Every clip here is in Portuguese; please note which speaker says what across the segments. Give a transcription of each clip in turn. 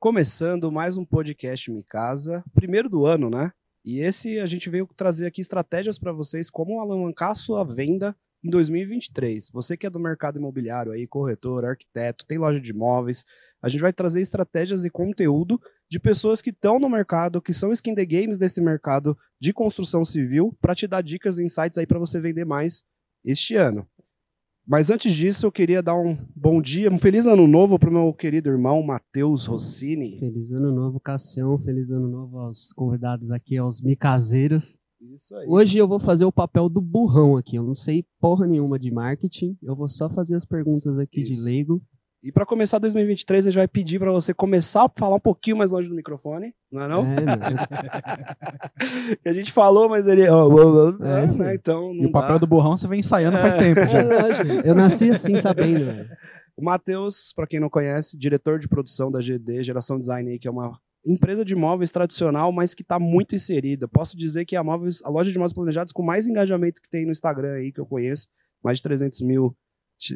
Speaker 1: Começando mais um podcast Me Casa, primeiro do ano, né? E esse a gente veio trazer aqui estratégias para vocês como alavancar sua venda em 2023. Você que é do mercado imobiliário aí, corretor, arquiteto, tem loja de imóveis, a gente vai trazer estratégias e conteúdo de pessoas que estão no mercado, que são skin the games desse mercado de construção civil, para te dar dicas e insights aí para você vender mais este ano. Mas antes disso, eu queria dar um bom dia, um feliz ano novo para o meu querido irmão Matheus Rossini.
Speaker 2: Feliz ano novo, Cassião. Feliz ano novo aos convidados aqui, aos micaseiros. Isso aí. Hoje eu vou fazer o papel do burrão aqui. Eu não sei porra nenhuma de marketing. Eu vou só fazer as perguntas aqui Isso. de leigo.
Speaker 1: E para começar 2023, a gente vai pedir para você começar a falar um pouquinho mais longe do microfone, não é não? É, a gente falou, mas ele... É, né? então,
Speaker 3: e o papel dá. do burrão você vem ensaiando é. faz tempo já.
Speaker 2: eu nasci assim, sabendo. Velho.
Speaker 1: O Matheus, para quem não conhece, diretor de produção da GD, Geração Design, que é uma empresa de móveis tradicional, mas que está muito inserida. Posso dizer que é a, móveis, a loja de móveis planejados com mais engajamento que tem no Instagram aí, que eu conheço. Mais de 300 mil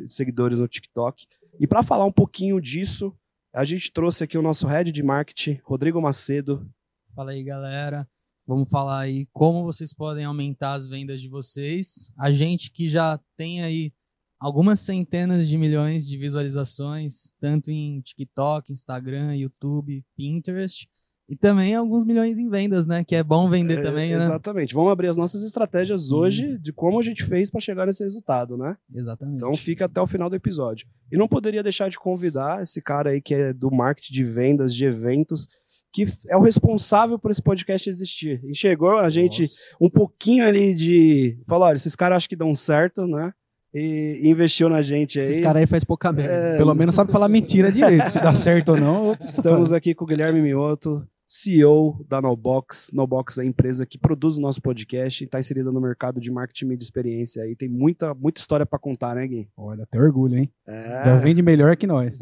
Speaker 1: seguidores no TikTok. E para falar um pouquinho disso, a gente trouxe aqui o nosso head de marketing, Rodrigo Macedo.
Speaker 4: Fala aí, galera. Vamos falar aí como vocês podem aumentar as vendas de vocês. A gente que já tem aí algumas centenas de milhões de visualizações, tanto em TikTok, Instagram, YouTube, Pinterest. E também alguns milhões em vendas, né? Que é bom vender é, também,
Speaker 1: né? Exatamente. Vamos abrir as nossas estratégias Sim. hoje de como a gente fez para chegar nesse resultado, né?
Speaker 4: Exatamente.
Speaker 1: Então fica até o final do episódio. E não poderia deixar de convidar esse cara aí que é do marketing de vendas, de eventos, que é o responsável por esse podcast existir. E chegou a gente Nossa. um pouquinho ali de. Falou: olha, esses caras acham que dão certo, né? e investiu na gente aí.
Speaker 2: Esses caras aí faz pouca merda. É...
Speaker 3: Pelo menos sabe falar mentira direito, se dá certo ou não.
Speaker 1: Estamos aqui com o Guilherme Mioto, CEO da Nobox. Nobox é a empresa que produz o nosso podcast e está inserida no mercado de marketing de experiência aí. Tem muita, muita história para contar, né, Gui?
Speaker 3: Olha, até orgulho, hein? É... Já vende melhor que nós.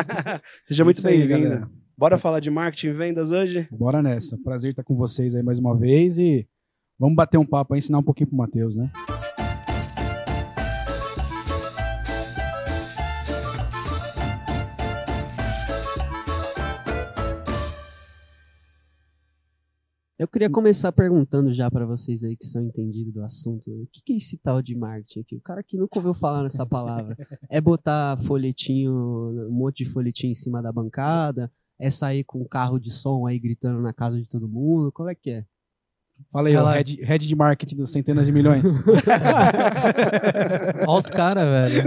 Speaker 1: Seja muito bem-vindo. Bora falar de marketing e vendas hoje?
Speaker 3: Bora nessa. Prazer estar com vocês aí mais uma vez e vamos bater um papo aí, ensinar um pouquinho pro Matheus, né?
Speaker 2: Eu queria começar perguntando já para vocês aí que são entendidos do assunto. O que, é esse tal de marketing aqui? O cara que nunca ouviu falar nessa palavra. É botar folhetinho, um monte de folhetinho em cima da bancada? É sair com um carro de som aí gritando na casa de todo mundo? Qual é que é?
Speaker 3: Fala aí, o head, head de marketing dos centenas de milhões.
Speaker 4: Olha os caras, velho.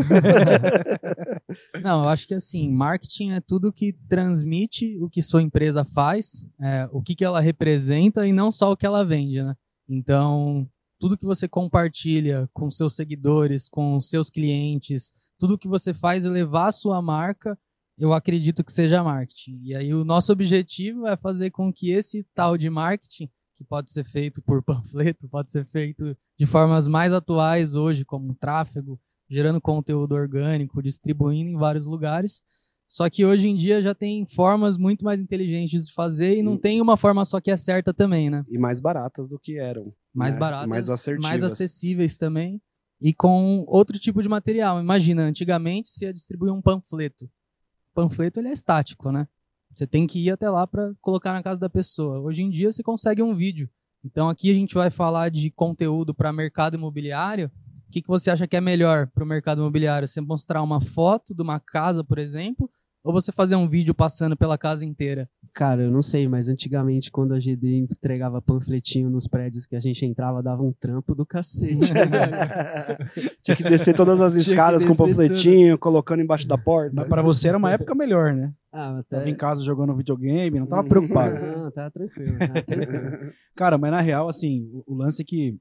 Speaker 4: Não, eu acho que assim, marketing é tudo que transmite o que sua empresa faz, é, o que, que ela representa e não só o que ela vende, né? Então, tudo que você compartilha com seus seguidores, com seus clientes, tudo que você faz é levar a sua marca, eu acredito que seja marketing. E aí o nosso objetivo é fazer com que esse tal de marketing que pode ser feito por panfleto, pode ser feito de formas mais atuais hoje, como tráfego, gerando conteúdo orgânico, distribuindo em vários lugares. Só que hoje em dia já tem formas muito mais inteligentes de fazer e não tem uma forma só que é certa também, né?
Speaker 1: E mais baratas do que eram.
Speaker 4: Mais né? baratas, mais, assertivas. mais acessíveis também. E com outro tipo de material. Imagina, antigamente se ia distribuir um panfleto. O panfleto ele é estático, né? Você tem que ir até lá para colocar na casa da pessoa. Hoje em dia você consegue um vídeo. Então aqui a gente vai falar de conteúdo para mercado imobiliário. O que, que você acha que é melhor para o mercado imobiliário? Você mostrar uma foto de uma casa, por exemplo, ou você fazer um vídeo passando pela casa inteira?
Speaker 2: Cara, eu não sei, mas antigamente quando a GD entregava panfletinho nos prédios que a gente entrava, dava um trampo do cacete.
Speaker 1: Tinha que descer todas as escadas com panfletinho, tudo. colocando embaixo da porta.
Speaker 3: Mas pra você era uma época melhor, né? Ah, até... Tava em casa jogando videogame, não tava preocupado.
Speaker 2: Não, tava tranquilo. Tava tranquilo.
Speaker 3: Cara, mas na real, assim, o, o, lance é que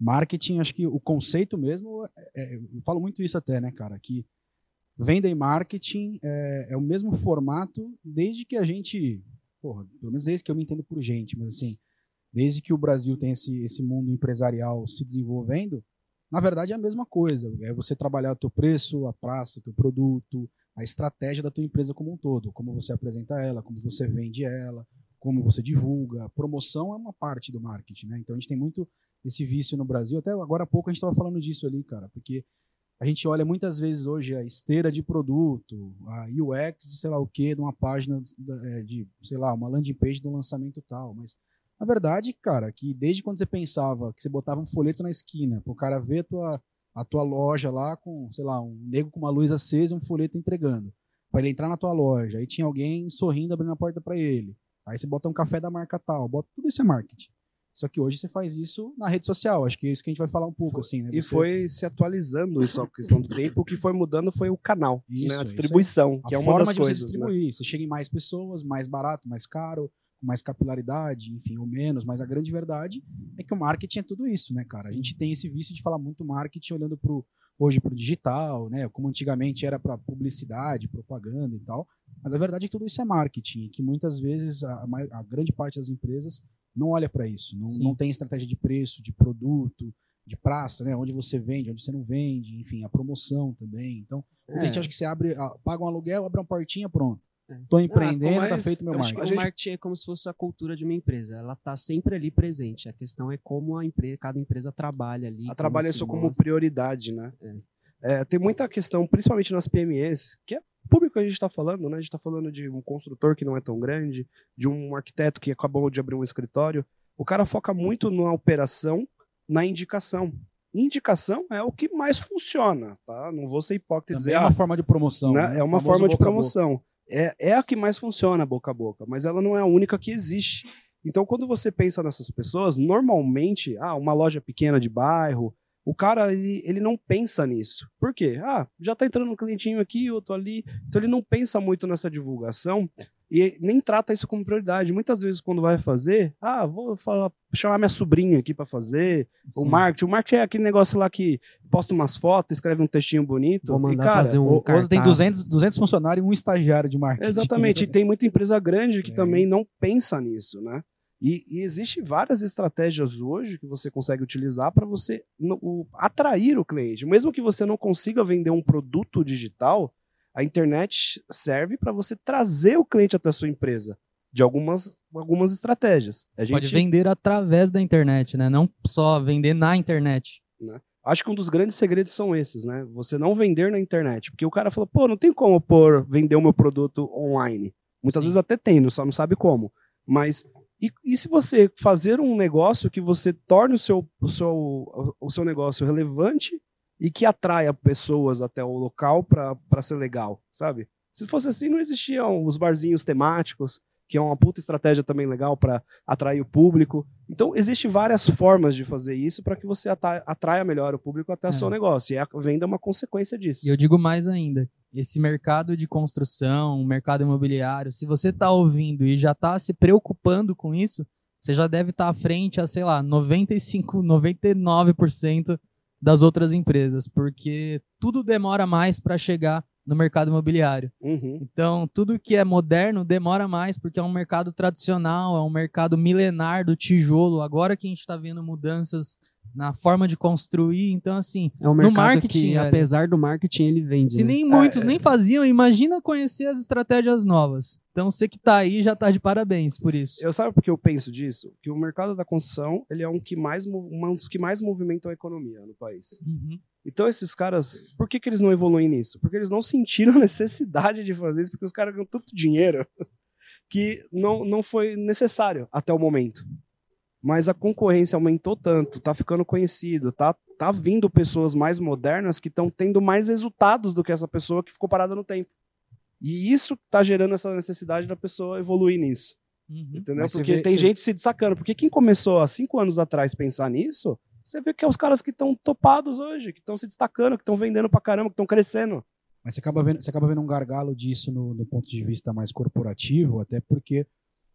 Speaker 3: marketing, acho que o conceito mesmo, é, é, eu falo muito isso até, né, cara, que Venda e marketing é, é, o mesmo formato desde que a gente, porra, pelo menos desde que eu me entendo por gente, mas assim, desde que o Brasil tem esse, esse mundo empresarial se desenvolvendo, na verdade é a mesma coisa. É você trabalhar o teu preço, a praça, o teu produto, a estratégia da tua empresa como um todo, como você apresenta ela, como você vende ela, como você divulga. Promoção é uma parte do marketing, né? Então a gente tem muito esse vício no Brasil. Até agora há pouco a gente estava falando disso ali, cara, porque a gente olha muitas vezes hoje a esteira de produto, a UX, sei lá o que, de uma página de, de, sei lá, uma landing page do lançamento tal. Mas a verdade, cara, que desde quando você pensava que você botava um folheto na esquina para o cara ver a tua, a tua loja lá com, sei lá, um nego com uma luz acesa e um folheto entregando. Para ele entrar na tua loja, aí tinha alguém sorrindo abrindo a porta para ele. Aí você bota um café da marca tal, bota tudo isso é marketing. Só que hoje você faz isso na rede social. Acho que é isso que a gente vai falar um pouco, assim, né?
Speaker 1: E
Speaker 3: Você-
Speaker 1: foi se atualizando isso a questão do tempo. O que foi mudando foi o canal,
Speaker 3: Isso,
Speaker 1: né? a
Speaker 3: isso
Speaker 1: distribuição, que
Speaker 3: a
Speaker 1: é uma
Speaker 3: forma
Speaker 1: das
Speaker 3: de você
Speaker 1: coisas. Né?
Speaker 3: distribuir. Você chega em mais pessoas, mais barato, mais caro, com mais capilaridade, enfim, ou menos. Mas a grande verdade é que o marketing é tudo isso, né, cara? A gente tem esse vício de falar muito marketing olhando pro, hoje para o digital, né? Como antigamente era para publicidade, propaganda e tal. Mas a verdade é que tudo isso é marketing, e que muitas vezes a, a grande parte das empresas não olha para isso, não, não tem estratégia de preço, de produto, de praça, né? Onde você vende, onde você não vende, enfim, a promoção também. Então, muita
Speaker 2: É.
Speaker 3: gente acha que você abre, ah, paga um aluguel, abre uma portinha, pronto.
Speaker 2: É.
Speaker 3: Tô empreendendo,
Speaker 1: mas
Speaker 3: tá feito meu
Speaker 1: eu acho
Speaker 2: O
Speaker 1: que
Speaker 3: marketing.
Speaker 1: a gente-
Speaker 2: marketing é como se fosse a cultura de uma empresa. Ela tá sempre ali presente. A questão é como a empresa, cada empresa trabalha ali.
Speaker 1: A
Speaker 2: como
Speaker 1: trabalha isso como
Speaker 2: mostra.
Speaker 1: prioridade, né? É, tem muita questão, principalmente nas PMEs, que é público que a gente está falando, né? A gente está falando de um construtor que não é tão grande, de um arquiteto que acabou de abrir um escritório. O cara foca muito na operação, na indicação. Indicação é o que mais funciona, tá? Não vou ser hipócrita e dizer,
Speaker 3: é uma
Speaker 1: ah,
Speaker 3: forma de promoção.
Speaker 1: né?
Speaker 3: né?
Speaker 1: É uma forma de promoção. É, é a que mais funciona boca a boca, mas ela não é a única que existe. Então, quando você pensa nessas pessoas, normalmente, ah, uma loja pequena de bairro, o cara ele, ele não pensa nisso. Por quê? Ah, já tá entrando um clientinho aqui, outro ali. Então ele não pensa muito nessa divulgação e nem trata isso como prioridade. Muitas vezes, quando vai fazer, ah, vou falar, chamar minha sobrinha aqui para fazer. O
Speaker 4: Sim.
Speaker 1: marketing. O marketing é aquele negócio lá que posta umas fotos, escreve um textinho bonito.
Speaker 2: Vou
Speaker 1: e,
Speaker 2: mandar
Speaker 1: cara,
Speaker 2: fazer um
Speaker 3: O- Hoje tem
Speaker 2: cartaz.
Speaker 3: 200, 200 funcionários e um estagiário de marketing.
Speaker 1: Exatamente, e tem muita empresa grande que
Speaker 3: É.
Speaker 1: também não pensa nisso, né? E, e existe várias estratégias hoje que você consegue utilizar para você no- o- atrair o cliente. Mesmo que você não consiga vender um produto digital, a internet serve para você trazer o cliente até a sua empresa de algumas, algumas estratégias. A gente,
Speaker 4: Pode vender através da internet, né? Não só vender na internet.
Speaker 1: Acho que um dos grandes segredos são esses, né? Você não vender na internet. Porque o cara fala, pô, não tem como pôr, vender o meu produto online. Muitas
Speaker 4: Sim.
Speaker 1: vezes até tem, só não sabe como. Mas e, e se você fazer um negócio que você torne o seu, o seu, o seu negócio relevante e que atraia pessoas até o local para ser legal, sabe? Se fosse assim, não existiam os barzinhos temáticos, que é uma puta estratégia também legal para atrair o público. Então, existem várias formas de fazer isso para que você atraia melhor o público até o
Speaker 4: É.
Speaker 1: seu negócio. E a venda é uma consequência disso.
Speaker 4: E eu digo mais ainda, esse mercado de construção, mercado imobiliário, se você está ouvindo e já está se preocupando com isso, você já deve estar à frente a, sei lá, 95, 99% das outras empresas, porque tudo demora mais para chegar no mercado imobiliário.
Speaker 1: Uhum.
Speaker 4: Então, tudo que é moderno demora mais, porque é um mercado tradicional, é um mercado milenar do tijolo. Agora que a gente está vendo mudanças na forma de construir, então assim,
Speaker 2: É um mercado
Speaker 4: marketing,
Speaker 2: que, apesar do marketing, ele vende.
Speaker 4: se
Speaker 2: né?
Speaker 4: nem muitos
Speaker 1: É.
Speaker 4: nem faziam, imagina conhecer as estratégias novas. Então, você que tá aí já tá de parabéns por isso.
Speaker 1: Eu sabe por que eu penso disso? Que o mercado da construção ele é um, que mais, um dos que mais movimentam a economia no país.
Speaker 4: Uhum.
Speaker 1: Então, esses caras, por que, que eles não evoluem nisso? Porque eles não sentiram a necessidade de fazer isso, porque os caras ganham tanto dinheiro que não, não foi necessário até o momento. Mas a concorrência aumentou tanto, tá ficando conhecido, tá, tá vindo pessoas mais modernas que estão tendo mais resultados do que essa pessoa que ficou parada no tempo. E isso tá gerando essa necessidade da pessoa evoluir nisso.
Speaker 4: Uhum.
Speaker 1: Entendeu?
Speaker 3: Mas
Speaker 1: Porque
Speaker 3: vê-
Speaker 1: tem
Speaker 3: você-
Speaker 1: gente se destacando. Porque quem começou há cinco anos atrás pensar nisso, você vê que é os caras que estão topados hoje, que estão se destacando, que estão vendendo pra caramba, que estão crescendo.
Speaker 3: Mas você acaba, vendo, você acaba vendo um gargalo disso no, no ponto de vista mais corporativo, até porque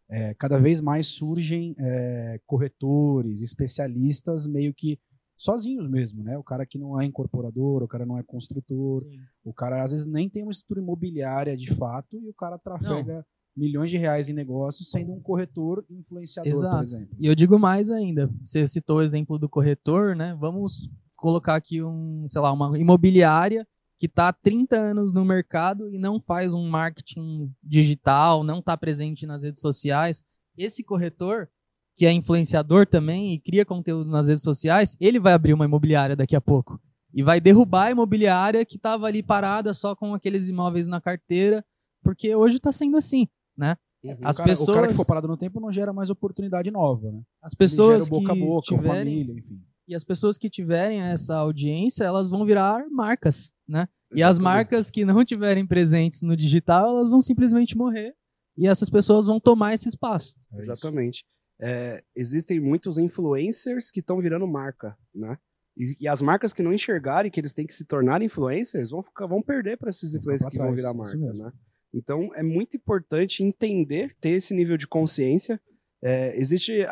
Speaker 3: é, cada vez mais surgem é, corretores, especialistas meio que sozinhos mesmo, né? O cara que não é incorporador, o cara não é construtor, o cara às vezes nem tem uma estrutura imobiliária de fato e o cara trafega milhões de reais em negócios sendo um corretor influenciador, por
Speaker 4: Exato.
Speaker 3: exemplo.
Speaker 4: E eu digo mais ainda. Você citou o exemplo do corretor, né? Vamos colocar aqui um, sei lá, uma imobiliária que está há 30 anos no mercado e não faz um marketing digital, não está presente nas redes sociais. Esse corretor, que é influenciador também e cria conteúdo nas redes sociais, ele vai abrir uma imobiliária daqui a pouco. E vai derrubar a imobiliária que estava ali parada só com aqueles imóveis na carteira, porque hoje está sendo assim, né?
Speaker 1: Uhum.
Speaker 4: As
Speaker 3: o, cara,
Speaker 4: pessoas,
Speaker 3: o cara que for parado no tempo não gera mais oportunidade nova, né?
Speaker 4: as pessoas
Speaker 3: Ele gera boca a
Speaker 4: que
Speaker 3: boca,
Speaker 4: tiverem
Speaker 3: família, enfim.
Speaker 4: E as pessoas que tiverem essa audiência, elas vão virar marcas, né? E as
Speaker 1: Exatamente.
Speaker 4: marcas que não tiverem presentes no digital, elas vão simplesmente morrer e essas pessoas vão tomar esse espaço.
Speaker 3: É.
Speaker 1: Exatamente. É, existem muitos influencers que estão virando marca, né? E, e as marcas que não enxergarem que eles têm que se tornar influencers vão, ficar, vão perder para esses influencers que vão virar marca, né? Então é muito importante entender, ter esse nível de consciência. É, existe,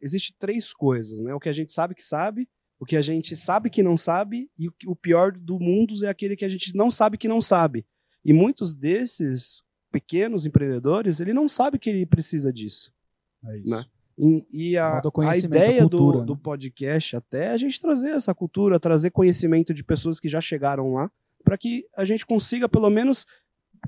Speaker 1: existe três coisas, né? O que a gente sabe que sabe, o que a gente sabe que não sabe e o, pior do mundo é aquele que a gente não sabe que não sabe. E muitos desses pequenos empreendedores, ele não sabe que ele precisa disso.
Speaker 3: É isso.
Speaker 1: Né? E, e a, a ideia
Speaker 3: cultura,
Speaker 1: do,
Speaker 3: né?
Speaker 1: do podcast até é a gente trazer essa cultura, trazer conhecimento de pessoas que já chegaram lá, para que a gente consiga pelo menos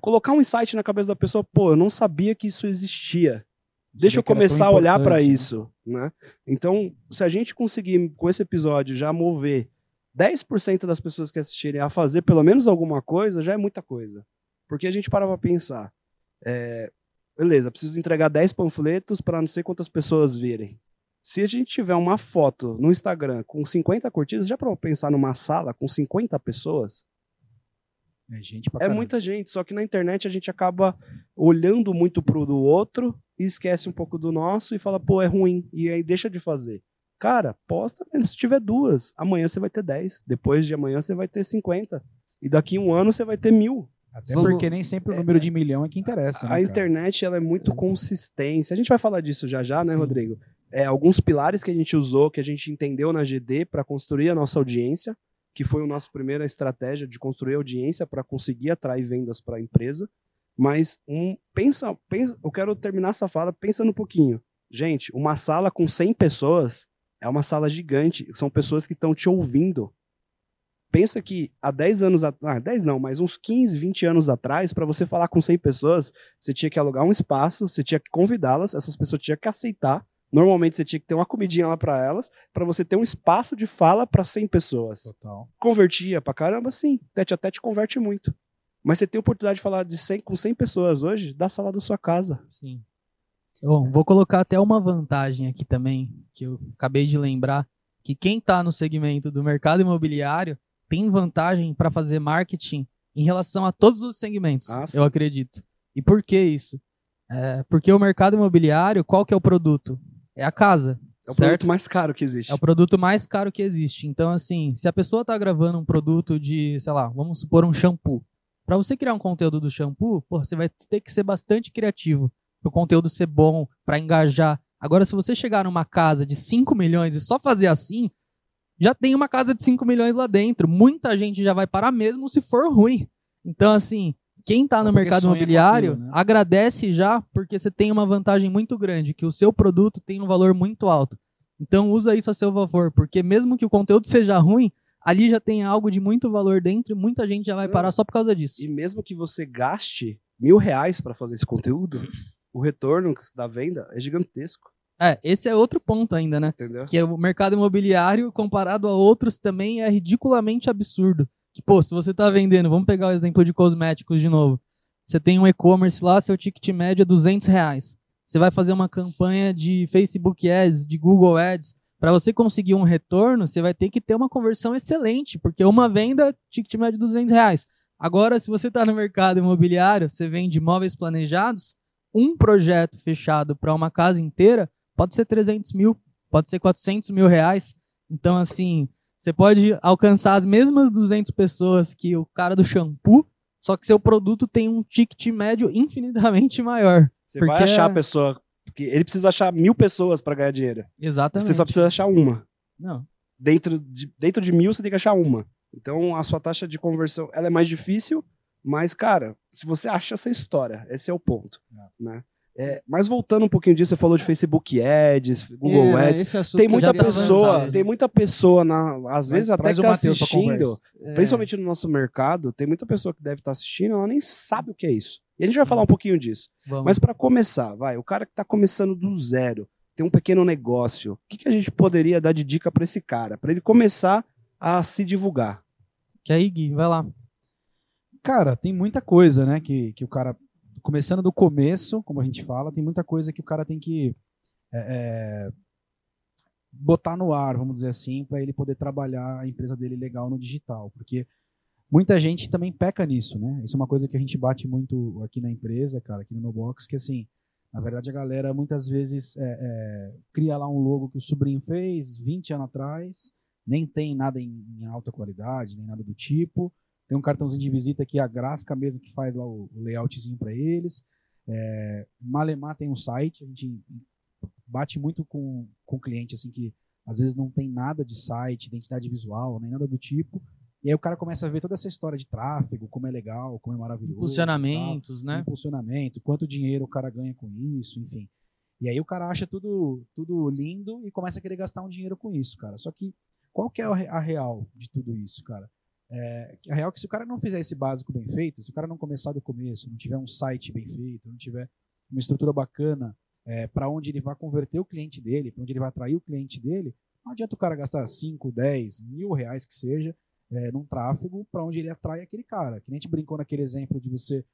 Speaker 1: colocar um insight na cabeça da pessoa, pô, eu não sabia que isso existia. Deixa eu começar a olhar para
Speaker 3: né?
Speaker 1: isso, né? Então, se a gente conseguir com esse episódio já mover 10% das pessoas que assistirem a fazer pelo menos alguma coisa, já é muita coisa. Porque a gente para pra pensar, é, beleza, preciso entregar 10 panfletos para não sei quantas pessoas virem. Se a gente tiver uma foto no Instagram com 50 curtidas, já para pensar numa sala com 50 pessoas,
Speaker 3: É gente pra
Speaker 1: é muita gente, só que na internet a gente acaba olhando muito pro do outro e esquece um pouco do nosso e fala, pô, é ruim, e aí deixa de fazer. Cara, posta mesmo, se tiver duas, amanhã você vai ter 10, depois de amanhã você vai ter 50, e daqui um ano você vai ter mil.
Speaker 3: Até porque nem sempre o número de milhão é que interessa. né,
Speaker 1: a internet ela é muito consistente. A gente vai falar disso já já, né,
Speaker 3: Sim.
Speaker 1: Rodrigo? É, alguns pilares que a gente usou, que a gente entendeu na GD para construir a nossa audiência, que foi a nossa primeira estratégia de construir audiência para conseguir atrair vendas para a empresa. Mas um pensa, pensa, eu quero terminar essa fala pensando um pouquinho. Gente, uma sala com 100 pessoas é uma sala gigante, são pessoas que estão te ouvindo. Pensa que há 10 anos atrás, ah, 10 não, mas uns 15, 20 anos atrás, para você falar com 100 pessoas, você tinha que alugar um espaço, você tinha que convidá-las, essas pessoas tinham que aceitar. Normalmente você tinha que ter uma comidinha lá para elas, para você ter um espaço de fala para 100 pessoas.
Speaker 3: Total.
Speaker 1: Convertia pra caramba, sim. Tete a tete converte muito. Mas você tem a oportunidade de falar de 100, com 100 pessoas hoje da sala da sua casa.
Speaker 4: Sim. Bom, vou colocar até uma vantagem aqui também, que eu acabei de lembrar, que quem está no segmento do mercado imobiliário tem vantagem para fazer marketing em relação a todos os segmentos,
Speaker 1: Ah,
Speaker 4: eu acredito. E por que isso? É, porque o mercado imobiliário, qual que é o produto? É a casa.
Speaker 1: É o
Speaker 4: certo?
Speaker 1: produto mais caro que existe.
Speaker 4: É o produto mais caro que existe. Então, assim, se a pessoa tá gravando um produto de, sei lá, vamos supor um shampoo. Para você criar um conteúdo do shampoo, porra, você vai ter que ser bastante criativo pro conteúdo ser bom, para engajar. Agora, se você chegar numa casa de 5 milhões e só fazer assim, já tem uma casa de 5 milhões lá dentro. Muita gente já vai parar mesmo se for ruim. Então, assim, quem tá
Speaker 3: Só
Speaker 4: no mercado imobiliário,
Speaker 3: aquilo, né?
Speaker 4: agradece já, porque você tem uma vantagem muito grande, que o seu produto tem um valor muito alto. Então usa isso a seu favor, porque mesmo que o conteúdo seja ruim, ali já tem algo de muito valor dentro e muita gente já vai parar só por causa disso.
Speaker 1: E mesmo que você gaste mil reais para fazer esse conteúdo, o retorno da venda é gigantesco.
Speaker 4: É, esse é outro ponto ainda, né?
Speaker 1: Entendeu?
Speaker 4: Que o mercado imobiliário, comparado a outros, também é ridiculamente absurdo. Que, pô, se você tá vendendo, vamos pegar o exemplo de cosméticos de novo. Você tem um e-commerce lá, seu ticket médio é 200 reais. Você vai fazer uma campanha de Facebook Ads, de Google Ads. Para você conseguir um retorno, você vai ter que ter uma conversão excelente, porque uma venda, ticket médio 200 reais. Agora, se você está no mercado imobiliário, você vende imóveis planejados, um projeto fechado para uma casa inteira pode ser 300 mil, pode ser 400 mil reais. Então, assim, você pode alcançar as mesmas 200 pessoas que o cara do shampoo, só que seu produto tem um ticket médio infinitamente maior.
Speaker 1: Você vai
Speaker 4: Porque
Speaker 1: achar
Speaker 4: é-
Speaker 1: a pessoa. Porque ele precisa achar mil pessoas para ganhar dinheiro.
Speaker 4: Exatamente.
Speaker 1: Você só precisa achar uma.
Speaker 4: Não.
Speaker 1: Dentro de, dentro de mil, você tem que achar uma. Então, a sua taxa de conversão ela é mais difícil, mas, cara, se você acha essa história, esse é o ponto. Né? É, mas voltando um pouquinho disso, você falou de Facebook Ads, Google
Speaker 2: É, né,
Speaker 1: Ads. Tem muita pessoa,
Speaker 2: avançar.
Speaker 1: tem muita pessoa, na, às vezes até
Speaker 3: traz
Speaker 1: que tá assistindo.
Speaker 2: É.
Speaker 1: principalmente no nosso mercado, tem muita pessoa que deve estar assistindo, ela nem sabe o que é isso. E a gente vai falar um pouquinho disso.
Speaker 4: Vamos.
Speaker 1: Mas para começar, vai, o cara que tá começando do zero, tem um pequeno negócio, o que, que a gente poderia dar de dica para esse cara, para ele começar a se divulgar?
Speaker 4: Que aí, Gui, vai lá.
Speaker 3: Cara, tem muita coisa, né? Que, que o cara. Começando do começo, como a gente fala, tem muita coisa que o cara tem que é, é, botar no ar, vamos dizer assim, para ele poder trabalhar a empresa dele legal no digital. Porque muita gente também peca nisso, né? Isso é uma coisa que a gente bate muito aqui na empresa, cara, aqui no No Box, que assim, na verdade a galera muitas vezes é, é, cria lá um logo que o sobrinho fez 20 anos atrás, nem tem nada em, em alta qualidade, nem nada do tipo. Tem um cartãozinho de visita que é a gráfica mesmo que faz lá o, o layoutzinho para eles. É, Malemar tem um site, a gente bate muito com, com cliente assim que às vezes não tem nada de site, identidade visual, nem nada do tipo. E aí o cara começa a ver toda essa história de tráfego, como é legal, como é maravilhoso.
Speaker 4: Impulsionamentos,
Speaker 3: tal,
Speaker 4: né?
Speaker 3: Impulsionamento, quanto dinheiro o cara ganha com isso, enfim. E aí o cara acha tudo, tudo lindo e começa a querer gastar um dinheiro com isso, cara. Só que qual que é a real de tudo isso, cara? É, a real é que se o cara não fizer esse básico bem feito, se o cara não começar do começo, não tiver um site bem feito, não tiver uma estrutura bacana é, para onde ele vai converter o cliente dele, para onde ele vai atrair o cliente dele, não adianta o cara gastar 5, 10, mil reais que seja é, num tráfego para onde ele atrai aquele cara. Que nem gente brincou naquele exemplo de você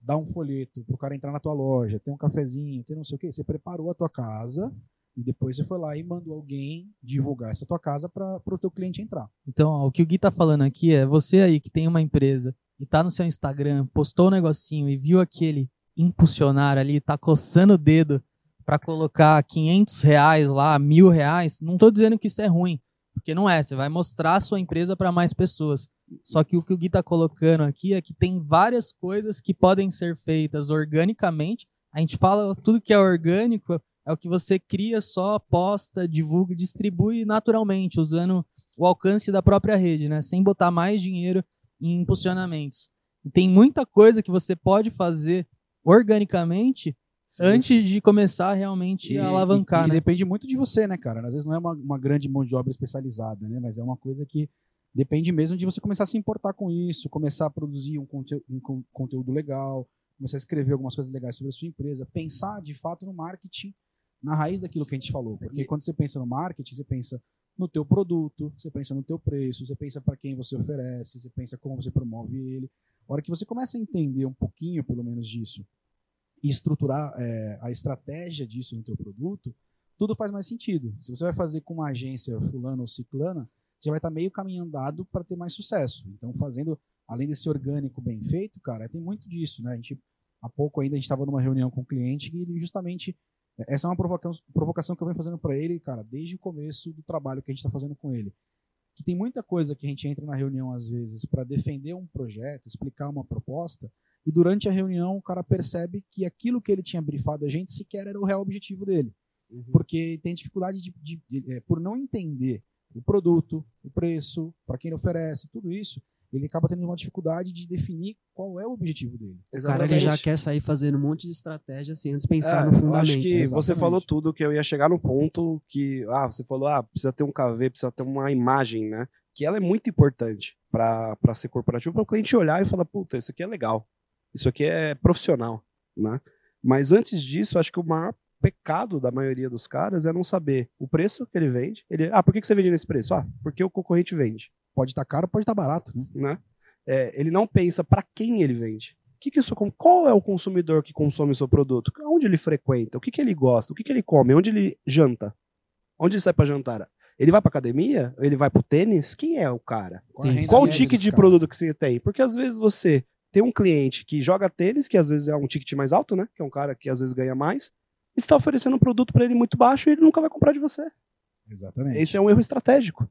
Speaker 3: dar um folheto para o cara entrar na tua loja, ter um cafezinho, ter não sei o que. Você preparou a tua casa e depois você foi lá e mandou alguém divulgar essa tua casa para o teu cliente entrar.
Speaker 4: Então, ó, o que o Gui tá falando aqui é você aí que tem uma empresa e tá no seu Instagram, postou um negocinho e viu aquele impulsionar ali, tá coçando o dedo para colocar 500 reais lá, mil reais, não estou dizendo que isso é ruim, porque não é. Você vai mostrar a sua empresa para mais pessoas. Só que o que o Gui está colocando aqui é que tem várias coisas que podem ser feitas organicamente. A gente fala tudo que é orgânico é o que você cria só, posta, divulga, distribui naturalmente, usando o alcance da própria rede, né? Sem botar mais dinheiro em impulsionamentos. E tem muita coisa que você pode fazer organicamente Sim. antes de começar realmente
Speaker 3: e,
Speaker 4: a alavancar.
Speaker 3: E, e
Speaker 4: né?
Speaker 3: depende muito de você, né, cara? Às vezes não é uma, uma grande mão de obra especializada, né? Mas é uma coisa que depende mesmo de você começar a se importar com isso, começar a produzir um, conte um conteúdo legal, começar a escrever algumas coisas legais sobre a sua empresa, pensar de fato no marketing na raiz daquilo que a gente falou. Porque quando você pensa no marketing, você pensa no teu produto, você pensa no teu preço, você pensa para quem você oferece, você pensa como você promove ele. A hora que você começa a entender um pouquinho, pelo menos, disso, estruturar é, a estratégia disso no teu produto, tudo faz mais sentido. Se você vai fazer com uma agência fulana ou ciclana, você vai estar meio caminho andado para ter mais sucesso. Então, fazendo, além desse orgânico bem feito, cara, tem muito disso, né? A gente, há pouco ainda a gente estava numa reunião com um cliente e justamente essa é uma provocação que eu venho fazendo para ele, cara, desde o começo do trabalho que a gente está fazendo com ele. Que tem muita coisa que a gente entra na reunião às vezes para defender um projeto, explicar uma proposta, e durante a reunião o cara percebe que aquilo que ele tinha brifado a gente sequer era o real objetivo dele. Uhum. Porque tem dificuldade de, de, de é, por não entender o produto, o preço, para quem ele oferece, tudo isso, ele acaba tendo uma dificuldade de definir qual é o objetivo dele.
Speaker 2: O cara ele já quer sair fazendo um monte de estratégia assim, antes de pensar é, no fundamento.
Speaker 1: acho que Exatamente. você falou tudo que eu ia chegar no ponto que, ah, você falou, ah, precisa ter um KV, precisa ter uma imagem, né? Que ela é muito importante para ser corporativo, para o cliente olhar e falar, puta, isso aqui é legal. Isso aqui é profissional, né? Mas antes disso, acho que o maior pecado da maioria dos caras é não saber o preço que ele vende. Ele, ah, por que você vende nesse preço? Ah, porque o concorrente vende.
Speaker 3: Pode estar tá caro, pode estar tá barato, né?
Speaker 1: né? É, ele não pensa para quem ele vende. Que que isso, qual é o consumidor que consome o seu produto? Onde ele frequenta? O que, que ele gosta? O que, que ele come? Onde ele janta? Onde ele sai para jantar? Ele vai para academia? Ele vai pro tênis? Quem é o cara? Qual, qual o ticket de cara? produto que você tem? Porque às vezes você tem um cliente que joga tênis, que às vezes é um ticket mais alto, né? Que é um cara que às vezes ganha mais, e está oferecendo um produto para ele muito baixo e ele nunca vai comprar de você.
Speaker 3: Exatamente.
Speaker 1: Esse é um erro estratégico,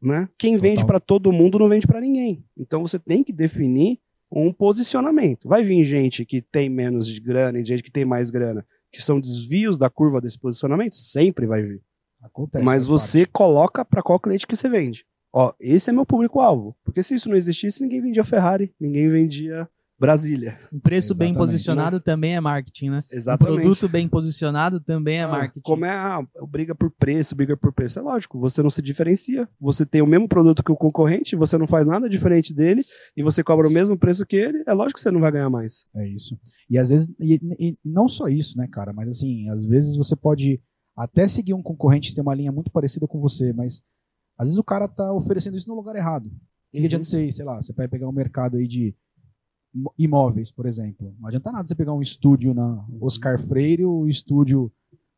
Speaker 1: né? Quem Total. vende para todo mundo não vende para ninguém. Então você tem que definir um posicionamento. Vai vir gente que tem menos de grana e gente que tem mais grana, que são desvios da curva desse posicionamento, sempre vai vir. Acontece, Mas você parte. coloca para qual cliente que você vende ó, esse é meu público-alvo. Porque se isso não existisse, ninguém vendia Ferrari, ninguém vendia Brasília.
Speaker 4: Um preço Exatamente. bem posicionado também é marketing, né?
Speaker 1: Exatamente.
Speaker 4: Um produto bem posicionado também é ah, marketing.
Speaker 1: Como é a briga por preço, briga por preço? É lógico, você não se diferencia. Você tem o mesmo produto que o concorrente, você não faz nada diferente dele e você cobra o mesmo preço que ele, é lógico que você não vai ganhar mais.
Speaker 3: É isso. E às vezes, e, e não só isso, né, cara? Mas assim, às vezes você pode até seguir um concorrente que tem uma linha muito parecida com você, mas às vezes o cara tá oferecendo isso no lugar errado. que adianta você, ir, sei lá, você vai pegar um mercado aí de imóveis, por exemplo. Não adianta nada você pegar um estúdio na Oscar Freire, o estúdio,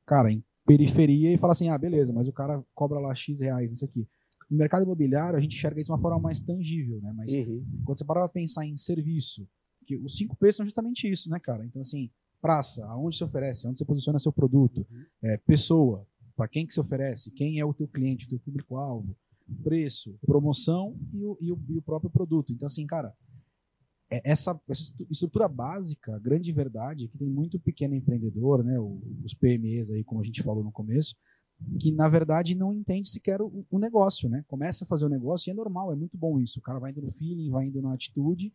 Speaker 3: cara, em periferia e falar assim, ah, beleza, mas o cara cobra lá X reais isso aqui. No mercado imobiliário, a gente enxerga isso de uma forma mais tangível, né? Mas
Speaker 1: Uhum.
Speaker 3: quando você para pra pensar em serviço, que os 5 P são justamente isso, né, cara? Então, assim, praça, aonde se oferece, onde você posiciona seu produto, é, pessoa, para quem que se oferece, quem é o teu cliente, o teu público-alvo, preço, promoção e o, e o- e o próprio produto. Então, assim, cara, é- essa, essa estru- estrutura básica, a grande verdade é que tem muito pequeno empreendedor, né, os PMEs aí, como a gente falou no começo, que na verdade não entende sequer o, o negócio, né? Começa a fazer o negócio e é normal, é muito bom isso. O cara vai indo no feeling, vai indo na atitude,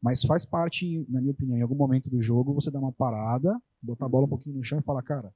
Speaker 3: mas faz parte, na minha opinião, em algum momento do jogo, você dar uma parada, botar a bola um pouquinho no chão e falar, cara,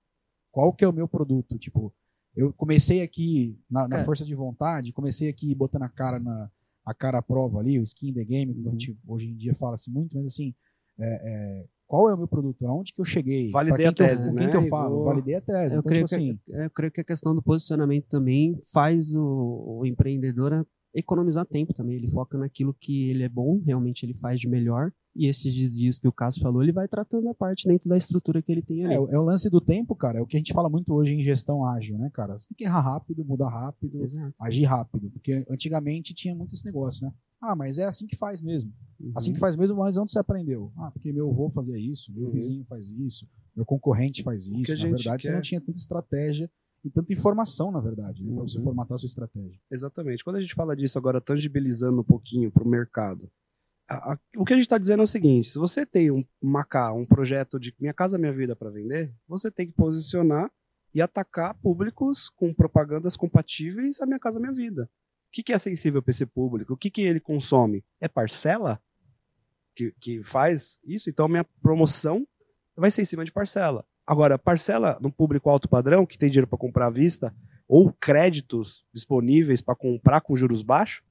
Speaker 3: qual que é o meu produto? Tipo, eu comecei aqui na, na
Speaker 2: Cara.
Speaker 3: força de vontade, comecei aqui botando a cara na a cara à prova ali, o skin in the game, como a gente hoje em dia fala-se muito, mas assim, é, é, qual é o meu produto? Aonde que eu cheguei?
Speaker 1: Validei
Speaker 3: quem
Speaker 1: a
Speaker 3: que eu-
Speaker 1: tese,
Speaker 3: com quem
Speaker 1: né?
Speaker 3: que eu falo?
Speaker 1: vou-
Speaker 3: Validei a tese.
Speaker 2: Eu,
Speaker 3: então,
Speaker 2: creio
Speaker 3: tipo assim,
Speaker 2: que, eu creio que a questão do posicionamento também faz o, o empreendedor economizar tempo também. Ele foca naquilo que ele é bom, realmente ele faz de melhor. E esses desvios que o Cássio falou, ele vai tratando a parte dentro da estrutura que ele tem ali.
Speaker 3: É, o- é o lance do tempo, cara. É o que a gente fala muito hoje em gestão ágil, né, cara? Você tem que errar rápido, mudar rápido,
Speaker 2: Exato.
Speaker 3: agir rápido. Porque antigamente tinha muito esse negócio, né? Ah, mas é assim que faz mesmo.
Speaker 2: Uhum.
Speaker 3: Assim que faz mesmo, mas onde você aprendeu? Ah, porque meu avô fazia isso, meu
Speaker 1: Uhum.
Speaker 3: vizinho faz isso, meu concorrente faz isso. Na verdade, você
Speaker 1: quer-
Speaker 3: não tinha tanta estratégia e tanta informação, na verdade, né, pra você
Speaker 1: Uhum.
Speaker 3: formatar a sua estratégia.
Speaker 1: Exatamente. Quando a gente fala disso agora, tangibilizando um pouquinho para o mercado, a- a- o que a gente está dizendo é o seguinte: se você tem um Macá, um projeto de Minha Casa Minha Vida para vender, você tem que posicionar e atacar públicos com propagandas compatíveis à Minha Casa Minha Vida. O que, que é sensível para esse público? O que, que ele consome? É parcela que, que faz isso? Então, minha promoção vai ser em cima de parcela. Agora, parcela no público alto padrão, que tem dinheiro para comprar à vista, ou créditos disponíveis para comprar com juros baixos,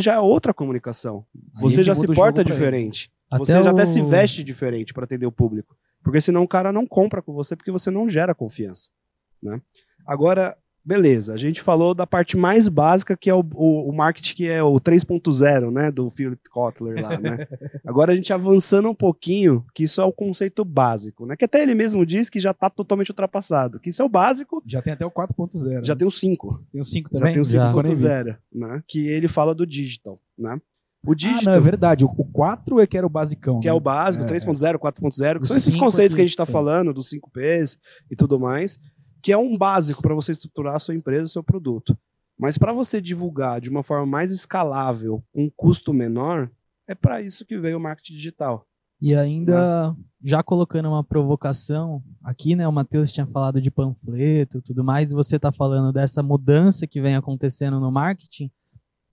Speaker 1: já é outra comunicação. Você
Speaker 3: é
Speaker 1: já se porta diferente.
Speaker 4: Até
Speaker 1: você já até
Speaker 4: o-
Speaker 1: se veste diferente para atender o público. Porque senão o cara não compra com você porque você não gera confiança. Né? Agora, beleza, a gente falou da parte mais básica que é o, o, o marketing que é o 3.0, né, do Philip Kotler lá, né? Agora a gente avançando um pouquinho, que isso é o conceito básico, né? Que até ele mesmo diz que já está totalmente ultrapassado, que isso é o básico,
Speaker 3: Já tem até o 4.0.
Speaker 1: já
Speaker 3: né?
Speaker 1: tem o 5,
Speaker 3: tem o 5
Speaker 1: já
Speaker 3: também?
Speaker 1: tem o
Speaker 4: Já.
Speaker 1: 5.0, né? Que ele fala do digital, né? O
Speaker 3: Ah,
Speaker 1: digital,
Speaker 3: não, é verdade. O, o 4 é que era o basicão.
Speaker 1: que é
Speaker 3: né?
Speaker 1: o básico,
Speaker 3: É,
Speaker 1: 3.0, 4.0, que
Speaker 3: O
Speaker 1: são esses
Speaker 3: cinco
Speaker 1: conceitos que a gente está falando, dos 5 Ps e tudo mais, que é um básico para você estruturar a sua empresa, o seu produto. Mas para você divulgar de uma forma mais escalável, com um custo menor, é para isso que veio o marketing digital.
Speaker 4: E ainda, já colocando uma provocação, aqui, né, o Matheus tinha falado de panfleto e tudo mais, e você tá falando dessa mudança que vem acontecendo no marketing.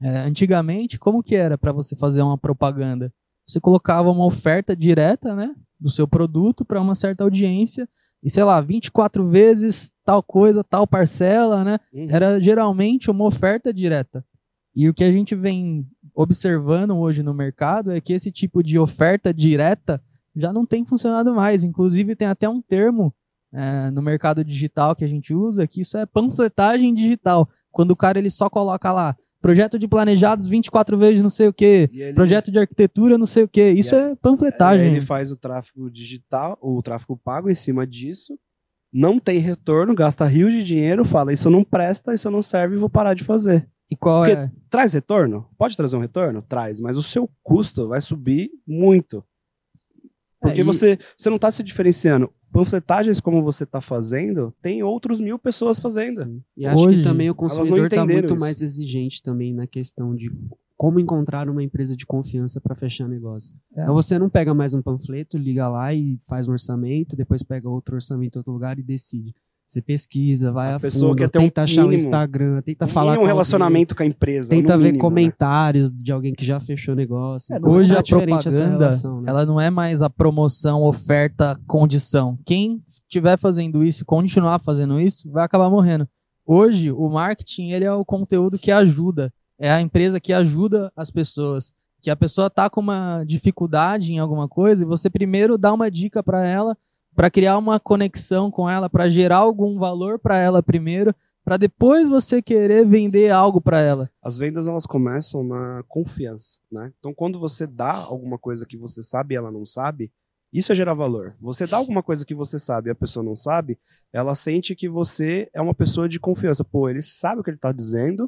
Speaker 4: É, antigamente, como que era para você fazer uma propaganda? Você colocava uma oferta direta, né, do seu produto para uma certa audiência, e sei lá, 24 vezes tal coisa, tal parcela, né? era geralmente uma oferta direta. E o que a gente vem observando hoje no mercado é que esse tipo de oferta direta já não tem funcionado mais. Inclusive, tem até um termo é, no mercado digital que a gente usa que isso é panfletagem digital. Quando o cara ele só coloca lá projeto de planejados 24 vezes não sei o que,
Speaker 1: E ele-
Speaker 4: projeto de arquitetura não sei o que. Isso
Speaker 1: E
Speaker 4: é
Speaker 1: Aí
Speaker 4: panfletagem.
Speaker 1: ele faz o tráfego digital, o tráfego pago em cima disso, não tem retorno, gasta rios de dinheiro, fala isso não presta, isso não serve, vou parar de fazer.
Speaker 4: E qual
Speaker 1: Porque-
Speaker 4: é?
Speaker 1: Traz retorno? Pode trazer um retorno? Traz, mas o seu custo vai subir muito. Porque
Speaker 2: É, e-
Speaker 1: você, você não está se diferenciando. Panfletagens como você está fazendo, tem outros mil pessoas fazendo.
Speaker 2: Sim. E acho
Speaker 4: Hoje,
Speaker 2: que também o consumidor está muito
Speaker 1: isso.
Speaker 2: mais exigente também na questão de como encontrar uma empresa de confiança para fechar negócio.
Speaker 4: É.
Speaker 2: Então você não pega mais um panfleto, liga lá e faz um orçamento, depois pega outro orçamento em outro lugar e decide. Você pesquisa, vai
Speaker 1: A
Speaker 2: a,
Speaker 1: pessoa
Speaker 2: fundo,
Speaker 1: quer ter um
Speaker 2: tenta achar o
Speaker 1: mínimo-
Speaker 2: Instagram, tenta falar
Speaker 1: mínimo
Speaker 2: com
Speaker 1: um
Speaker 2: alguém,
Speaker 1: relacionamento com a empresa.
Speaker 2: tenta ver
Speaker 1: mínimo, né?
Speaker 2: comentários de alguém que já fechou negócio.
Speaker 3: É,
Speaker 4: Hoje
Speaker 2: tá
Speaker 4: a propaganda,
Speaker 2: relação, né?
Speaker 4: ela não é mais a promoção, oferta, condição. Quem estiver fazendo isso e continuar fazendo isso, vai acabar morrendo. Hoje, o marketing, ele é o conteúdo que ajuda. É a empresa que ajuda as pessoas. Que a pessoa tá com uma dificuldade em alguma coisa e você primeiro dá uma dica para ela, para criar uma conexão com ela, para gerar algum valor para ela primeiro, Pra depois você querer vender algo pra ela.
Speaker 1: As vendas elas começam na confiança, né? Então quando você dá alguma coisa que você sabe e ela não sabe, isso é gerar valor. Você dá alguma coisa que você sabe e a pessoa não sabe, ela sente que você é uma pessoa de confiança. Pô, ele sabe o que ele tá dizendo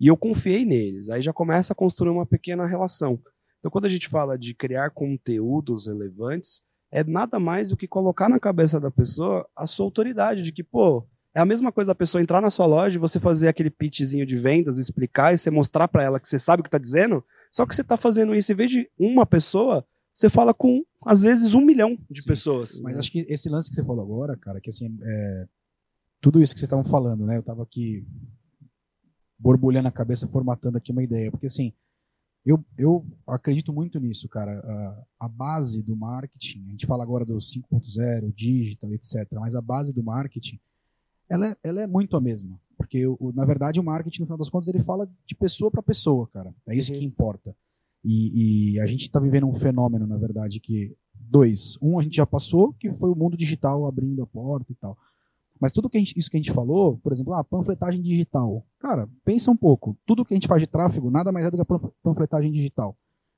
Speaker 1: e eu confiei neles. Aí já começa a construir uma pequena relação. Então quando a gente fala de criar conteúdos relevantes, é nada mais do que colocar na cabeça da pessoa a sua autoridade de que, pô, é a mesma coisa da pessoa entrar na sua loja e você fazer aquele pitchzinho de vendas, explicar e você mostrar para ela que você sabe o que tá dizendo. Só que você tá fazendo isso, em vez de uma pessoa, você fala com, às vezes, um milhão de
Speaker 3: Sim,
Speaker 1: pessoas.
Speaker 3: Mas acho que esse lance que você falou agora, cara, que assim, é, tudo isso que vocês estavam falando, né? Eu tava aqui borbulhando a cabeça, formatando aqui uma ideia, porque assim, eu, eu acredito muito nisso, cara. A, base do marketing, a gente fala agora do 5.0, digital, etc., mas a base do marketing, ela é, ela é muito a mesma. Porque, o, na verdade, o marketing, no final das contas, ele fala de pessoa para pessoa, cara. É isso
Speaker 1: Uhum.
Speaker 3: que importa. E, e a gente está vivendo um fenômeno, na verdade, que. Dois. Um a gente já passou, que foi o mundo digital abrindo a porta e tal. Mas tudo que gente, isso que a gente falou, por exemplo, a panfletagem digital. Cara, pensa um pouco. Tudo que a gente faz de tráfego nada mais é do que a panf- panfletagem digital.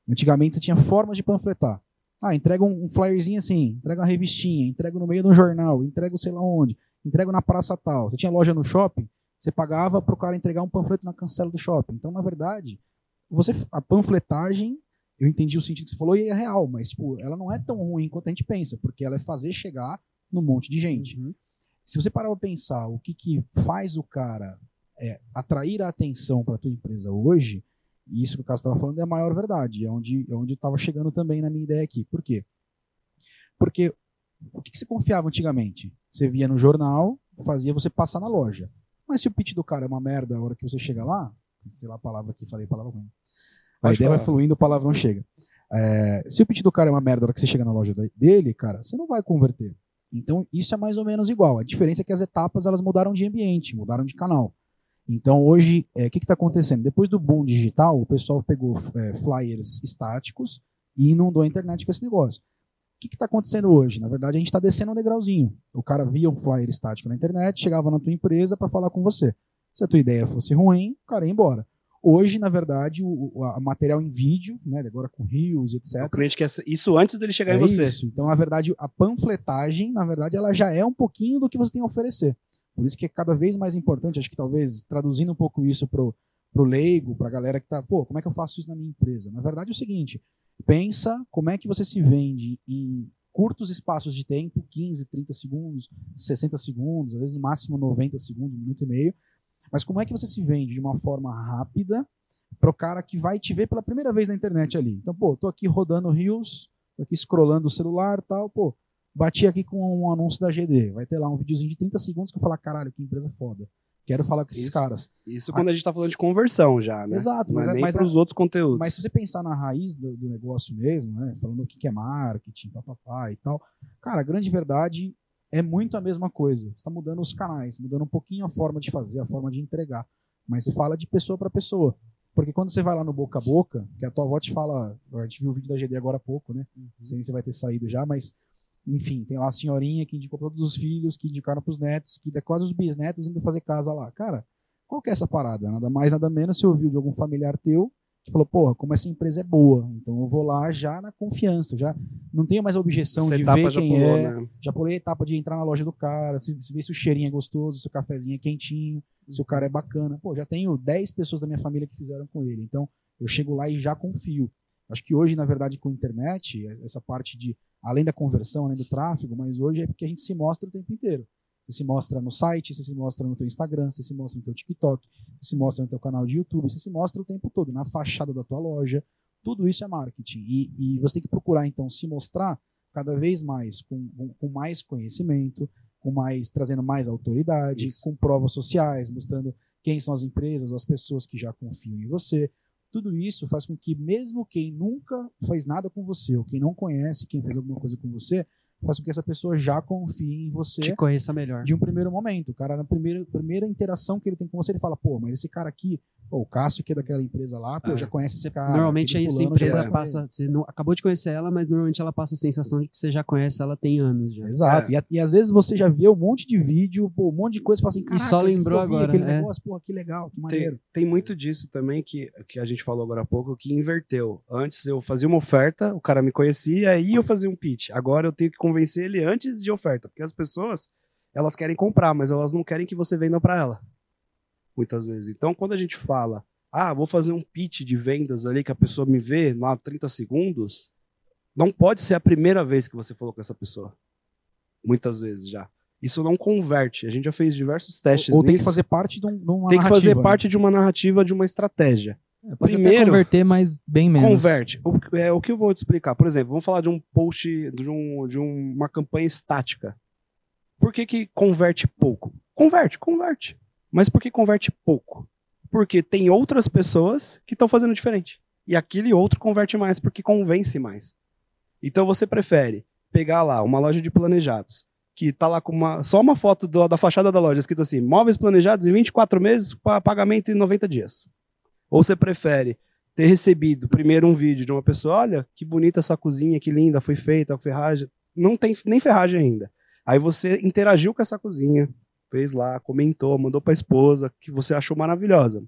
Speaker 3: Antigamente você tinha formas de panfletar. Ah, entrega um, flyerzinho assim, entrega uma revistinha, entrega no meio de um jornal, entrega sei lá onde, entrega na praça tal. Você tinha loja no shopping, você pagava para o cara entregar um panfleto na cancela do shopping. Então, na verdade, você a panfletagem, eu entendi o sentido que você falou e é real, mas tipo, ela não é tão ruim quanto a gente pensa, porque ela é fazer chegar no monte de gente.
Speaker 1: Uhum.
Speaker 3: Se você parar para pensar o que, que faz o cara é, atrair a atenção para a tua empresa hoje, e isso que o Cássio estava falando é a maior verdade, é onde, é onde eu estava chegando também na minha ideia aqui. Por quê? Porque o que, que você confiava antigamente? Você via no jornal, fazia você passar na loja. Mas se o pitch do cara é uma merda a hora que você chega lá, sei lá a palavra que falei, palavra ruim. A ideia vai fluindo, o palavrão chega. É, se o pitch do cara é uma merda a hora que você chega na loja dele, cara, você não vai converter. Então, isso é mais ou menos igual. A diferença é que as etapas elas mudaram de ambiente, mudaram de canal. Então, hoje, é, o que está acontecendo? Depois do boom digital, o pessoal pegou é, flyers estáticos e inundou a internet com esse negócio. O que está acontecendo hoje? Na verdade, a gente está descendo um degrauzinho. O cara via um flyer estático na internet, chegava na tua empresa para falar com você. Se a tua ideia fosse ruim, o cara ia embora. Hoje, na verdade, o, o a material em vídeo, né, agora com rios, etc.
Speaker 1: O cliente quer isso antes dele chegar
Speaker 3: É
Speaker 1: em você.
Speaker 3: isso. Então, na verdade, a panfletagem, na verdade, ela já é um pouquinho do que você tem a oferecer. Por isso que é cada vez mais importante, acho que talvez traduzindo um pouco isso pro, pro leigo, pra galera que tá, pô, como é que eu faço isso na minha empresa? Na verdade é o seguinte, pensa como é que você se vende em curtos espaços de tempo, 15, 30 segundos, 60 segundos, às vezes no máximo 90 segundos, um minuto e meio, mas como é que você se vende de uma forma rápida pro cara que vai te ver pela primeira vez na internet ali. Então, pô, tô aqui rodando Reels, tô aqui scrollando o celular tal, pô, bati aqui com um anúncio da GD, vai ter lá um videozinho de 30 segundos que eu falar, caralho, que empresa foda. Quero falar com esses
Speaker 1: Isso.
Speaker 3: caras.
Speaker 1: Isso quando a gente tá falando de conversão já, né?
Speaker 3: Exato,
Speaker 1: Não
Speaker 3: mas,
Speaker 1: é
Speaker 3: é-
Speaker 1: nem
Speaker 3: mas,
Speaker 1: pros outros conteúdos.
Speaker 3: mas se você pensar na raiz do, do negócio mesmo, né, falando o que que é marketing, papapá e tal, cara, a grande verdade é muito a mesma coisa. Você está mudando os canais, mudando um pouquinho a forma de fazer, a forma de entregar. Mas você fala de pessoa para pessoa. Porque quando você vai lá no boca a boca, que a tua avó te fala, a gente viu o vídeo da GD agora há pouco, né? Não sei se vai ter saído já, mas enfim, tem lá a senhorinha que indicou para todos os filhos, que indicaram para os netos, que dá quase os bisnetos indo fazer casa lá. Cara, qual que é essa parada? Nada mais, nada menos, você ouviu de algum familiar teu que falou, porra, como essa empresa é boa, então eu vou lá já na confiança, já não tenho mais a objeção
Speaker 1: Essa
Speaker 3: de
Speaker 1: etapa
Speaker 3: ver
Speaker 1: já
Speaker 3: quem
Speaker 1: pulou,
Speaker 3: é,
Speaker 1: né?
Speaker 3: já pulei a etapa de entrar na loja do cara, se, se ver se o cheirinho é gostoso, se o cafezinho é quentinho, se o cara é bacana. Pô, já tenho 10 pessoas da minha família que fizeram com ele. Então, eu chego lá e já confio. Acho que hoje, na verdade, com a internet, essa parte de, além da conversão, além do tráfego, mas hoje é porque a gente se mostra o tempo inteiro. Você se mostra no site, você se mostra no teu Instagram, você se mostra no teu TikTok, você se mostra no teu canal de YouTube, você se mostra o tempo todo, na fachada da tua loja. Tudo isso é marketing. E, e você tem que procurar, então, se mostrar cada vez mais com, com, com mais conhecimento, com mais trazendo mais autoridade,
Speaker 1: Isso.
Speaker 3: com provas sociais, mostrando quem são as empresas ou as pessoas que já confiam em você. Tudo isso faz com que mesmo quem nunca fez nada com você, ou quem não conhece quem fez alguma coisa com você, faz com que essa pessoa já confie em você
Speaker 2: Te conheça melhor.
Speaker 3: de um primeiro momento. O cara, na primeira, primeira interação que ele tem com você, ele fala, pô, mas esse cara aqui, Pô, o Cássio, que é daquela empresa lá, pô,
Speaker 1: É.
Speaker 3: já conhece esse cara.
Speaker 2: normalmente aí essa empresa
Speaker 3: conhece
Speaker 2: passa. Você não, acabou de conhecer ela, mas normalmente ela passa a sensação de que você já conhece ela tem anos já.
Speaker 3: Exato.
Speaker 1: É.
Speaker 3: E, a- e às vezes você já vê um monte de vídeo, pô, um monte de coisa, e fala assim,
Speaker 2: E só
Speaker 3: "Caraca, esse que
Speaker 2: lembrou agora,
Speaker 3: Aquele
Speaker 2: é.
Speaker 3: negócio, porra, que legal, que maneiro.
Speaker 1: Tem, tem muito disso também que, que a gente falou agora há pouco, que inverteu. Antes eu fazia uma oferta, o cara me conhecia, aí eu fazia um pitch. Agora eu tenho que convencer ele antes de oferta, porque as pessoas, elas querem comprar, mas elas não querem que você venda para ela. Muitas vezes. Então, quando a gente fala, ah, vou fazer um pitch de vendas ali que a pessoa me vê lá 30 segundos, não pode ser a primeira vez que você falou com essa pessoa. Muitas vezes já. Isso não converte. A gente já fez diversos testes
Speaker 3: Ou tem que fazer parte de, um, de uma
Speaker 1: tem que fazer
Speaker 3: narrativa, né?
Speaker 1: parte de uma narrativa, de uma estratégia.
Speaker 4: É,
Speaker 1: Primeiro-
Speaker 4: converter, mas bem menos.
Speaker 1: Converte. O, é, o que eu vou te explicar? Por exemplo, vamos falar de um post, de, um, de um- uma campanha estática. Por que, que converte pouco? Converte, converte. Mas por que converte pouco? Porque tem outras pessoas que estão fazendo diferente. E aquele outro converte mais, porque convence mais. Então você prefere pegar lá uma loja de planejados, que tá lá com uma, só uma foto do- da fachada da loja, escrito assim: móveis planejados em 24 meses, pagamento em 90 dias. Ou você prefere ter recebido primeiro um vídeo de uma pessoa, olha, que bonita essa cozinha, que linda, foi feita, a ferragem. Não tem nem ferragem ainda. Aí você interagiu com essa cozinha, fez lá, comentou, mandou pra esposa, que você achou maravilhosa.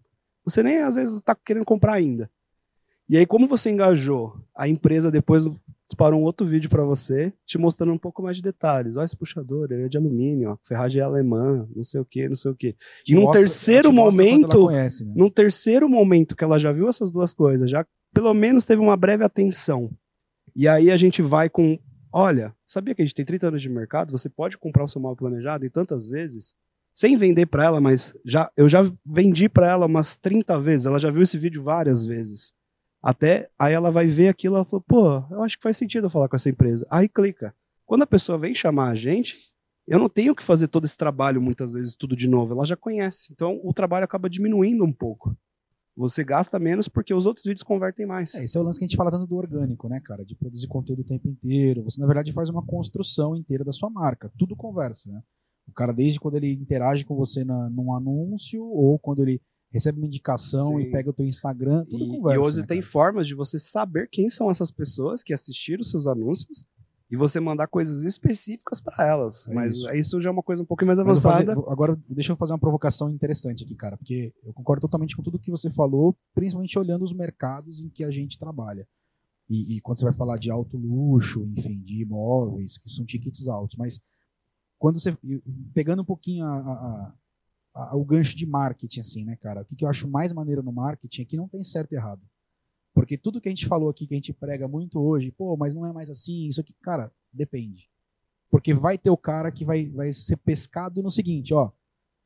Speaker 1: Você nem às vezes tá querendo comprar ainda. E aí, como você engajou, a empresa depois disparou um outro vídeo para você, te mostrando um pouco mais de detalhes. Olha esse puxador, ele é de alumínio, ó, a ferragem é alemã, não sei o que, não sei o que. E num
Speaker 3: mostra-
Speaker 1: terceiro momento,
Speaker 3: conhece, né?
Speaker 1: num terceiro momento que ela já viu essas duas coisas, já pelo menos teve uma breve atenção. E aí a gente vai com, olha, sabia que a gente tem 30 anos de mercado, você pode comprar o seu mal planejado e tantas vezes, sem vender para ela, mas já eu já vendi para ela umas 30 vezes, ela já viu esse vídeo várias vezes. Até aí ela vai ver aquilo, ela fala, pô, eu acho que faz sentido eu falar com essa empresa. Aí clica. Quando a pessoa vem chamar a gente, eu não tenho que fazer todo esse trabalho muitas vezes tudo de novo, ela já conhece. Então o trabalho acaba diminuindo um pouco. Você gasta menos porque os outros vídeos convertem mais.
Speaker 3: É, esse é o lance que a gente fala tanto do orgânico, né, cara? De produzir conteúdo o tempo inteiro. Você, na verdade, faz uma construção inteira da sua marca. Tudo conversa, né? O cara, desde quando ele interage com você na, num anúncio, ou quando ele recebe uma indicação
Speaker 1: Sim.
Speaker 3: e pega o teu Instagram, tudo
Speaker 1: E,
Speaker 3: conversa.
Speaker 1: e hoje
Speaker 3: né,
Speaker 1: tem formas de você saber quem são essas pessoas que assistiram os seus anúncios e você mandar coisas específicas para elas.
Speaker 3: É
Speaker 1: Mas
Speaker 3: isso.
Speaker 1: isso. já é uma coisa um pouco mais avançada.
Speaker 3: fazer- agora, deixa eu fazer uma provocação interessante aqui, cara, porque eu concordo totalmente com tudo que você falou, principalmente olhando os mercados em que a gente trabalha. E, e quando você vai falar de alto luxo, enfim, de imóveis, que são tickets altos, mas quando você. Pegando um pouquinho a- a- a- a- o gancho de marketing, assim, né, cara? O que, que eu acho mais maneiro no marketing é que não tem certo e errado. Porque tudo que a gente falou aqui, que a gente prega muito hoje, pô, mas não é mais assim, isso aqui, cara, depende. Porque vai ter o cara que vai, vai ser pescado no seguinte, ó.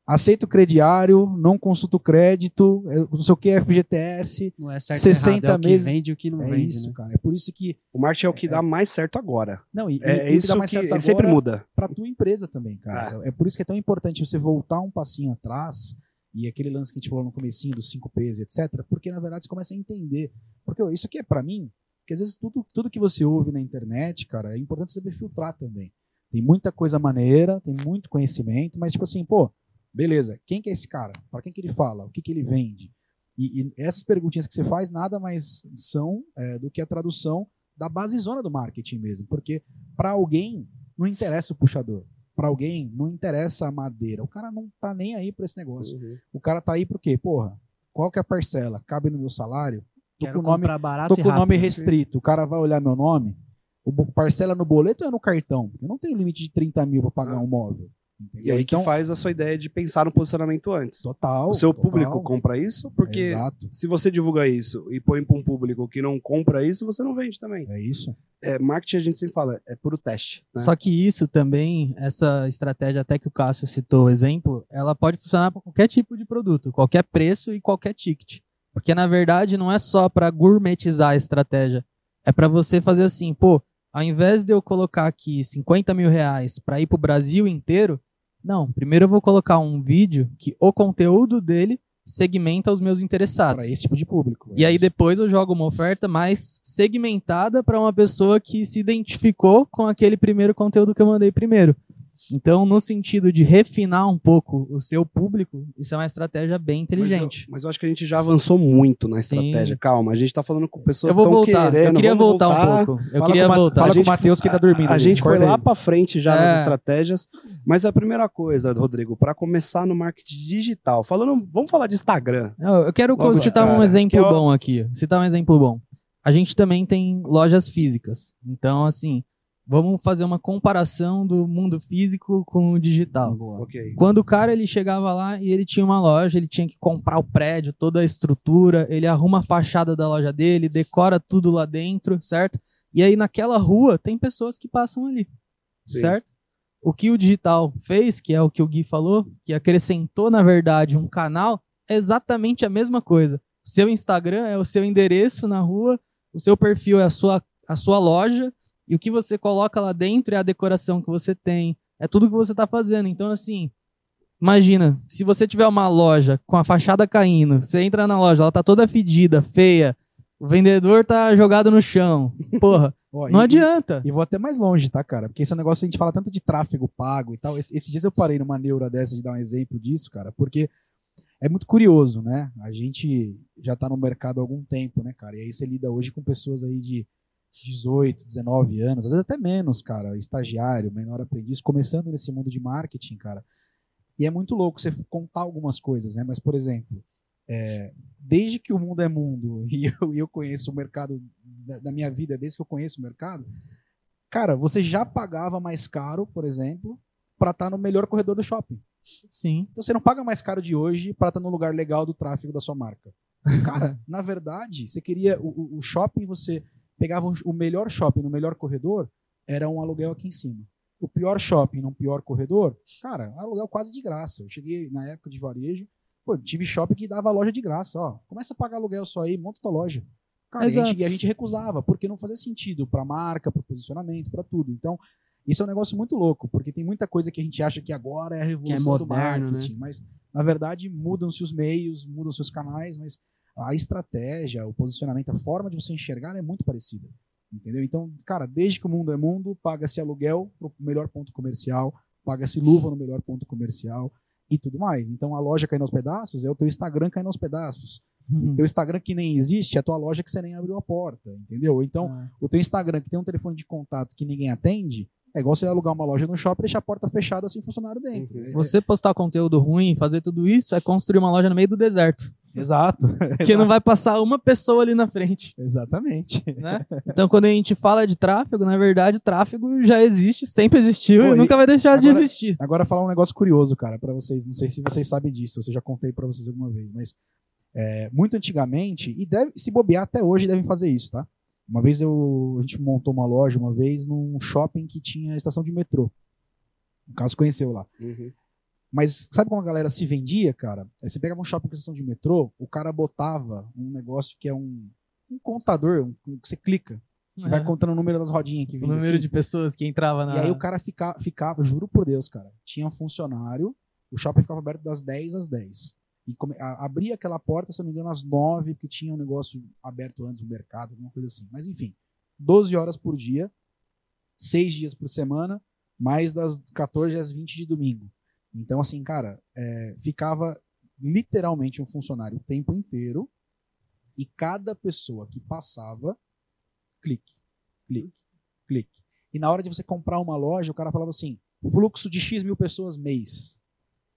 Speaker 3: Aceito crediário, não consulto crédito, é, não sei o que, FGTS.
Speaker 2: Não é certo
Speaker 3: 60
Speaker 2: errado, é o que
Speaker 3: meses-
Speaker 2: vende e o que não
Speaker 3: é
Speaker 2: vende.
Speaker 3: isso,
Speaker 2: né?
Speaker 3: cara. É por isso que.
Speaker 1: O marketing é o que dá mais certo agora.
Speaker 3: Não, e,
Speaker 1: É,
Speaker 3: e-
Speaker 1: isso
Speaker 3: dá mais
Speaker 1: que
Speaker 3: certo
Speaker 1: ele sempre muda.
Speaker 3: pra tua empresa também, cara. É por isso que é tão importante você voltar um passinho atrás e aquele lance que a gente falou no comecinho dos 5 P's, etc. Porque, na verdade, você começa a entender. Porque isso aqui é pra mim, porque às vezes tudo, tudo que você ouve na internet, cara, é importante saber filtrar também. Tem muita coisa maneira, tem muito conhecimento, mas tipo assim, pô, beleza, quem que é esse cara? Para quem que ele fala? O que que ele vende? E, e essas perguntinhas que você faz nada mais são é, do que a tradução da base zona do marketing mesmo, porque para alguém não interessa o puxador, para alguém não interessa a madeira, o cara não tá nem aí para esse negócio. O cara tá aí pro quê? Porra, qual que é a parcela? Cabe no meu salário? Tô
Speaker 2: Quero
Speaker 3: com o nome,
Speaker 2: comprar barato
Speaker 3: tô
Speaker 2: e
Speaker 3: com o
Speaker 2: rápido.
Speaker 3: nome restrito. O cara vai olhar meu nome? O parcela no boleto ou é no cartão? Eu não tenho limite de 30 mil para pagar
Speaker 1: Ah.
Speaker 3: um móvel.
Speaker 1: E
Speaker 3: Entendeu?
Speaker 1: aí
Speaker 3: então,
Speaker 1: que faz a sua ideia de pensar no posicionamento antes.
Speaker 3: total.
Speaker 1: o seu
Speaker 3: total.
Speaker 1: público compra isso, porque
Speaker 3: Exato.
Speaker 1: se você divulga isso e põe para um público que não compra isso, você não vende também.
Speaker 3: É isso.
Speaker 1: É, marketing a gente sempre fala, é puro teste. né?
Speaker 4: Só que isso também, essa estratégia até que o Cássio citou o exemplo, ela pode funcionar para qualquer tipo de produto, qualquer preço e qualquer ticket. Porque na verdade não é só para gourmetizar a estratégia, é para você fazer assim, pô, ao invés de eu colocar aqui 50 mil reais para ir para o Brasil inteiro, não, primeiro eu vou colocar um vídeo que o conteúdo dele segmenta os meus interessados.
Speaker 3: Para esse tipo de público.
Speaker 4: E
Speaker 3: É
Speaker 4: aí
Speaker 3: isso.
Speaker 4: depois eu jogo uma oferta mais segmentada para uma pessoa que se identificou com aquele primeiro conteúdo que eu mandei primeiro. Então, no sentido de refinar um pouco o seu público, isso é uma estratégia bem inteligente.
Speaker 1: Mas eu, mas eu acho que a gente já avançou muito na
Speaker 4: Sim.
Speaker 1: estratégia. Calma, a gente tá falando com pessoas
Speaker 4: eu
Speaker 1: que estão querendo.
Speaker 4: eu queria voltar
Speaker 1: voltar.
Speaker 4: um pouco. Eu
Speaker 3: Fala
Speaker 4: queria
Speaker 3: com
Speaker 4: voltar.
Speaker 3: fala
Speaker 1: A
Speaker 3: com o
Speaker 1: gente-
Speaker 3: Matheus que tá dormindo.
Speaker 1: A
Speaker 3: ali.
Speaker 1: gente foi lá pra frente já
Speaker 4: É.
Speaker 1: nas estratégias, mas a primeira coisa, Rodrigo, para começar no marketing digital, falando, vamos falar de Instagram.
Speaker 4: Não, eu quero
Speaker 1: Logo
Speaker 4: citar um exemplo
Speaker 1: que é
Speaker 4: bom aqui. Citar um exemplo bom. A gente também tem lojas físicas. Então, assim, vamos fazer uma comparação do mundo físico com o digital.
Speaker 1: Ok.
Speaker 4: Quando o cara ele chegava lá e ele tinha uma loja, ele tinha que comprar o prédio, toda a estrutura, ele arruma a fachada da loja dele, decora tudo lá dentro, certo? E aí naquela rua tem pessoas que passam ali,
Speaker 1: Sim.
Speaker 4: certo? O que o digital fez, que é o que o Gui falou, que acrescentou na verdade um canal, é exatamente a mesma coisa. O seu Instagram é o seu endereço na rua, o seu perfil é a sua, a sua loja, e o que você coloca lá dentro é a decoração que você tem, é tudo que você está fazendo. Então, assim, imagina, se você tiver uma loja com a fachada caindo, você entra na loja, ela tá toda fedida, feia, o vendedor tá jogado no chão. Porra,
Speaker 3: Ó,
Speaker 4: não
Speaker 3: e-
Speaker 4: adianta.
Speaker 3: E vou até mais longe, tá, cara? Porque esse é um negócio que a gente fala tanto de tráfego pago e tal. Esse- Esses dias eu parei numa neura dessa de dar um exemplo disso, cara, porque é muito curioso, né? A gente já tá no mercado há algum tempo, né, cara? E aí você lida hoje com pessoas aí de 18, 19 anos, às vezes até menos, cara, estagiário, menor aprendiz, começando nesse mundo de marketing, cara. E é muito louco você contar algumas coisas, né? Mas, por exemplo, é, desde que o mundo é mundo e eu, eu conheço o mercado da, da minha vida, desde que eu conheço o mercado, cara, você já pagava mais caro, por exemplo, para estar no melhor corredor do shopping.
Speaker 4: Sim.
Speaker 3: Então você não paga mais caro de hoje para estar no lugar legal do tráfego da sua marca. Cara, na verdade, você queria o, o shopping, você pegava o melhor shopping no melhor corredor, era um aluguel aqui em cima. O pior shopping no pior corredor, cara, aluguel quase de graça. Eu cheguei na época de varejo, pô, tive shopping que dava loja de graça, ó. Começa a pagar aluguel só aí, monta tua loja. Cara, e a, gente, e a gente recusava, porque não fazia sentido para marca, para posicionamento, para tudo. Então, isso é um negócio muito louco, porque tem muita coisa que a gente acha que agora é a revolução do
Speaker 2: moderno, né?
Speaker 3: marketing, mas na verdade mudam-se os meios, mudam-se os canais, mas a estratégia, o posicionamento, a forma de você enxergar é muito parecida. Entendeu? Então, cara, desde que o mundo é mundo, paga-se aluguel pro melhor ponto comercial, paga-se luva no melhor ponto comercial e tudo mais. Então, a loja caindo aos pedaços é o teu Instagram caindo aos pedaços.
Speaker 4: Uhum.
Speaker 3: O teu Instagram que nem existe é a tua loja que você nem abriu a porta, entendeu? Então,
Speaker 4: Ah.
Speaker 3: o teu Instagram que tem um telefone de contato que ninguém atende, é igual você alugar uma loja no shopping e deixar a porta fechada sem funcionário dentro.
Speaker 1: Uhum.
Speaker 4: Você postar conteúdo ruim, fazer tudo isso, é construir uma loja no meio do deserto.
Speaker 3: Exato.
Speaker 4: Que não vai passar uma pessoa ali na frente.
Speaker 3: Exatamente.
Speaker 4: né? Então, quando a gente fala de tráfego, na verdade, tráfego já existe, sempre existiu
Speaker 3: Pô,
Speaker 4: e
Speaker 3: e
Speaker 4: nunca vai deixar de
Speaker 3: agora-
Speaker 4: existir.
Speaker 3: Agora falar um negócio curioso, cara, pra vocês. Não sei se vocês sabem disso, ou se eu já contei pra vocês alguma vez, mas é, muito antigamente, e deve, se bobear até hoje, devem fazer isso, tá? Uma vez eu, a gente montou uma loja, uma vez, num shopping que tinha estação de metrô. No caso, conheceu lá.
Speaker 1: Uhum.
Speaker 3: Mas sabe como a galera se vendia, cara? Aí você pegava um shopping com estação de metrô, o cara botava um negócio que é um, um contador, um, que você clica, vai contando o número das rodinhas que
Speaker 4: o
Speaker 3: vinha.
Speaker 4: número
Speaker 3: assim.
Speaker 4: de pessoas que entrava na.
Speaker 3: E aí o cara fica, ficava, juro por Deus, cara, tinha um funcionário, o shopping ficava aberto das 10 às 10. E come, a, abria aquela porta, se eu não me engano, às 9, porque tinha um negócio aberto antes, um mercado, alguma coisa assim. Mas enfim, 12 horas por dia, 6 dias por semana, mais das 14 às 20 de domingo. Então, assim, cara, é, ficava literalmente um funcionário o tempo inteiro e cada pessoa que passava, clique, clique, clique. E na hora de você comprar uma loja, o cara falava assim: fluxo de X mil pessoas mês.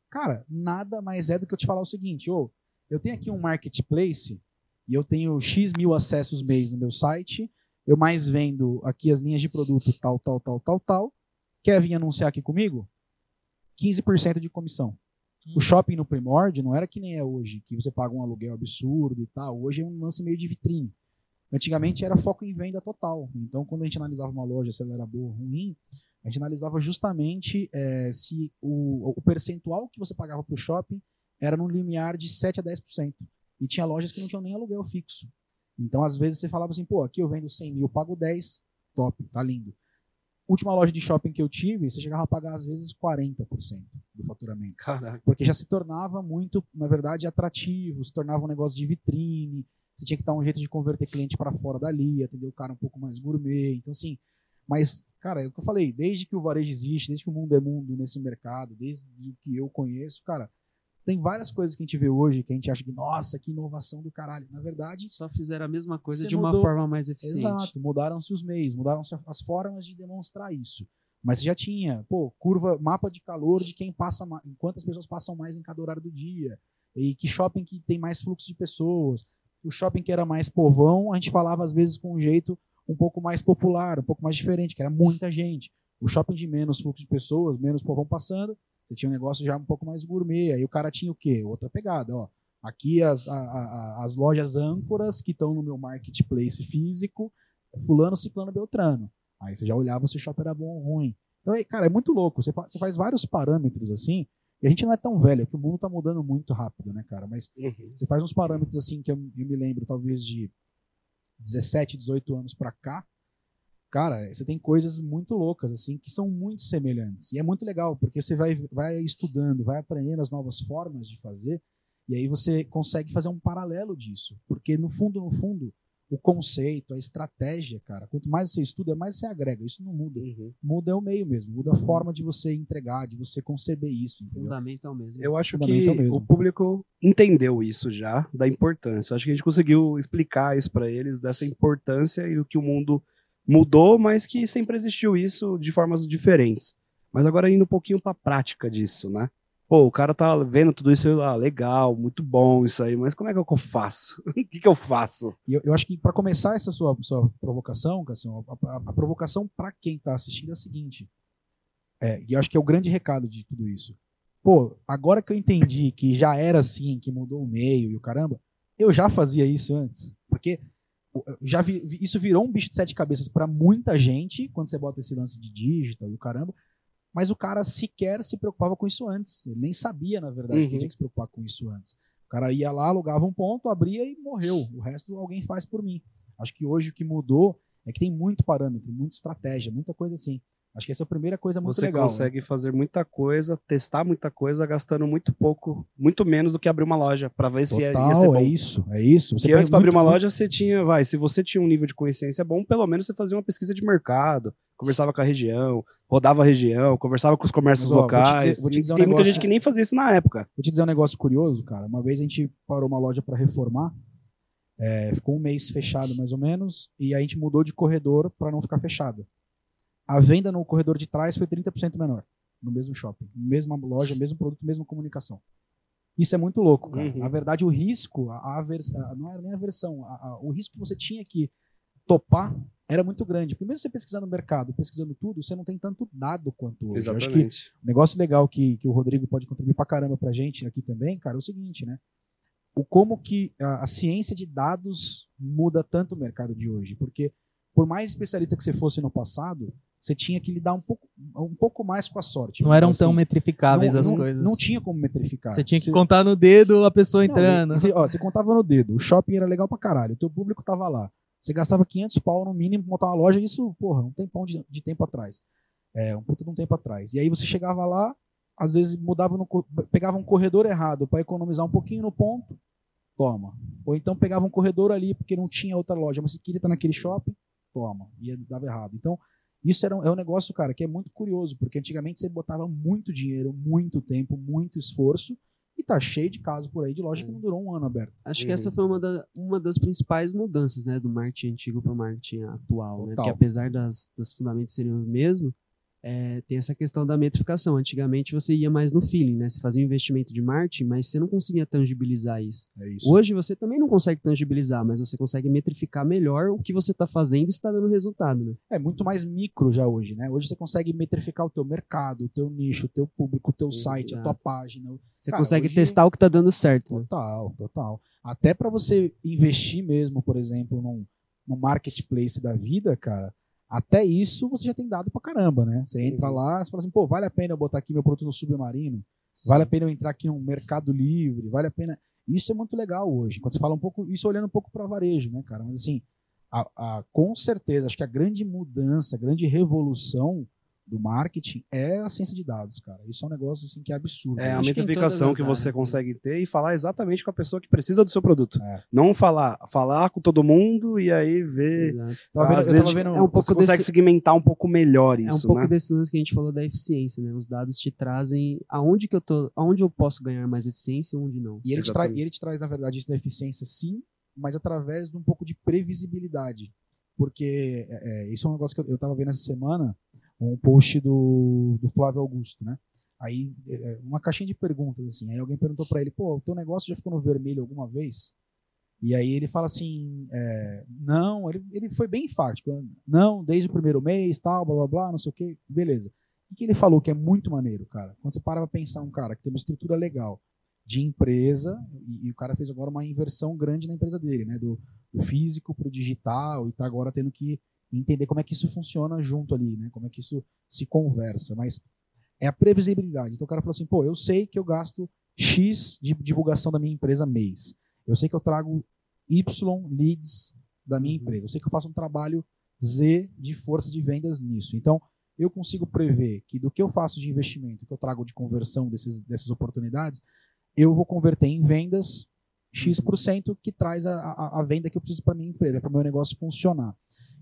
Speaker 3: Cara, nada mais é do que eu te falar o seguinte: ô, eu tenho aqui um marketplace e eu tenho X mil acessos mês no meu site, eu mais vendo aqui as linhas de produto tal, tal, tal, tal, tal. Quer vir anunciar aqui comigo? 15% de comissão. O shopping no primórdio não era que nem é hoje, que você paga um aluguel absurdo e tal. Hoje é um lance meio de vitrine. Antigamente era foco em venda total. Então, quando a gente analisava uma loja, se ela era boa ou ruim, a gente analisava justamente eh, se o, o percentual que você pagava para o shopping era no limiar de 7 a 10%. E tinha lojas que não tinham nem aluguel fixo. Então, às vezes, você falava assim, pô, aqui eu vendo 100 mil, pago 10, top, tá lindo. Última loja de shopping que eu tive, você chegava a pagar, às vezes, 40% do faturamento
Speaker 1: Caraca.
Speaker 3: porque já se tornava muito, na verdade, atrativo, se tornava um negócio de vitrine, você tinha que dar um jeito de converter cliente para fora dali, atender o cara um pouco mais gourmet. Então, assim, Mas, cara, é o que eu falei, desde que o varejo existe, desde que o mundo é mundo nesse mercado, desde que eu conheço, cara, tem várias coisas que a gente vê hoje que a gente acha que, nossa, que inovação do caralho. Na verdade,
Speaker 2: Só fizeram a mesma coisa de uma
Speaker 3: mudou-
Speaker 2: forma mais eficiente.
Speaker 3: Exato, mudaram-se os meios, mudaram-se as formas de demonstrar isso. Mas já tinha, pô, curva, mapa de calor de quem passa, quantas pessoas passam mais em cada horário do dia. E que shopping que tem mais fluxo de pessoas. O shopping que era mais povão, a gente falava às vezes com um jeito um pouco mais popular, um pouco mais diferente, que era muita gente. O shopping de menos fluxo de pessoas, menos povão passando, você tinha um negócio já um pouco mais gourmet. Aí o cara tinha o quê? Outra pegada, ó. Aqui as, a- a- as lojas âncoras que estão no meu marketplace físico, fulano, ciclano, beltrano. Aí você já olhava se o shopping era bom ou ruim. Então, aí, cara, é muito louco. Você, você faz vários parâmetros assim, e a gente não é tão velho, é que o mundo tá mudando muito rápido, né, cara? Mas você faz uns parâmetros assim que eu, eu me lembro, talvez de 17, 18 anos pra cá. Cara, você tem coisas muito loucas, assim, que são muito semelhantes. E é muito legal, porque você vai, vai estudando, vai aprendendo as novas formas de fazer, e aí você consegue fazer um paralelo disso. Porque, no fundo, no fundo, o conceito, a estratégia, cara, quanto mais você estuda, mais você agrega. Isso não muda.
Speaker 1: Uhum.
Speaker 3: Muda é o meio mesmo, muda a forma de você entregar, de você conceber isso, entendeu?
Speaker 2: Fundamental mesmo.
Speaker 1: Eu acho que o público entendeu isso já, da importância. Eu acho que a gente conseguiu explicar isso para eles, dessa importância e o que o mundo mudou, mas que sempre existiu isso de formas diferentes. Mas agora indo um pouquinho para a prática disso, né? Pô, o cara tá vendo tudo isso, ah, legal, muito bom isso aí, mas como é que eu faço? o que, que eu faço?
Speaker 3: Eu, eu acho que para começar essa sua, sua provocação, Cassião, a, a- a provocação para quem está assistindo é a seguinte. É, e eu acho que é o grande recado de tudo isso. Pô, agora que eu entendi que já era assim, que mudou o meio e o caramba, eu já fazia isso antes. Porque já vi- isso virou um bicho de sete cabeças para muita gente quando você bota esse lance de digital e o caramba. Mas o cara sequer se preocupava com isso antes. Ele nem sabia, na verdade, que
Speaker 1: Uhum.
Speaker 3: tinha que se preocupar com isso antes. O cara ia lá, alugava um ponto, abria e morreu. O resto alguém faz por mim. Acho que hoje o que mudou é que tem muito parâmetro, muita estratégia, muita coisa assim. Acho que essa é a primeira coisa muito
Speaker 1: Você
Speaker 3: legal. né?
Speaker 1: consegue fazer muita coisa, testar muita coisa, gastando muito pouco, muito menos do que abrir uma loja, para ver se ia, ia ser
Speaker 3: Total,
Speaker 1: bom.
Speaker 3: é isso, é isso.
Speaker 1: Porque
Speaker 3: vai
Speaker 1: antes, para abrir
Speaker 3: muito-
Speaker 1: uma loja, você tinha, vai, se você tinha um nível de consciência bom, pelo menos você fazia uma pesquisa de mercado, conversava com a região, rodava a região, conversava com os comércios
Speaker 3: Mas, ó, vou te
Speaker 1: locais.
Speaker 3: dizer- vou te dizer um
Speaker 1: Tem muita
Speaker 3: negócio-
Speaker 1: gente que nem fazia isso na época.
Speaker 3: Vou te dizer um negócio curioso, cara. Uma vez a gente parou uma loja para reformar, é, ficou um mês fechado mais ou menos, e a gente mudou de corredor para não ficar fechado. A venda no corredor de trás foi 30% menor, no mesmo shopping, mesma loja, mesmo produto, mesma comunicação. Isso é muito louco, cara.
Speaker 1: Uhum.
Speaker 3: Na verdade, o risco, a, a não era nem a aversão, a- a- o risco que você tinha que topar era muito grande. Porque mesmo você pesquisando no mercado, pesquisando tudo, você não tem tanto dado quanto hoje. Eu acho que
Speaker 1: Exatamente.
Speaker 3: um negócio legal que, que o Rodrigo pode contribuir pra caramba pra gente aqui também, cara, é o seguinte, né? O como que a, a ciência de dados muda tanto o mercado de hoje. Porque por mais especialista que você fosse no passado, você tinha que lidar um pouco, um pouco mais com a sorte.
Speaker 4: Não eram
Speaker 3: dizer
Speaker 4: tão
Speaker 3: assim.
Speaker 4: metrificáveis
Speaker 3: não,
Speaker 4: as
Speaker 3: não-
Speaker 4: coisas.
Speaker 3: Não tinha como metrificar.
Speaker 4: Você tinha que
Speaker 3: Você-
Speaker 4: contar no dedo a pessoa
Speaker 3: não,
Speaker 4: entrando.
Speaker 3: Você, ó, você contava no dedo. O shopping era legal pra caralho. O teu público tava lá. Você gastava 500 pau no mínimo pra montar uma loja. Isso, porra, um tempão de, de tempo atrás. É, um puta de um tempo atrás. E aí você chegava lá, às vezes mudava no, pegava um corredor errado pra economizar um pouquinho no ponto. Toma. Ou então pegava um corredor ali porque não tinha outra loja, mas você queria estar naquele shopping. Toma. E dava errado. Então, isso era um, é um negócio, cara, que é muito curioso, porque antigamente você botava muito dinheiro, muito tempo, muito esforço, e tá cheio de casos por aí de loja que não durou um ano aberto.
Speaker 2: Acho que
Speaker 1: Uhum.
Speaker 2: essa foi uma, da- uma das principais mudanças, né, do marketing antigo para o marketing atual, né?
Speaker 3: Total.
Speaker 2: Porque apesar das, das fundamentos serem os mesmos, é, tem essa questão da metrificação. Antigamente você ia mais no feeling, né? Você fazia um investimento de marketing, mas você não conseguia tangibilizar isso.
Speaker 3: É isso.
Speaker 2: Hoje você também não consegue tangibilizar, mas você consegue metrificar melhor o que você está fazendo e está dando resultado, né?
Speaker 3: É muito mais micro já hoje, né? Hoje você consegue metrificar o teu mercado, o teu nicho, o teu público, o teu site, a tua página.
Speaker 2: Você
Speaker 3: Cara,
Speaker 2: consegue
Speaker 3: hoje-
Speaker 2: testar o que está dando certo, né?
Speaker 3: Total, total. Até para você investir mesmo, por exemplo, num, num marketplace da vida, cara, até isso você já tem dado pra caramba, né? Você entra lá, você fala assim, pô, vale a pena eu botar aqui meu produto no submarino? Vale a pena eu entrar aqui no Mercado Livre? Vale a pena. Isso é muito legal hoje. Quando você fala um pouco, isso olhando um pouco para varejo, né, cara? Mas assim, a, a- com certeza, acho que a grande mudança, a grande revolução do marketing é a ciência de dados, cara. Isso é um negócio assim que é absurdo.
Speaker 1: É a metrificação que, você
Speaker 2: áreas, né?
Speaker 1: consegue ter e falar exatamente com a pessoa que precisa do seu produto.
Speaker 3: É.
Speaker 1: Não falar, falar com todo mundo e aí ver.
Speaker 3: Vendo-
Speaker 1: Às vezes
Speaker 3: vendo-
Speaker 2: é um pouco
Speaker 1: você consegue
Speaker 2: desse-
Speaker 1: segmentar um pouco melhor
Speaker 2: É um
Speaker 1: isso,
Speaker 2: pouco
Speaker 1: né?
Speaker 2: desse lance que a gente falou da eficiência, né? Os dados te trazem aonde que eu tô, aonde eu posso ganhar mais eficiência e onde não.
Speaker 3: E ele, te tra- ele te traz, na verdade, isso da eficiência, sim, mas através de um pouco de previsibilidade. Porque é, é, isso é um negócio que eu, eu tava vendo essa semana, um post do, do Flávio Augusto, né? Aí, é, é, uma caixinha de perguntas, assim. Aí alguém perguntou pra ele, pô, o teu negócio já ficou no vermelho alguma vez? E aí ele fala assim, é, não, ele, ele foi bem enfático. Não, desde o primeiro mês, tal, blá, blá, blá, não sei o que, beleza. O que ele falou que é muito maneiro, cara? Quando você para pra pensar um cara que tem uma estrutura legal, de empresa, e, e o cara fez agora uma inversão grande na empresa dele, né? Do, do físico pro digital, e tá agora tendo que entender como é que isso funciona junto ali, né? Como é que isso se conversa. Mas é a previsibilidade. Então o cara falou assim, pô, eu sei que eu gasto X de divulgação da minha empresa mês. Eu sei que eu trago Y leads da minha empresa. Eu sei que eu faço um trabalho Z de força de vendas nisso. Então, eu consigo prever que do que eu faço de investimento, que eu trago de conversão desses, dessas oportunidades, eu vou converter em vendas X% que traz a, a, a venda que eu preciso para minha empresa, para o meu negócio funcionar.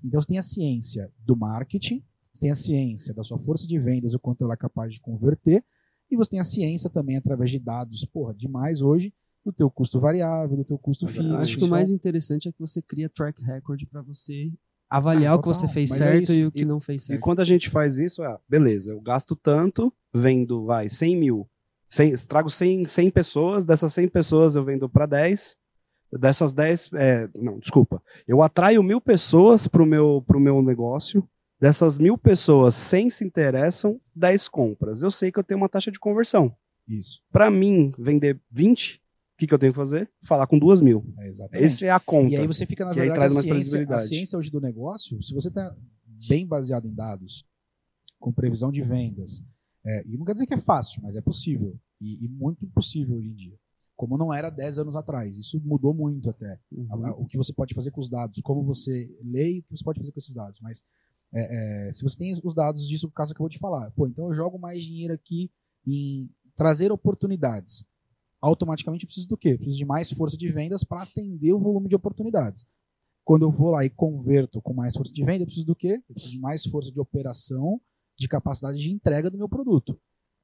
Speaker 3: Então você tem a ciência do marketing, você tem a ciência da sua força de vendas, o quanto ela é capaz de converter, e você tem a ciência também através de dados, porra, demais hoje, do teu custo variável, do teu custo fixo.
Speaker 2: Acho que o mais interessante é que você cria track record para você avaliar
Speaker 3: Ah,
Speaker 2: o que você fez
Speaker 3: Mas é
Speaker 2: certo
Speaker 3: isso.
Speaker 2: e o que
Speaker 1: E-
Speaker 2: não fez
Speaker 1: E
Speaker 2: certo.
Speaker 1: quando a gente faz isso, é, beleza, eu gasto tanto, vendo, vai, 100 mil. 100, trago 100, 100 pessoas, dessas 100 pessoas eu vendo para 10. Dessas 10, é, não, desculpa. Eu atraio mil pessoas pro meu, pro meu negócio. Dessas mil pessoas, 100 se interessam, 10 compras. Eu sei que eu tenho uma taxa de conversão.
Speaker 3: Isso,
Speaker 1: Para mim, vender 20, o que, que eu tenho que fazer? Falar com duas mil.
Speaker 3: é exatamente.
Speaker 1: Essa é a conta.
Speaker 3: E aí você fica, na verdade,
Speaker 1: traz
Speaker 3: a,
Speaker 1: mais
Speaker 3: ciência, a ciência hoje do negócio, se você está bem baseado em dados, com previsão de vendas, é, e não quer dizer que é fácil, mas é possível. E, e muito possível hoje em dia. Como não era 10 anos atrás. Isso mudou muito até.
Speaker 2: Uhum.
Speaker 3: O que você pode fazer com os dados, como você lê e o que você pode fazer com esses dados. Mas é, é, se você tem os dados disso, o caso que eu vou te falar, pô, então eu jogo mais dinheiro aqui em trazer oportunidades. Automaticamente eu preciso do quê? Eu preciso de mais força de vendas para atender o volume de oportunidades. Quando eu vou lá e converto com mais força de venda, eu preciso do quê? Eu preciso de mais força de operação, de capacidade de entrega do meu produto.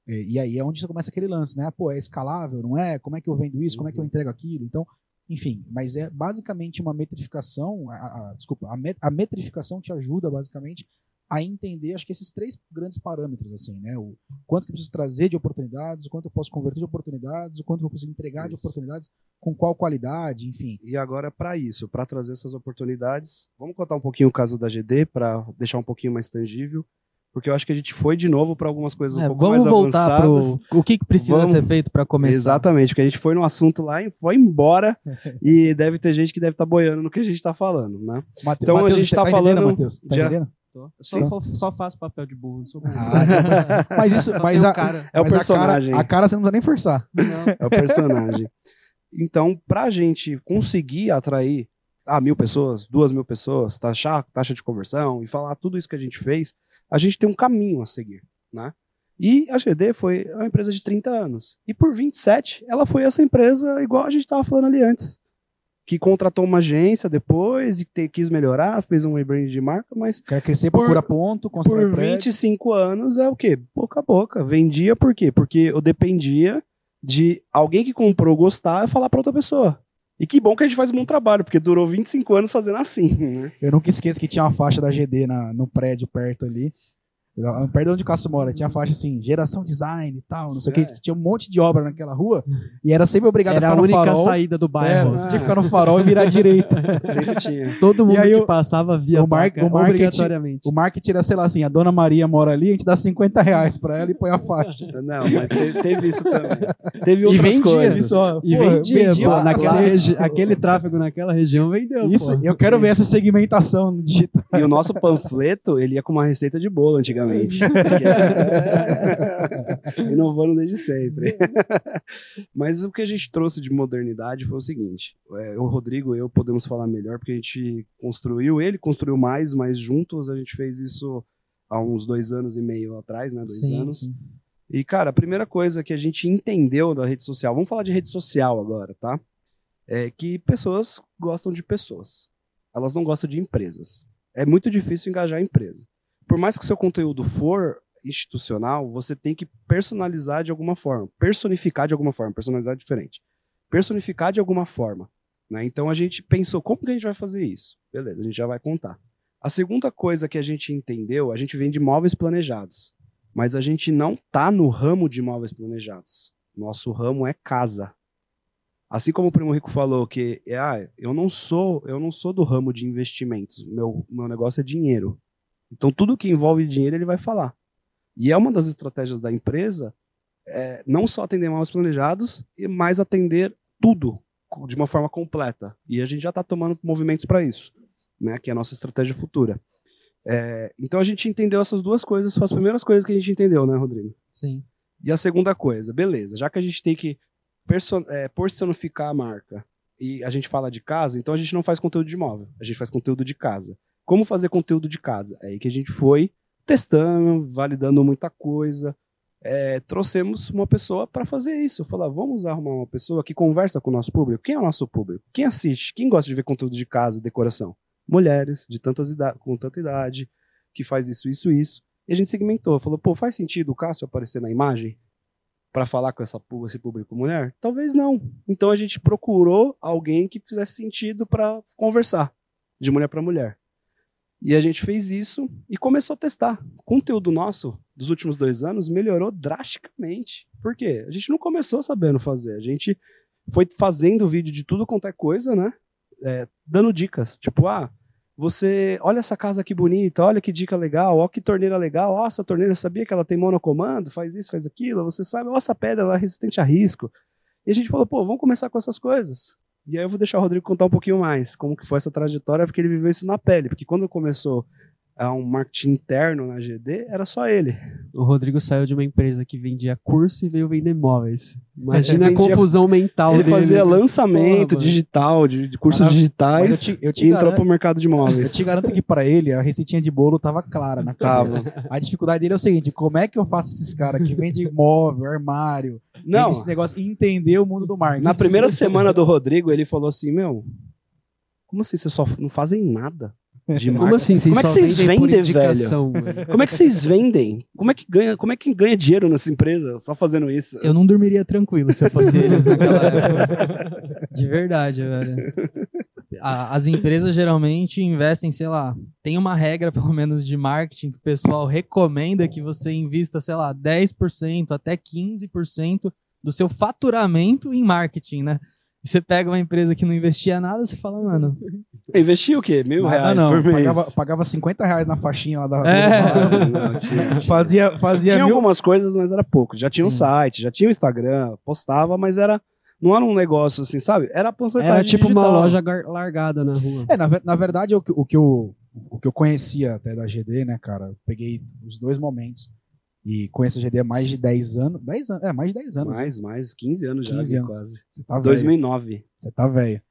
Speaker 3: E, e aí é onde você começa aquele lance, né? Pô, é escalável, não é? Como é que eu vendo isso? Como é que eu entrego aquilo? Então, enfim, mas é basicamente uma metrificação. A, a- desculpa, a, met- a metrificação te ajuda basicamente a entender, acho que esses três grandes parâmetros, assim, né? O quanto que eu preciso trazer de oportunidades, o quanto eu posso converter de oportunidades, o quanto eu consigo entregar de
Speaker 1: Isso.
Speaker 3: oportunidades, com qual qualidade, enfim.
Speaker 1: E agora, para isso, para trazer essas oportunidades, vamos contar um pouquinho o caso da GD para deixar um pouquinho mais tangível, porque eu acho que a gente foi de novo para algumas coisas um
Speaker 4: É,
Speaker 1: pouco
Speaker 4: vamos
Speaker 1: mais
Speaker 4: voltar
Speaker 1: avançadas.
Speaker 4: pro o que, que precisa
Speaker 1: Vamos-
Speaker 4: ser feito para começar.
Speaker 1: Exatamente, porque a gente foi no assunto lá e foi embora e deve ter gente que deve estar boiando no que a gente está falando, né?
Speaker 3: Mate-
Speaker 1: Então, a
Speaker 3: Mateus,
Speaker 1: gente
Speaker 3: você
Speaker 1: tá
Speaker 3: entendendo,
Speaker 1: falando
Speaker 3: Matheus? Tá
Speaker 1: de-
Speaker 3: entendendo?
Speaker 2: Tô. Eu só, só faço papel de burro, não sou burro.
Speaker 3: Ah, mas isso, mas a,
Speaker 2: o cara.
Speaker 1: É o
Speaker 3: mas a
Speaker 1: personagem.
Speaker 3: cara, a cara você não precisa nem forçar.
Speaker 2: Não.
Speaker 1: É o personagem. Então, para a gente conseguir atrair ah, mil pessoas, duas mil pessoas, taxar taxa de conversão e falar tudo isso que a gente fez, a gente tem um caminho a seguir, né? E a GD foi uma empresa de 30 anos. E por 27, ela foi essa empresa igual a gente estava falando ali antes. Que contratou uma agência depois e te- quis melhorar, fez um rebrand de marca, mas
Speaker 3: Quer crescer,
Speaker 1: Por-
Speaker 3: procura ponto, constrói
Speaker 1: por
Speaker 3: prédio.
Speaker 1: 25 anos é o quê? Boca a boca. Vendia por quê? Porque eu dependia de alguém que comprou gostar e falar pra outra pessoa. E que bom que a gente faz um bom trabalho, porque durou 25 anos fazendo assim, né?
Speaker 3: Eu nunca esqueço que tinha uma faixa da GD na, no prédio perto ali. Perto de onde o Cássio mora, tinha faixa assim, geração design e tal, não sei o
Speaker 1: É.
Speaker 3: que. Tinha um monte de obra naquela rua e era sempre obrigado
Speaker 2: Era
Speaker 3: a
Speaker 2: a
Speaker 3: ficar no
Speaker 2: única
Speaker 3: farol.
Speaker 2: saída do
Speaker 3: Era,
Speaker 2: bairro.
Speaker 3: você tinha que ficar no farol e virar à direita.
Speaker 1: Sempre tinha.
Speaker 2: Todo mundo
Speaker 3: E aí
Speaker 2: que passava via
Speaker 3: o mar-
Speaker 2: placa,
Speaker 3: o marketing-
Speaker 2: obrigatoriamente.
Speaker 3: O marketing era, sei lá assim, a dona Maria mora ali, a gente dá 50 reais pra ela e põe a faixa.
Speaker 1: Não, mas teve, teve isso também. Teve
Speaker 2: E
Speaker 1: outras
Speaker 2: vendia,
Speaker 1: coisas.
Speaker 3: só.
Speaker 2: E
Speaker 3: Pô,
Speaker 2: vendia,
Speaker 3: vendia
Speaker 2: pô, naquela regi- aquele tráfego naquela região vendeu.
Speaker 3: Isso,
Speaker 2: pô.
Speaker 3: eu quero ver essa segmentação no digital.
Speaker 1: E o nosso panfleto, ele ia com uma receita de bolo antigamente. Inovando desde sempre. Mas o que a gente trouxe de modernidade foi o seguinte: é, o Rodrigo e eu podemos falar melhor, porque a gente construiu, ele construiu mais, mas juntos a gente fez isso há uns dois anos e meio atrás, né? Dois
Speaker 4: Sim,
Speaker 1: anos.
Speaker 4: sim.
Speaker 1: E, cara, a primeira coisa que a gente entendeu da rede social, vamos falar de rede social agora, tá? É que pessoas gostam de pessoas. Elas não gostam de empresas. É muito difícil engajar a empresa. Por mais que seu conteúdo for institucional, você tem que personalizar de alguma forma, personificar de alguma forma, personalizar é diferente. Personificar de alguma forma. Né? Então a gente pensou, como que a gente vai fazer isso? Beleza, a gente já vai contar. A segunda coisa que a gente entendeu, a gente vende móveis planejados, mas a gente não tá no ramo de móveis planejados. Nosso ramo é casa. Assim como o primo rico falou que ah, eu não sou, eu não sou do ramo de investimentos. Meu meu negócio é dinheiro. Então tudo que envolve dinheiro ele vai falar. E é uma das estratégias da empresa é, não só atender móveis planejados, e mais atender tudo de uma forma completa. E a gente já está tomando movimentos para isso, né? Que é a nossa estratégia futura. É, então a gente entendeu essas duas coisas, foram as primeiras coisas que a gente entendeu, né, Rodrigo?
Speaker 4: Sim.
Speaker 1: E a segunda coisa, beleza, já que a gente tem que é, personificar a marca e a gente fala de casa, então a gente não faz conteúdo de imóvel, a gente faz conteúdo de casa. Como fazer conteúdo de casa? É aí que a gente foi testando, validando muita coisa. É, trouxemos uma pessoa para fazer isso. Falar, vamos arrumar uma pessoa que conversa com o nosso público. Quem é o nosso público? Quem assiste? Quem gosta de ver conteúdo de casa decoração? Mulheres de tantas idade, com tanta idade, que faz isso, isso, isso. E a gente segmentou. Falou, pô, faz sentido o Cássio aparecer na imagem para falar com essa, esse público mulher? Talvez não. Então a gente procurou alguém que fizesse sentido para conversar de mulher para mulher. E a gente fez isso e começou a testar. O conteúdo nosso dos últimos dois anos melhorou drasticamente. Por quê? A gente não começou sabendo fazer. A gente foi fazendo vídeo de tudo quanto é coisa, né? É, dando dicas. Tipo, ah, você olha essa casa que bonita, olha que dica legal, ó que torneira legal, ó, essa torneira sabia que ela tem monocomando, faz isso, faz aquilo, você sabe, ó, essa pedra ela é resistente a risco. E a gente falou, pô, vamos começar com essas coisas. E aí eu vou deixar o Rodrigo contar um pouquinho mais como que foi essa trajetória, porque ele viveu isso na pele. Porque quando começou a um marketing interno na GD, era só ele.
Speaker 2: O Rodrigo saiu de uma empresa que vendia curso e veio vender imóveis. Imagina a
Speaker 1: Vendia-
Speaker 2: confusão mental
Speaker 1: Ele
Speaker 2: dele.
Speaker 1: fazia lançamento digital, de, de cursos
Speaker 3: eu-
Speaker 1: digitais,
Speaker 3: eu te- eu te
Speaker 1: e entrou
Speaker 3: garanto-
Speaker 1: pro mercado de
Speaker 3: Eu
Speaker 1: imóveis.
Speaker 3: te garanto que para ele a receitinha de bolo tava clara na cabeça. A dificuldade dele é o seguinte: como é que eu faço esses caras que vendem imóvel, armário,
Speaker 1: Não,
Speaker 3: esse negócio, entender o mundo do marketing?
Speaker 1: na primeira semana do Rodrigo, ele falou assim, meu, como assim, vocês só não fazem nada de
Speaker 2: Como
Speaker 1: marketing?
Speaker 2: assim? Vocês
Speaker 1: Como é que vocês
Speaker 2: vendem indicação, velho?
Speaker 1: Como é que vocês vendem? Como é que ganha, como é que ganha dinheiro nessa empresa só fazendo isso?
Speaker 4: Eu não dormiria tranquilo se eu fosse eles naquela época. De verdade, velho. As empresas geralmente investem, sei lá, tem uma regra pelo menos de marketing que o pessoal recomenda que você invista, sei lá, 10% até 15% do seu faturamento em marketing, né? E você pega uma empresa que não investia nada, você fala, mano,
Speaker 1: Investiu o quê? Mil
Speaker 3: Ah,
Speaker 1: reais
Speaker 3: não,
Speaker 1: por mês.
Speaker 3: pagava, pagava 50 reais na faixinha lá da.
Speaker 4: É.
Speaker 1: Não, tinha- tinha-
Speaker 3: fazia fazia
Speaker 1: Tinha
Speaker 3: mil,
Speaker 1: algumas coisas, mas era pouco. Já tinha um
Speaker 4: Sim.
Speaker 1: site, já tinha o Instagram, postava, mas era não era um negócio assim, sabe? Era panfletagem
Speaker 2: Era tipo uma
Speaker 1: digital.
Speaker 2: loja gar- largada na rua.
Speaker 3: É, na, na verdade, o que, o, que eu, o que eu conhecia até da GD, né, cara? eu Peguei os dois momentos. E conheço a GD há mais de 10 anos. 10 anos, é, mais de 10 anos. né?
Speaker 1: Mais, mais, 15 anos já,
Speaker 3: 15
Speaker 1: ali,
Speaker 3: anos.
Speaker 1: quase.
Speaker 3: Você tá velho.
Speaker 1: 2009.
Speaker 3: Você tá velho.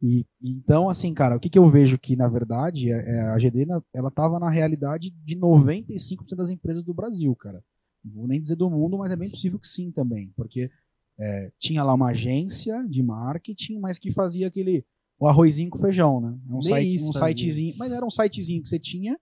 Speaker 3: E, então, assim, cara, o que, que eu vejo que, na verdade, é, é a GD, na- ela tava na realidade de 95% das empresas do Brasil, cara. Não vou nem dizer do mundo, mas é bem possível que sim também. Porque é, tinha lá uma agência de marketing, mas que fazia aquele o arrozinho com feijão, né? É um, site, um sitezinho. Mas era um sitezinho que você tinha,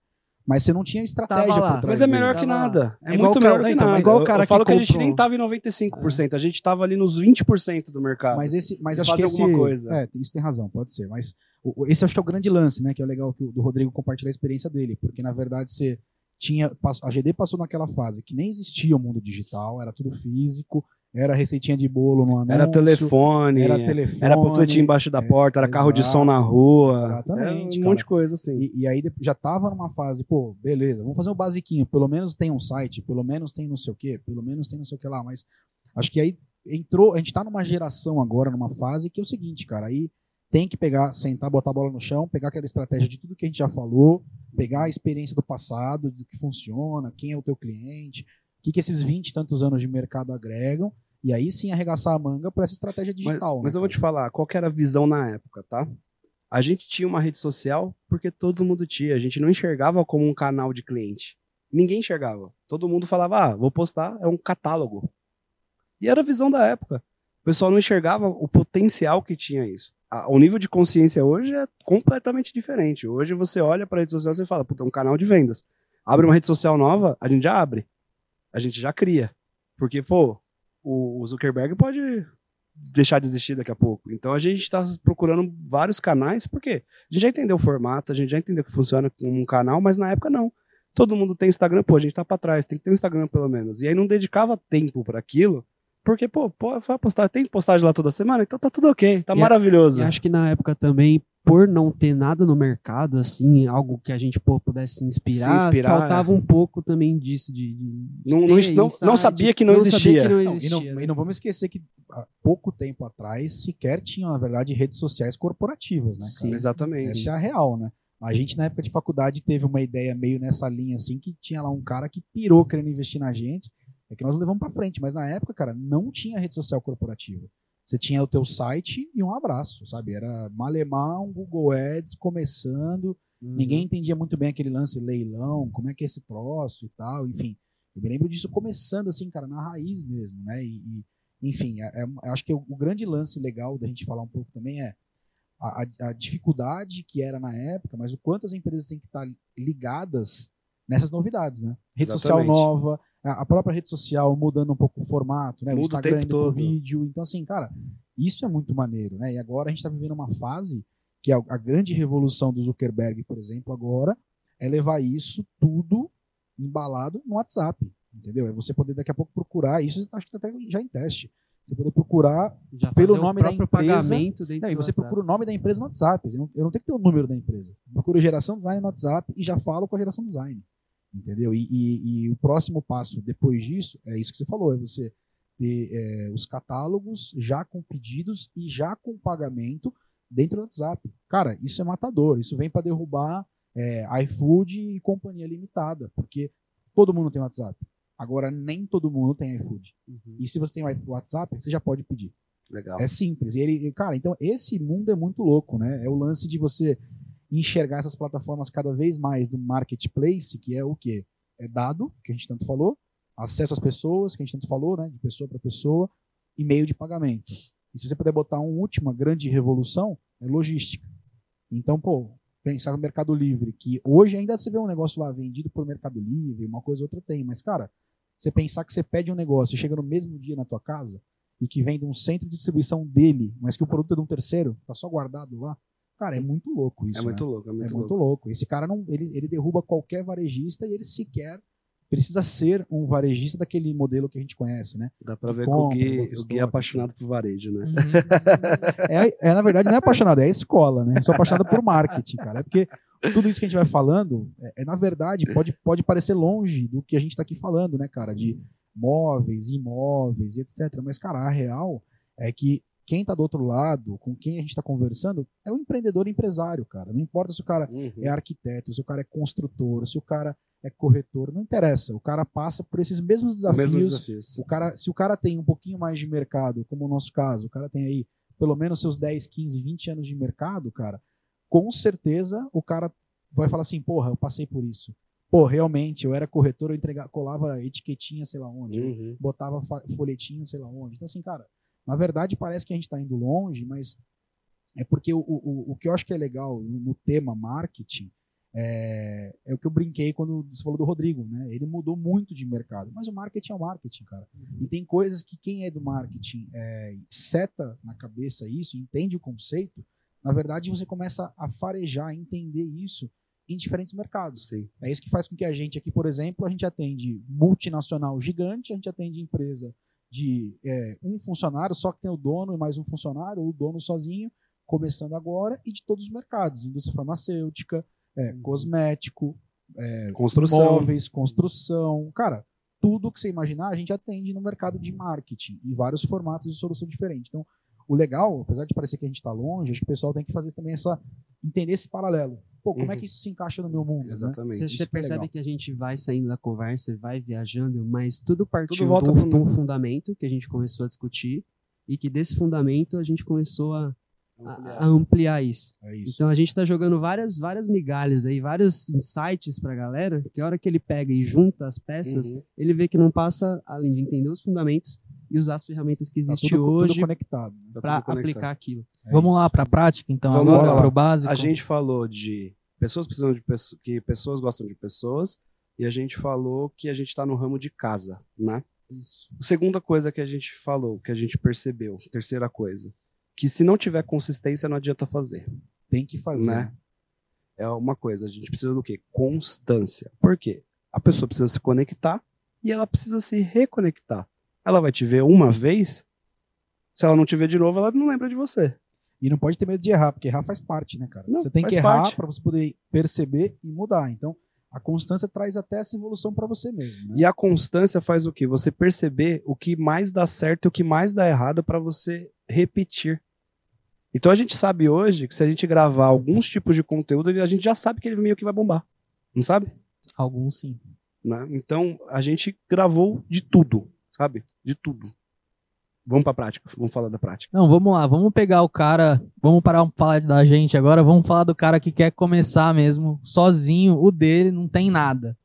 Speaker 3: mas você não tinha estratégia por trás
Speaker 1: Mas é
Speaker 3: dele.
Speaker 1: melhor que
Speaker 2: Tava lá.
Speaker 1: nada. É,
Speaker 2: É
Speaker 1: muito
Speaker 2: cara-
Speaker 1: melhor que
Speaker 2: então,
Speaker 1: nada.
Speaker 2: é igual o
Speaker 1: Eu-
Speaker 2: cara
Speaker 1: eu falo
Speaker 2: que
Speaker 1: que, a gente nem tava em 95%, a gente tava ali nos 20% do mercado.
Speaker 3: Mas esse, mas acho que esse,
Speaker 1: alguma coisa.
Speaker 3: É, isso tem razão, pode ser. Mas o- o- esse acho que é o grande lance, né? Que é legal que o do Rodrigo compartilhar a experiência dele, porque na verdade você tinha a GD passou naquela fase que nem existia o mundo digital, era tudo físico, era receitinha de bolo no anúncio,
Speaker 1: era telefone,
Speaker 3: era
Speaker 1: era,
Speaker 3: telefone,
Speaker 1: panfletinho embaixo da
Speaker 3: é,
Speaker 1: porta, era carro de som na rua.
Speaker 3: Exatamente,
Speaker 1: Era um
Speaker 3: cara.
Speaker 1: monte de coisa assim.
Speaker 3: E, e aí já tava numa fase, pô, beleza, vamos fazer um basiquinho, pelo menos tem um site, pelo menos tem não sei o quê, pelo menos tem não sei o que lá, mas acho que aí entrou, a gente tá numa geração agora, numa fase que é o seguinte, cara, aí tem que pegar, sentar, botar a bola no chão, pegar aquela estratégia de tudo que a gente já falou, pegar a experiência do passado, do que funciona, quem é o teu cliente, o que, que esses 20 e tantos anos de mercado agregam, e aí sim arregaçar a manga para essa estratégia
Speaker 1: Mas,
Speaker 3: digital.
Speaker 1: mas
Speaker 3: né,
Speaker 1: eu vou te falar, qual era a visão na época, tá? A gente tinha uma rede social porque todo mundo tinha. A gente não enxergava como um canal de cliente. Ninguém enxergava. Todo mundo falava, ah, vou postar, é um catálogo. E era a visão da época. O pessoal não enxergava o potencial que tinha isso. O nível de consciência hoje é completamente diferente. Hoje você olha para a rede social e fala, puta, é um canal de vendas. Abre uma rede social nova, a gente já abre. A gente já cria. Porque, pô, o Zuckerberg pode deixar de existir daqui a pouco. Então a gente está procurando vários canais, porque a gente já entendeu o formato, a gente já entendeu que funciona como um canal, mas na época não. Todo mundo tem Instagram, pô, a gente tá pra trás, tem que ter um Instagram pelo menos. E aí não dedicava tempo para aquilo, porque, pô, pô, vai postar, tem postagem lá toda semana, então tá tudo ok, tá
Speaker 2: E a-
Speaker 1: maravilhoso.
Speaker 2: E acho que na época também, por não ter nada no mercado, assim, algo que a gente pô, pudesse se inspirar,
Speaker 1: Se inspirar,
Speaker 2: faltava um pouco também disso, de, de
Speaker 1: Não, não, não, não sabia que não,
Speaker 2: sabia
Speaker 1: existia.
Speaker 2: que não
Speaker 3: Não, e, não,
Speaker 2: existia, né?
Speaker 3: e não vamos esquecer que há pouco tempo atrás sequer tinham, na verdade, redes sociais corporativas, né?
Speaker 2: Sim.
Speaker 1: Exatamente.
Speaker 3: Essa é a real, né? A gente, na época de faculdade, teve uma ideia meio nessa linha, assim, que tinha lá um cara que pirou querendo investir na gente. É que nós levamos pra frente. Mas na época, cara, não tinha rede social corporativa. Você tinha o teu site e um abraço, sabe? Era malemar, um Google Ads começando.
Speaker 2: Uhum.
Speaker 3: Ninguém entendia muito bem aquele lance leilão, como é que é esse troço e tal, enfim. Eu me lembro disso começando assim, cara, na raiz mesmo, né? E, e, enfim, é- é- acho que o, o grande lance legal da gente falar um pouco também é a, a- dificuldade que era na época, mas o quanto as empresas têm que estar ligadas nessas novidades, né? Rede social
Speaker 1: Exatamente.
Speaker 3: nova, a, própria rede social mudando um pouco o formato, né?
Speaker 1: Muda o
Speaker 3: Instagram
Speaker 1: tempo
Speaker 3: pro
Speaker 1: todo.
Speaker 3: vídeo. Então, assim, cara, isso é muito maneiro, né? E agora a gente está vivendo uma fase que a, a grande revolução do Zuckerberg, por exemplo, agora é levar isso tudo embalado no WhatsApp, entendeu? É você poder daqui a pouco procurar, isso acho que tá até já em teste. Você poder procurar,
Speaker 2: Já
Speaker 3: pelo
Speaker 2: o
Speaker 3: nome da empresa,
Speaker 2: pagamento dentro
Speaker 3: né, e você procura o nome da empresa no WhatsApp. Eu não, eu não tenho que ter o número da empresa. Eu procuro geração design no WhatsApp e já falo com a geração design, entendeu? E, e- e o próximo passo depois disso é isso que você falou, é você ter é, os catálogos já com pedidos e já com pagamento dentro do WhatsApp. Cara, isso é matador. Isso vem para derrubar é, iFood e companhia limitada, porque todo mundo tem WhatsApp. Agora, nem todo mundo tem iFood.
Speaker 2: Uhum.
Speaker 3: E se você tem o WhatsApp, você já pode pedir.
Speaker 1: Legal.
Speaker 3: É simples. E ele, cara, então esse mundo é muito louco, né? É o lance de você enxergar essas plataformas cada vez mais do marketplace, que é o quê? É dado, que a gente tanto falou, acesso às pessoas, que a gente tanto falou, né? De pessoa para pessoa, e meio de pagamento. E se você puder botar uma última grande revolução, é logística. Então, pô, pensar no Mercado Livre, que hoje ainda você vê um negócio lá vendido por Mercado Livre, uma coisa ou outra tem, mas, cara, você pensar que você pede um negócio e chega no mesmo dia na tua casa, e que vem de um centro de distribuição dele, mas que o produto é de um terceiro, tá só guardado lá. Cara, é muito louco isso.
Speaker 1: é muito
Speaker 3: né?
Speaker 1: louco, é muito
Speaker 3: é
Speaker 1: louco.
Speaker 3: muito louco. Esse cara não, ele, ele derruba qualquer varejista e ele sequer precisa ser um varejista daquele modelo que a gente conhece, né?
Speaker 1: Dá pra
Speaker 3: de
Speaker 1: ver que o
Speaker 3: compra,
Speaker 1: Gui, o Gui é apaixonado por varejo, né?
Speaker 3: É, é, na verdade, não é apaixonado, é a escola, né? Eu sou apaixonado por marketing, cara. É porque tudo isso que a gente vai falando, é, é, na verdade, pode, pode parecer longe do que a gente tá aqui falando, né, cara? De móveis, imóveis e etc. Mas, cara, a real é que quem tá do outro lado, com quem a gente tá conversando, é o empreendedor empresário, cara. Não importa se o cara
Speaker 1: Uhum.
Speaker 3: é arquiteto, se o cara é construtor, se o cara é corretor, não interessa. O cara passa por esses mesmos desafios.
Speaker 1: Mesmos desafios.
Speaker 3: O cara, se o cara tem um pouquinho mais de mercado, como o nosso caso, o cara tem aí pelo menos seus 10, 15, 20 anos de mercado, cara, com certeza o cara vai falar assim, porra, eu passei por isso. Pô, realmente, eu era corretor, eu entregava, colava etiquetinha, sei lá onde,
Speaker 1: Uhum.
Speaker 3: botava folhetinho, sei lá onde. Então, assim, cara, na verdade parece que a gente está indo longe, mas é porque o, o, o que eu acho que é legal no, tema marketing é, é o que eu brinquei quando você falou do Rodrigo, né? Ele mudou muito de mercado, mas o marketing é o marketing, cara. E tem coisas que quem é do marketing é, seta na cabeça isso, entende o conceito, na verdade você começa a farejar, a entender isso em diferentes mercados.
Speaker 1: Sim.
Speaker 3: É isso que faz com que a gente aqui, por exemplo, a gente atende multinacional gigante, a gente atende empresa de é, um funcionário, só que tem o dono e mais um funcionário, ou o dono sozinho, começando agora, e de todos os mercados, indústria farmacêutica, é, cosmético,
Speaker 1: Construção.
Speaker 3: móveis, construção, cara, tudo que você imaginar, a gente atende no mercado de marketing, em vários formatos de solução diferente. Então, o legal, apesar de parecer que a gente está longe, acho que o pessoal tem que fazer também essa, entender esse paralelo. Pô, como é
Speaker 1: Uhum.
Speaker 3: que isso se encaixa no meu mundo? né?
Speaker 1: Exatamente.
Speaker 2: Você,
Speaker 3: Isso
Speaker 2: você
Speaker 3: que é
Speaker 2: percebe
Speaker 3: legal.
Speaker 2: que a gente vai saindo da conversa, vai viajando, mas tudo partiu
Speaker 1: Tudo volta
Speaker 2: de um, de um fundamento que a gente começou a discutir e que desse fundamento a gente começou a, a, a ampliar isso.
Speaker 3: É isso.
Speaker 2: Então a gente tá jogando várias, várias migalhas aí, vários insights pra galera, que a hora que ele pega e junta as peças,
Speaker 1: Uhum.
Speaker 2: ele vê que não passa, além de entender os fundamentos e usar as ferramentas que
Speaker 3: Tá
Speaker 2: existem
Speaker 3: tudo
Speaker 2: hoje
Speaker 3: conectado.
Speaker 1: Tá conectado.
Speaker 2: aplicar aquilo.
Speaker 3: É
Speaker 4: Vamos
Speaker 3: isso.
Speaker 4: lá pra prática, então,
Speaker 1: Vamos
Speaker 4: agora,
Speaker 1: lá.
Speaker 4: pro básico.
Speaker 1: A gente falou de pessoas precisando de pessoas, que pessoas gostam de pessoas, e a gente falou que a gente tá no ramo de casa, né?
Speaker 2: Isso.
Speaker 1: A segunda coisa que a gente falou, que a gente percebeu, terceira coisa, que se não tiver consistência não adianta fazer,
Speaker 3: Tem que fazer.
Speaker 1: né? É uma coisa, a gente precisa do quê? Constância. Por quê? A pessoa precisa se conectar e ela precisa se reconectar. Ela vai te ver uma vez, se ela não te ver de novo, ela não lembra de você.
Speaker 3: E não pode ter medo de errar, porque errar faz parte, né, cara?
Speaker 1: Não,
Speaker 3: você tem que errar
Speaker 1: parte.
Speaker 3: pra você poder perceber e mudar. Então, a constância traz até essa evolução pra você mesmo, né?
Speaker 1: E a constância faz o quê? Você perceber o que mais dá certo e o que mais dá errado para você repetir. Então a gente sabe hoje que se a gente gravar alguns tipos de conteúdo, a gente já sabe que ele meio que vai bombar. Não sabe?
Speaker 4: Alguns sim.
Speaker 1: Né? Então a gente gravou de tudo, sabe? De tudo. Vamos pra prática, vamos falar da prática.
Speaker 4: Não, vamos lá, vamos pegar o cara, vamos parar de falar da gente agora, vamos falar do cara que quer começar mesmo, sozinho, o dele não tem nada.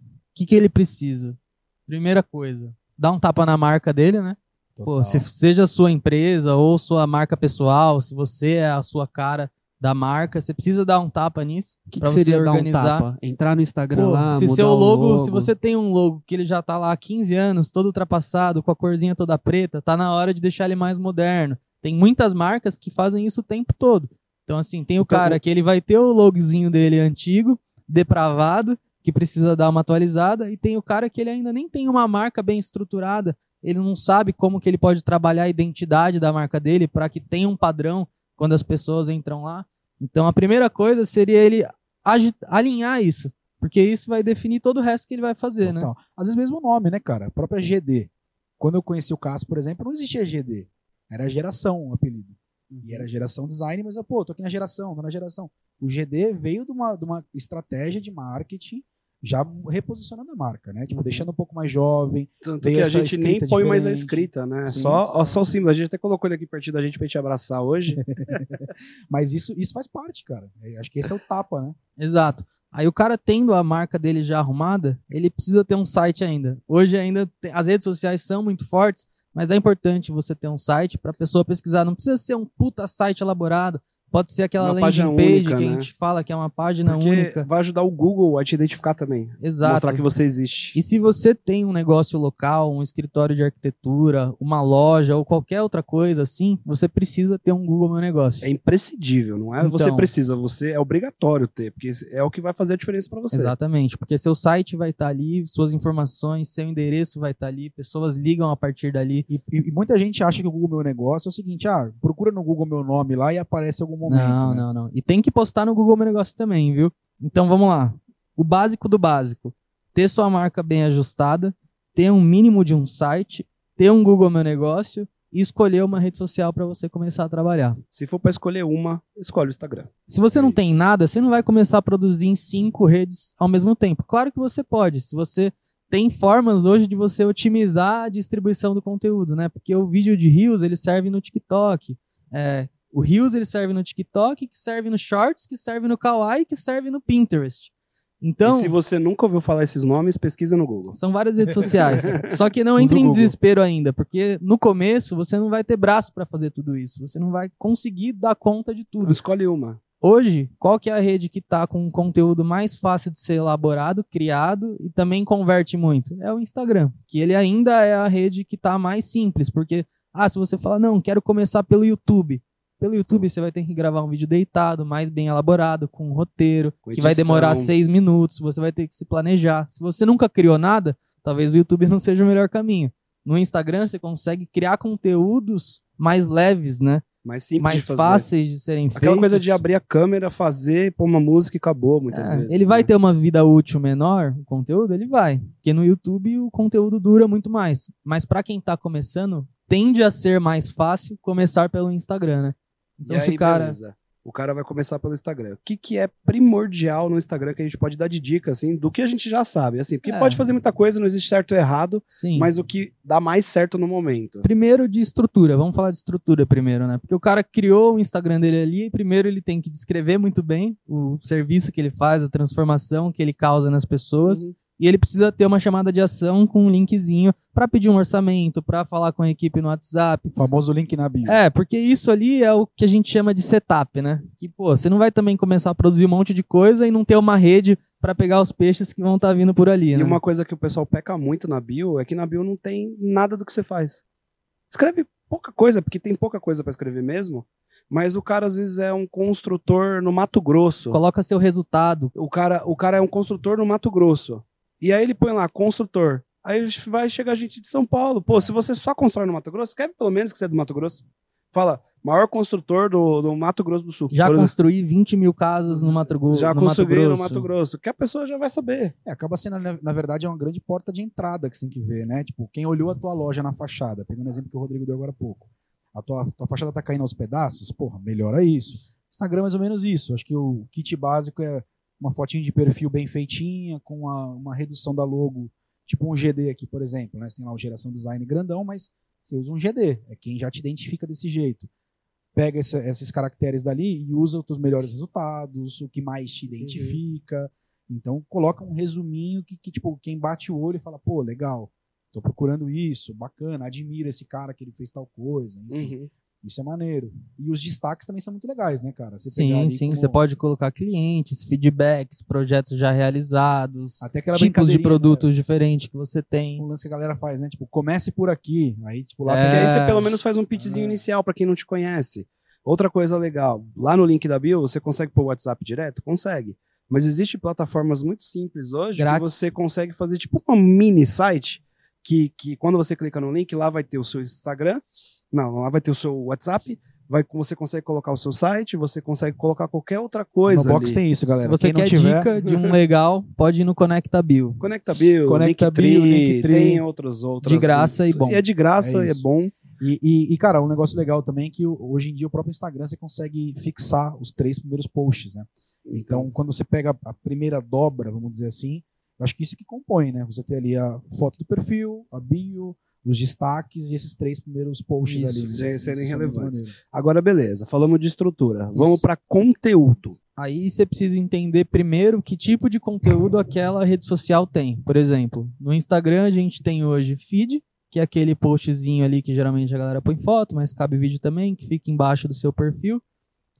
Speaker 4: O que, que ele precisa? Primeira coisa, dá um tapa na marca dele, né? Pô,
Speaker 3: Total.
Speaker 4: se seja a sua empresa ou sua marca pessoal, se você é a sua cara da marca, você precisa dar um tapa nisso.
Speaker 2: O que, que seria
Speaker 4: você
Speaker 2: dar um
Speaker 4: organizar.
Speaker 2: tapa? Entrar no Instagram
Speaker 4: Pô,
Speaker 2: lá,
Speaker 4: se
Speaker 2: mudar
Speaker 4: seu
Speaker 2: o
Speaker 4: logo, se você tem um logo que ele já tá lá há 15 anos, todo ultrapassado, com a corzinha toda preta, tá na hora de deixar ele mais moderno. Tem muitas marcas que fazem isso o tempo todo. Então, assim, tem o
Speaker 1: Então,
Speaker 4: cara que ele vai ter o logozinho dele antigo, depravado, que precisa dar uma atualizada, e tem o cara que ele ainda nem tem uma marca bem estruturada, ele não sabe como que ele pode trabalhar a identidade da marca dele para que tenha um padrão quando as pessoas entram lá. Então, a primeira coisa seria ele alinhar isso, porque isso vai definir todo o resto que ele vai fazer, né?
Speaker 3: Às vezes mesmo o nome, né, cara? A própria GD. Quando eu conheci o Cássio, por exemplo, não existia GD. Era geração o apelido. E era geração design, mas eu, pô, tô aqui na geração, tô na geração. O GD veio de uma, de uma estratégia de marketing já reposicionando a marca, né? Tipo,
Speaker 2: Uhum.
Speaker 3: deixando um pouco mais jovem.
Speaker 1: Tanto que a gente nem põe mais a
Speaker 3: diferente.
Speaker 1: escrita, né?
Speaker 3: Sim,
Speaker 1: só, ó,
Speaker 3: sim.
Speaker 1: só o símbolo. A gente até colocou ele aqui pertinho da gente pra gente abraçar hoje.
Speaker 3: Mas isso, isso faz parte, cara. É, acho que esse é o tapa, né?
Speaker 4: Exato. Aí o cara tendo a marca dele já arrumada, ele precisa ter um site ainda. Hoje ainda tem- as redes sociais são muito fortes, mas é importante você ter um site para a pessoa pesquisar. Não precisa ser um puta site elaborado. Pode ser aquela
Speaker 1: Uma
Speaker 4: landing
Speaker 1: página
Speaker 4: page
Speaker 1: única,
Speaker 4: que a
Speaker 1: né?
Speaker 4: gente fala que é uma página
Speaker 1: Porque
Speaker 4: única.
Speaker 1: vai ajudar o Google a te identificar também.
Speaker 4: Exato.
Speaker 1: Mostrar que você existe.
Speaker 4: E se você tem um negócio local, um escritório de arquitetura, uma loja ou qualquer outra coisa assim, você precisa ter um Google Meu Negócio.
Speaker 1: É imprescindível, não é? você
Speaker 4: Então.
Speaker 1: precisa, você é obrigatório ter, porque é o que vai fazer a diferença pra você.
Speaker 4: Exatamente, porque seu site vai estar ali, suas informações, seu endereço vai estar ali, pessoas ligam a partir dali.
Speaker 3: E, e- e muita gente acha que o Google Meu Negócio é o seguinte: ah, procura no Google meu nome lá e aparece em algum momento.
Speaker 4: não,
Speaker 3: né?
Speaker 4: não, não. E tem que postar no Google Meu Negócio também, viu? Então vamos lá. O básico do básico: ter sua marca bem ajustada, ter um mínimo de um site, ter um Google Meu Negócio e escolher uma rede social para você começar a trabalhar.
Speaker 1: Se for pra escolher uma, escolhe o Instagram.
Speaker 4: Se você
Speaker 1: É
Speaker 4: não
Speaker 1: isso.
Speaker 4: tem nada, você não vai começar a produzir em cinco redes ao mesmo tempo. Claro que você pode, se você tem formas hoje de você otimizar a distribuição do conteúdo, né? Porque o vídeo de Reels, ele serve no TikTok. É, o Reels, ele serve no TikTok, que serve no Shorts, que serve no Kawaii, que serve no Pinterest. Então,
Speaker 1: e se você nunca ouviu falar esses nomes, pesquisa no Google.
Speaker 4: são várias redes sociais. Só que não entre em desespero ainda, porque no começo você não vai ter braço para fazer tudo isso. Você não vai conseguir dar conta de tudo.
Speaker 1: Então, escolhe uma.
Speaker 4: Hoje, qual que é a rede que está com um conteúdo mais fácil de ser elaborado, criado e também converte muito? É o Instagram, que ele ainda é a rede que está mais simples, porque ah, se você falar, não, quero começar pelo YouTube. Pelo YouTube você vai ter que gravar um vídeo deitado, mais bem elaborado, com um roteiro,
Speaker 1: Com
Speaker 4: que vai demorar seis minutos, você vai ter que se planejar. Se você nunca criou nada, talvez o YouTube não seja o melhor caminho. No Instagram você consegue criar conteúdos mais leves, né?
Speaker 1: Mais simples
Speaker 4: mais
Speaker 1: de fazer.
Speaker 4: fáceis de serem feitos.
Speaker 1: Aquela coisa de abrir a câmera, fazer, pôr uma música e acabou, muitas
Speaker 4: É,
Speaker 1: vezes.
Speaker 4: ele vai
Speaker 1: né?
Speaker 4: ter uma vida útil menor, o conteúdo, ele vai. Porque no YouTube o conteúdo dura muito mais. Mas pra quem tá começando, tende a ser mais fácil começar pelo Instagram, né?
Speaker 1: E
Speaker 4: Então
Speaker 1: aí,
Speaker 4: se o cara,
Speaker 1: beleza. O cara vai começar pelo Instagram. O que, que é primordial no Instagram que a gente pode dar de dica, assim, do que a gente já sabe? Assim, porque
Speaker 4: É.
Speaker 1: pode fazer muita coisa, não existe certo ou errado,
Speaker 4: Sim.
Speaker 1: mas o que dá mais certo no momento.
Speaker 4: Primeiro de estrutura, vamos falar de estrutura primeiro, né? Porque o cara criou o Instagram dele ali e primeiro ele tem que descrever muito bem o serviço que ele faz, a transformação que ele causa nas pessoas.
Speaker 1: Uhum.
Speaker 4: E ele precisa ter uma chamada de ação com um linkzinho pra pedir um orçamento, pra falar com a equipe no WhatsApp.
Speaker 3: O famoso link na bio.
Speaker 4: É, porque isso ali é o que a gente chama de setup, né? Que, pô, você não vai também começar a produzir um monte de coisa e não ter uma rede pra pegar os peixes que vão estar vindo por ali,
Speaker 1: E
Speaker 4: né?
Speaker 1: uma coisa que o pessoal peca muito na bio é que na bio não tem nada do que você faz. Escreve pouca coisa, porque tem pouca coisa pra escrever mesmo, mas o cara às vezes é um construtor no Mato Grosso.
Speaker 4: Coloca seu resultado.
Speaker 1: O cara, o cara é um construtor no Mato Grosso. E aí ele põe lá, construtor. Aí vai chegar gente de São Paulo. Pô, se você só constrói no Mato Grosso, escreve pelo menos que você é do Mato Grosso. Fala, maior construtor do, do Mato Grosso do Sul.
Speaker 4: Já
Speaker 1: Por exemplo.
Speaker 4: construí 20 mil casas no Mato, Gro-
Speaker 1: Já
Speaker 4: no Mato
Speaker 1: construí
Speaker 4: Grosso.
Speaker 1: no Mato Grosso. Que a pessoa já vai saber.
Speaker 3: É, acaba sendo, na, na verdade, é uma grande porta de entrada que você tem que ver, né? Tipo, quem olhou a tua loja na fachada, pegando o exemplo que o Rodrigo deu agora há pouco. A tua, tua fachada tá caindo aos pedaços, porra, melhora isso. Instagram é mais ou menos isso. Acho que o kit básico é uma fotinho de perfil bem feitinha, com uma, uma redução da logo, tipo um GD aqui, por exemplo, né? Você tem lá o geração design grandão, mas você usa um GD, é quem já te identifica desse jeito. Pega essa- esses caracteres dali e usa os teus melhores resultados, o que mais te identifica. Então coloca um resuminho que, que, tipo, quem bate o olho e fala, pô, legal, tô procurando isso, bacana, admira esse cara que ele fez tal coisa. Enfim,
Speaker 1: Uhum.
Speaker 3: Isso é maneiro. E os destaques também são muito legais, né, cara? Você pegar
Speaker 4: Sim,
Speaker 3: ali
Speaker 4: sim.
Speaker 3: como-
Speaker 4: Você pode colocar clientes, feedbacks, projetos já realizados,
Speaker 3: Até aquela
Speaker 4: tipos de
Speaker 3: brincadeirinha,
Speaker 4: produtos diferentes que você
Speaker 3: né?
Speaker 4: tem.
Speaker 3: Um lance que a galera faz, né? Tipo, comece por aqui. Aí, tipo, lá
Speaker 4: É.
Speaker 1: Porque aí você pelo menos faz um pitchzinho
Speaker 3: É.
Speaker 1: inicial pra quem não te conhece. Outra coisa legal, lá no link da bio, você consegue pôr o WhatsApp direto? Consegue. Mas existe plataformas muito simples hoje
Speaker 4: Grátis.
Speaker 1: que você consegue fazer tipo uma mini site que, que quando você clica no link, lá vai ter o seu Instagram, não, lá vai ter o seu WhatsApp, vai, você consegue colocar o seu site, você consegue colocar qualquer outra coisa.
Speaker 3: No box
Speaker 1: ali.
Speaker 3: tem isso, galera.
Speaker 4: Se você
Speaker 3: Quem não
Speaker 4: quer
Speaker 3: tiver,
Speaker 4: dica de um legal, pode ir no Conecta Bio.
Speaker 1: Conecta Bio,
Speaker 3: Conecta
Speaker 1: Linktree, tem outros outros.
Speaker 4: De graça e bom.
Speaker 1: E é de graça
Speaker 3: É
Speaker 1: e é bom.
Speaker 3: E, e- e, cara, um negócio legal também é que hoje em dia o próprio Instagram você consegue fixar os três primeiros posts, né? Então, quando você pega a primeira dobra, vamos dizer assim, acho que isso que compõe, né? Você tem ali a foto do perfil, a bio, os destaques e esses três primeiros posts
Speaker 4: Isso,
Speaker 3: ali. né?
Speaker 1: se- serem
Speaker 3: Isso é
Speaker 1: relevantes. Agora, beleza, falamos de estrutura. Vamos
Speaker 4: Isso.
Speaker 1: para conteúdo.
Speaker 4: Aí você precisa entender primeiro que tipo de conteúdo aquela rede social tem. Por exemplo, no Instagram a gente tem hoje feed, que é aquele postzinho ali que geralmente a galera põe foto, mas cabe vídeo também, que fica embaixo do seu perfil.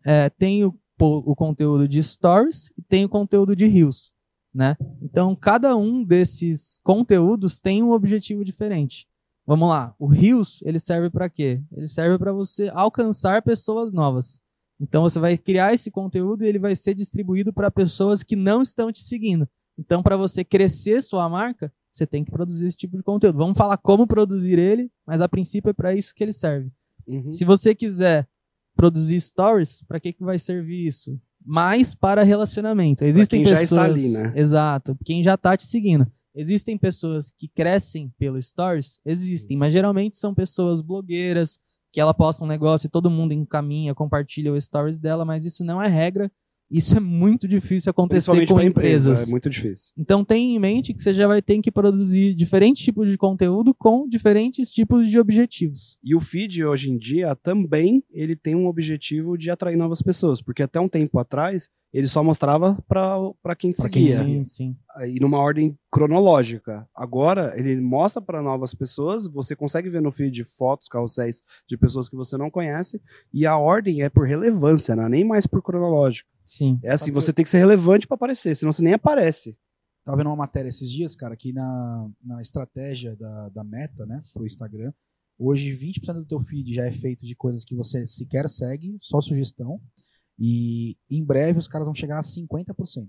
Speaker 4: É, tem o, o conteúdo de stories e tem o conteúdo de reels, né? Então cada um desses conteúdos tem um objetivo diferente. Vamos lá, o reels ele serve para quê? Ele serve para você alcançar pessoas novas. Então você vai criar esse conteúdo e ele vai ser distribuído para pessoas que não estão te seguindo. Então, para você crescer sua marca, você tem que produzir esse tipo de conteúdo. Vamos falar como produzir ele, mas a princípio é para isso que ele serve.
Speaker 1: Uhum.
Speaker 4: Se você quiser produzir stories, para que, que vai servir isso? Mais para relacionamento. Existem
Speaker 1: quem já
Speaker 4: pessoas,
Speaker 1: está ali, né?
Speaker 4: Exato, quem já está te seguindo. Existem pessoas que crescem pelo stories? Existem, mas geralmente são pessoas blogueiras, que ela posta um negócio e todo mundo encaminha, compartilha o stories dela, mas isso não é regra. Isso é muito difícil acontecer
Speaker 1: Principalmente
Speaker 4: com
Speaker 1: para empresa,
Speaker 4: empresas.
Speaker 1: é muito difícil.
Speaker 4: Então tenha em mente que você já vai ter que produzir diferentes tipos de conteúdo com diferentes tipos de objetivos.
Speaker 1: E o feed hoje em dia também ele tem um objetivo de atrair novas pessoas, porque até um tempo atrás ele só mostrava para quem
Speaker 3: Pra quem
Speaker 1: seguia.
Speaker 3: seguia.
Speaker 4: Sim, sim.
Speaker 1: e numa ordem cronológica. Agora, ele mostra para novas pessoas, você consegue ver no feed fotos, carrosséis de pessoas que você não conhece, e a ordem é por relevância, não é nem mais por cronológico.
Speaker 4: Sim.
Speaker 1: É assim, você tem que ser relevante para aparecer, senão você nem aparece.
Speaker 3: Tava vendo uma matéria esses dias, cara, que na, na estratégia da, da meta, né, pro Instagram, hoje 20% do teu feed já é feito de coisas que você sequer segue, só sugestão, e em breve os caras vão chegar a 50%.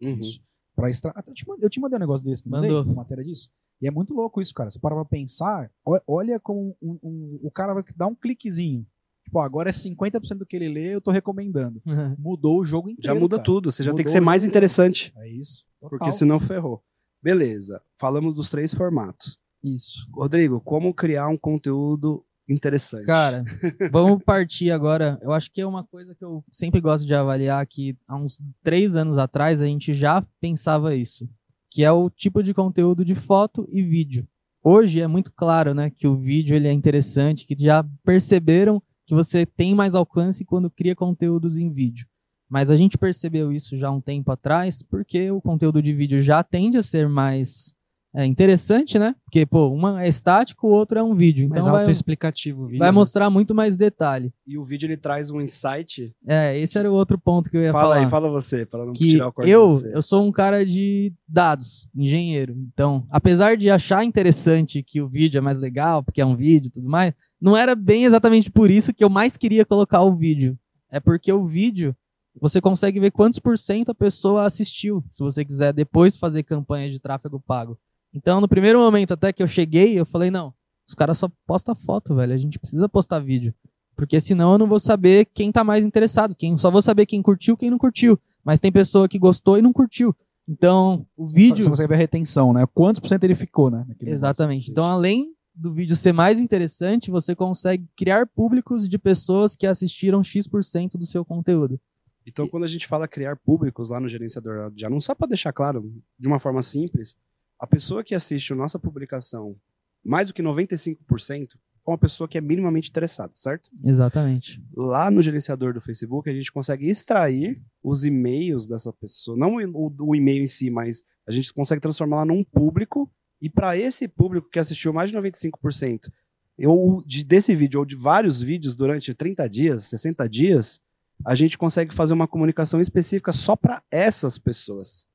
Speaker 3: Isso. Pra extra... Até eu, te mandei, eu te mandei um negócio desse, não mandei?
Speaker 4: Mandou.
Speaker 3: Uma matéria disso? E é muito louco isso, cara. Você para pra pensar, olha como um- um- o cara vai dar um cliquezinho. Tipo, agora é 50% do que ele lê, eu tô recomendando. Mudou o jogo
Speaker 1: Já
Speaker 3: inteiro.
Speaker 1: muda
Speaker 3: cara.
Speaker 1: tudo, você já tem
Speaker 3: Mudou
Speaker 1: que ser mais interessante,
Speaker 3: É isso. Total.
Speaker 1: porque senão ferrou. Beleza, falamos dos três formatos.
Speaker 4: Isso.
Speaker 1: Rodrigo, como criar um conteúdo interessante?
Speaker 4: Cara, vamos partir agora. Eu acho que é uma coisa que eu sempre gosto de avaliar que há uns três anos atrás a gente já pensava isso, que é o tipo de conteúdo de foto e vídeo. Hoje é muito claro, né, que o vídeo ele é interessante, que já perceberam que você tem mais alcance quando cria conteúdos em vídeo. Mas a gente percebeu isso já há um tempo atrás, porque o conteúdo de vídeo já tende a ser mais é, interessante, né? Porque, pô, uma é estático, o outro é um vídeo.
Speaker 2: Mais
Speaker 4: Então vai,
Speaker 2: autoexplicativo o vídeo.
Speaker 4: vai
Speaker 2: né?
Speaker 4: mostrar muito mais detalhe.
Speaker 1: E o vídeo ele traz um insight.
Speaker 4: É, esse era o outro ponto que eu ia
Speaker 1: Fala
Speaker 4: falar.
Speaker 1: aí, fala você, para não
Speaker 4: que
Speaker 1: tirar o corte
Speaker 4: eu,
Speaker 1: de você.
Speaker 4: eu sou um cara de dados, engenheiro. Então, apesar de achar interessante que o vídeo é mais legal, porque é um vídeo e tudo mais, não era bem exatamente por isso que eu mais queria colocar o vídeo. É porque o vídeo, você consegue ver quantos por cento a pessoa assistiu, se você quiser depois fazer campanha de tráfego pago. Então, no primeiro momento até que eu cheguei, eu falei, não, os caras só postam foto, velho, a gente precisa postar vídeo. Porque senão eu não vou saber quem tá mais interessado, quem só vou saber quem curtiu, quem não curtiu. Mas tem pessoa que gostou e não curtiu. Então, o vídeo
Speaker 3: Você consegue ver a retenção, né? Quantos por cento ele ficou, né?
Speaker 4: Exatamente. Então, além do vídeo ser mais interessante, você consegue criar públicos de pessoas que assistiram X% do seu conteúdo.
Speaker 1: Então, quando a gente fala criar públicos lá no gerenciador de anúncios, só para deixar claro, de uma forma simples, a pessoa que assiste a nossa publicação, mais do que 95%, é uma pessoa que é minimamente interessada, certo?
Speaker 4: Exatamente.
Speaker 1: Lá no gerenciador do Facebook, a gente consegue extrair os e-mails dessa pessoa, não o, o e-mail em si, mas a gente consegue transformá-la num público, e para esse público que assistiu mais de 95%, eu, de, desse vídeo ou de vários vídeos durante 30 dias, 60 dias, a gente consegue fazer uma comunicação específica só para essas pessoas.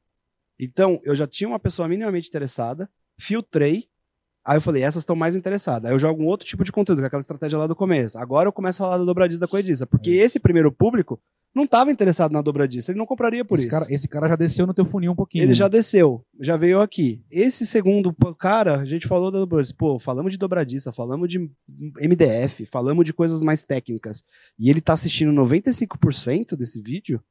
Speaker 1: Então, eu já tinha uma pessoa minimamente interessada, filtrei, aí eu falei, essas estão mais interessadas. Aí eu jogo um outro tipo de conteúdo, que é aquela estratégia lá do começo. Agora eu começo a falar da dobradiça da coediça, porque esse primeiro público não estava interessado na dobradiça, ele não compraria por
Speaker 3: esse
Speaker 1: isso.
Speaker 3: Cara, esse cara já desceu no teu funil um pouquinho.
Speaker 1: Ele
Speaker 3: né?
Speaker 1: já desceu, já veio aqui. Esse segundo cara, a gente falou da dobradiça. Pô, falamos de dobradiça, falamos de MDF, falamos de coisas mais técnicas. E ele tá assistindo 95% desse vídeo.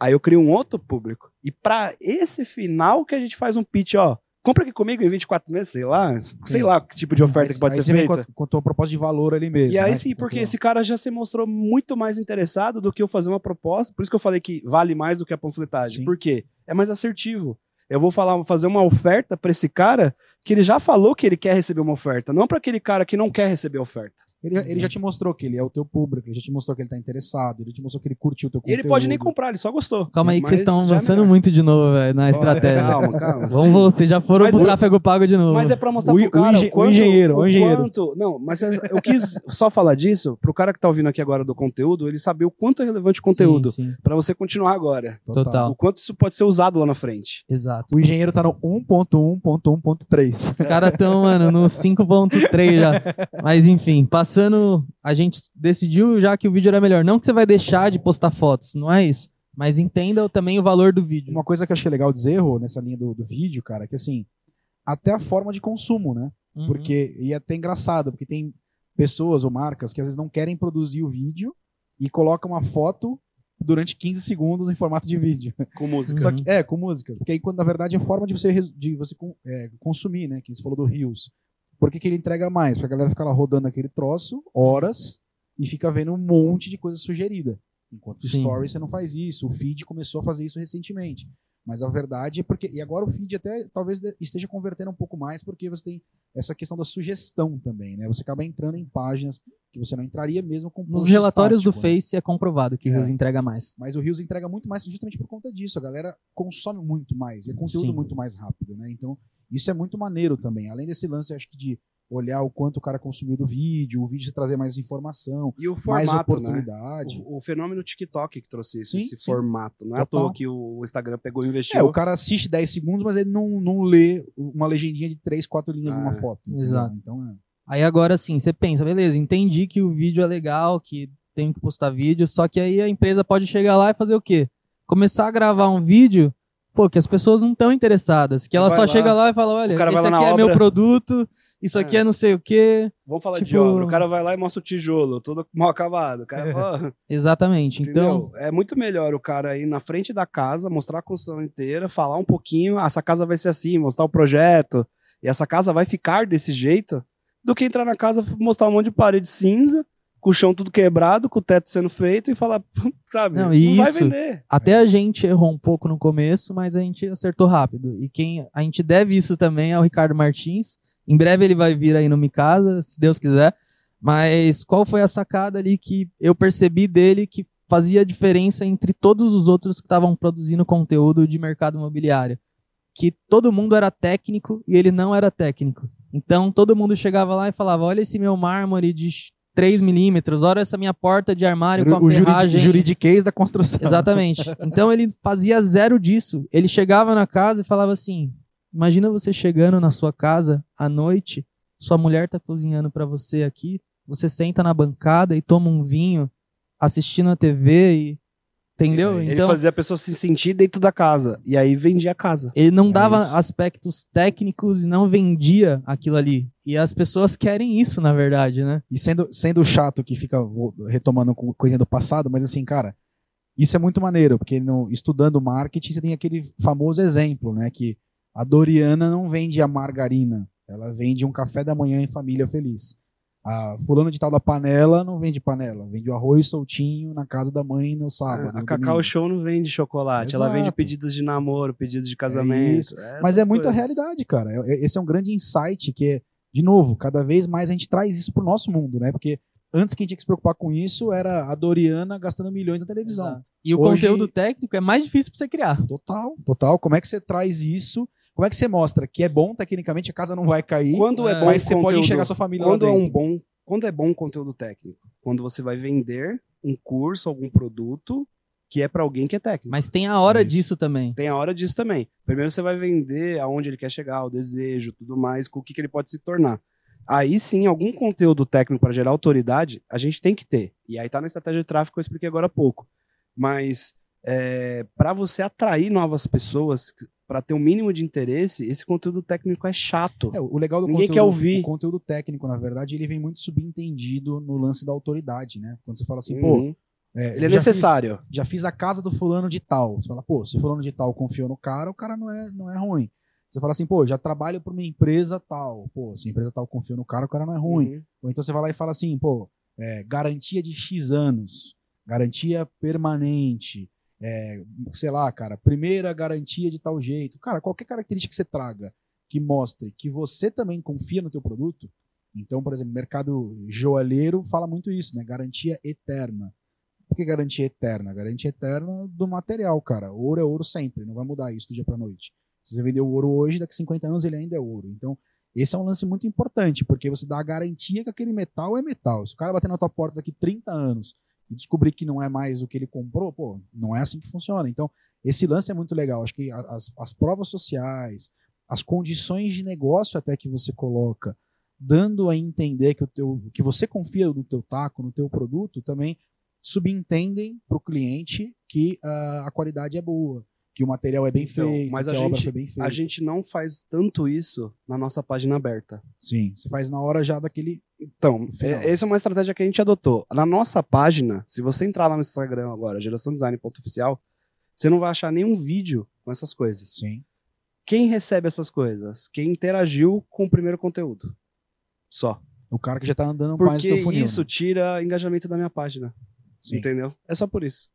Speaker 1: Aí eu crio um outro público. E pra esse final que a gente faz um pitch, ó. Compra aqui comigo em 24 meses, sei lá. Sei
Speaker 3: Sim.
Speaker 1: lá que tipo de oferta
Speaker 3: Aí-
Speaker 1: que pode ser
Speaker 3: você
Speaker 1: feita.
Speaker 3: A, com a proposta de valor ali mesmo.
Speaker 1: E aí
Speaker 3: né?
Speaker 1: sim, porque
Speaker 3: tua-
Speaker 1: esse cara já se mostrou muito mais interessado do que eu fazer uma proposta. Por isso que eu falei que vale mais do que a panfletagem.
Speaker 3: Sim.
Speaker 1: Por quê? É mais assertivo. Eu vou falar, fazer uma oferta pra esse cara que ele já falou que ele quer receber uma oferta, não pra aquele cara que não quer receber a oferta.
Speaker 3: Ele, ele já te mostrou que ele é o teu público, ele já te mostrou que ele tá interessado, ele te mostrou que ele curtiu o teu
Speaker 1: E
Speaker 3: conteúdo.
Speaker 1: ele pode nem comprar, ele só gostou.
Speaker 4: Calma aí que
Speaker 1: Mas
Speaker 4: vocês estão
Speaker 1: já é
Speaker 4: avançando
Speaker 1: melhor.
Speaker 4: muito de novo velho, na estratégia.
Speaker 1: Calma, calma.
Speaker 4: Vamos, vocês já foram
Speaker 1: Mas
Speaker 4: pro
Speaker 1: o-
Speaker 4: tráfego pago de novo.
Speaker 1: Mas é pra mostrar
Speaker 3: O-
Speaker 1: pro
Speaker 3: o
Speaker 1: cara o, quanto,
Speaker 3: o engenheiro, o engenheiro.
Speaker 1: quanto- não, mas é- eu quis só falar disso pro cara que tá ouvindo aqui agora do conteúdo, ele saber o quanto é relevante o conteúdo
Speaker 4: Sim, sim.
Speaker 1: Pra você continuar agora.
Speaker 4: Total.
Speaker 1: O quanto isso pode ser usado lá na frente.
Speaker 4: Exato.
Speaker 3: O engenheiro tá no 1.1.1.3.
Speaker 4: Os caras estão, mano, no 5.3 já. Mas enfim, passando, a gente decidiu já que o vídeo era melhor. Não que você vai deixar de postar fotos, não é isso. Mas entenda também o valor do vídeo.
Speaker 3: Uma coisa que eu acho que é legal dizer, Rô, nessa linha do, do vídeo, cara, é que assim, até a forma de consumo, né?
Speaker 4: Uhum.
Speaker 3: Porque, e é até engraçado, porque tem pessoas ou marcas que às vezes não querem produzir o vídeo e colocam uma foto durante 15 segundos em formato de vídeo.
Speaker 1: Com música.
Speaker 3: Só que, é, com música. Porque aí, quando na verdade é a forma de você, de você é, consumir, né? Que você falou do Rios. Por que, que ele entrega mais? Porque a galera fica lá rodando aquele troço, horas, e fica vendo um monte de coisa sugerida. Enquanto o
Speaker 4: Sim.
Speaker 3: Story você não faz isso. O feed começou a fazer isso recentemente. Mas a verdade é porque. E agora o feed até talvez esteja convertendo um pouco mais, porque você tem essa questão da sugestão também, né? Você acaba entrando em páginas que você não entraria mesmo com
Speaker 4: Nos relatórios do
Speaker 3: estático, né?
Speaker 4: Face é comprovado que o
Speaker 3: É.
Speaker 4: Reels entrega mais.
Speaker 3: Mas o Reels entrega muito mais justamente por conta disso. A galera consome muito mais. É conteúdo
Speaker 4: Sim.
Speaker 3: muito mais rápido, né? Então, isso é muito maneiro também. Além desse lance, acho que de olhar o quanto o cara consumiu do vídeo, o vídeo trazer mais informação,
Speaker 1: E o
Speaker 3: mais
Speaker 1: formato, né?
Speaker 3: oportunidade.
Speaker 1: O, o fenômeno TikTok que trouxe isso,
Speaker 3: Sim,
Speaker 1: esse
Speaker 3: sim.
Speaker 1: formato. Não é à toa que o Instagram pegou e investiu.
Speaker 3: É, o cara assiste 10 segundos, mas ele não, não lê uma legendinha de 3, 4 linhas
Speaker 1: Ah,
Speaker 3: numa foto. entendeu?
Speaker 4: exato.
Speaker 3: Então, é.
Speaker 4: Aí agora sim, você pensa, beleza, entendi que o vídeo é legal, que tem que postar vídeo, só que aí a empresa pode chegar lá e fazer o quê? Começar a gravar um vídeo, pô, que as pessoas não estão interessadas, que ela
Speaker 1: Vai
Speaker 4: só
Speaker 1: lá,
Speaker 4: chega lá e fala, olha, esse aqui é meu
Speaker 1: obra.
Speaker 4: produto, isso aqui
Speaker 1: É.
Speaker 4: é não sei o quê.
Speaker 1: Vamos falar de
Speaker 4: Tipo-
Speaker 1: obra. O cara vai lá e mostra o tijolo, todo mal acabado. O cara fala,
Speaker 4: Exatamente. Então?
Speaker 1: É muito melhor o cara ir na frente da casa, mostrar a construção inteira, falar um pouquinho, ah, essa casa vai ser assim, mostrar o projeto, e essa casa vai ficar desse jeito, do que entrar na casa, mostrar um monte de parede cinza, com o chão tudo quebrado, com o teto sendo feito e falar, sabe?
Speaker 4: Não, e
Speaker 1: vai
Speaker 4: isso-
Speaker 1: vender.
Speaker 4: Até a gente errou um pouco no começo, mas a gente acertou rápido. E quem a gente deve isso também ao Ricardo Martins. Em breve ele vai vir aí no Micasa, se Deus quiser. Mas qual foi a sacada ali que eu percebi dele que fazia diferença entre todos os outros que estavam produzindo conteúdo de mercado imobiliário? Que todo mundo era técnico e ele não era técnico. Então todo mundo chegava lá e falava: Olha esse meu mármore de 3 milímetros, olha essa minha porta de armário com a
Speaker 3: o
Speaker 4: ferragem.
Speaker 3: juridiquês da construção.
Speaker 4: Exatamente. Então ele fazia zero disso. Ele chegava na casa e falava assim: Imagina você chegando na sua casa à noite, sua mulher tá cozinhando pra você aqui, você senta na bancada e toma um vinho, assistindo a TV e entendeu?
Speaker 1: Ele
Speaker 4: então
Speaker 1: fazia a pessoa se sentir dentro da casa. E aí vendia a casa.
Speaker 4: ele não
Speaker 3: É
Speaker 4: dava
Speaker 3: isso.
Speaker 4: aspectos técnicos e não vendia aquilo ali. E as pessoas querem isso, na verdade, né?
Speaker 3: E sendo, sendo chato que fica retomando co- coisinha do passado, mas assim, cara, isso é muito maneiro, porque no, estudando marketing você tem aquele famoso exemplo, né? Que a Doriana não vende a margarina, ela vende um café da manhã em família feliz. A fulano de tal da panela não vende panela, vende o arroz soltinho na casa da mãe no sábado.
Speaker 1: a
Speaker 3: no
Speaker 1: Cacau
Speaker 3: domingo.
Speaker 1: Show não vende chocolate, ela vende
Speaker 3: Exato.
Speaker 1: pedidos de namoro, pedidos de casamento.
Speaker 3: isso.
Speaker 1: essas
Speaker 3: Mas é muito a
Speaker 1: coisas.
Speaker 3: realidade, cara. É- é- Esse é um grande insight que é, de novo, cada vez mais a gente traz isso pro nosso mundo, né? Porque antes quem tinha que se preocupar com isso era a Doriana gastando milhões na televisão.
Speaker 4: E o
Speaker 3: Hoje-
Speaker 4: conteúdo técnico é mais difícil pra você criar.
Speaker 3: Total, total. Como é que você traz isso? Como é que você mostra que é bom tecnicamente, a casa não vai cair,
Speaker 1: Quando é, bom
Speaker 3: mas você pode
Speaker 1: conteúdo-
Speaker 3: enxergar sua família
Speaker 1: quando é um bom quando é bom conteúdo técnico? Quando você vai vender um curso algum produto que é pra alguém que é técnico.
Speaker 4: Mas tem a hora
Speaker 3: Isso.
Speaker 4: disso também.
Speaker 1: tem a hora disso também. Primeiro você vai vender aonde ele quer chegar o desejo tudo mais com o que, que ele pode se tornar. Aí sim algum conteúdo técnico para gerar autoridade a gente tem que ter. E aí tá na estratégia de tráfego que eu expliquei agora há pouco. Mas é, para você atrair novas pessoas para ter um mínimo de interesse esse conteúdo técnico é chato
Speaker 3: É, o legal do
Speaker 1: Ninguém
Speaker 3: conteúdo,
Speaker 1: quer ouvir.
Speaker 3: o conteúdo técnico, na verdade, ele vem muito subentendido no lance da autoridade, né? Quando você fala assim, pô,
Speaker 1: Uhum.
Speaker 3: é,
Speaker 1: ele é
Speaker 3: já fiz-
Speaker 1: necessário
Speaker 3: já fiz a casa do fulano de tal. Você fala, pô, se o fulano de tal confiou no cara, o cara não é, não é ruim. Você fala assim, pô, já trabalho para uma empresa tal. Pô, se a empresa tal confiou no cara, o cara não é ruim.
Speaker 1: Uhum.
Speaker 3: Ou então você vai lá e fala assim, pô, é, garantia de X anos, garantia permanente, é, sei lá, cara, primeira garantia de tal jeito. Cara, qualquer característica que você traga que mostre que você também confia no teu produto. Então, por exemplo, mercado joalheiro fala muito isso, né? Garantia eterna. Por que garantia eterna? Garantia eterna do material, cara. Ouro é ouro sempre, não vai mudar isso do dia para noite. Se você vender o ouro hoje, daqui a 50 anos ele ainda é ouro. Então, esse é um lance muito importante, porque você dá a garantia que aquele metal é metal. Se o cara bater na tua porta daqui 30 anos e descobrir que não é mais o que ele comprou, pô, não é assim que funciona. Então, esse lance é muito legal. Acho que as, as provas sociais, as condições de negócio até que você coloca, dando a entender que, o teu, que você confia no teu taco, no teu produto, também subentendem para o cliente que ah, a qualidade é boa, que o material é bem
Speaker 1: Então,
Speaker 3: feito,
Speaker 1: mas a
Speaker 3: a,
Speaker 1: gente-
Speaker 3: bem feita.
Speaker 1: A gente não faz tanto isso na nossa página aberta.
Speaker 3: Sim, você faz na hora já daquele.
Speaker 1: Então, é- essa é uma estratégia que a gente adotou. Na nossa página, se você entrar lá no Instagram agora, geraçãodesign.oficial, você não vai achar nenhum vídeo com essas coisas.
Speaker 3: Sim.
Speaker 1: Quem recebe essas coisas? Quem interagiu com o primeiro conteúdo. Só.
Speaker 3: O cara que já tá andando mais
Speaker 1: Porque
Speaker 3: teu funil.
Speaker 1: isso
Speaker 3: né?
Speaker 1: tira engajamento da minha página.
Speaker 3: Sim,
Speaker 1: Entendeu? É só por isso.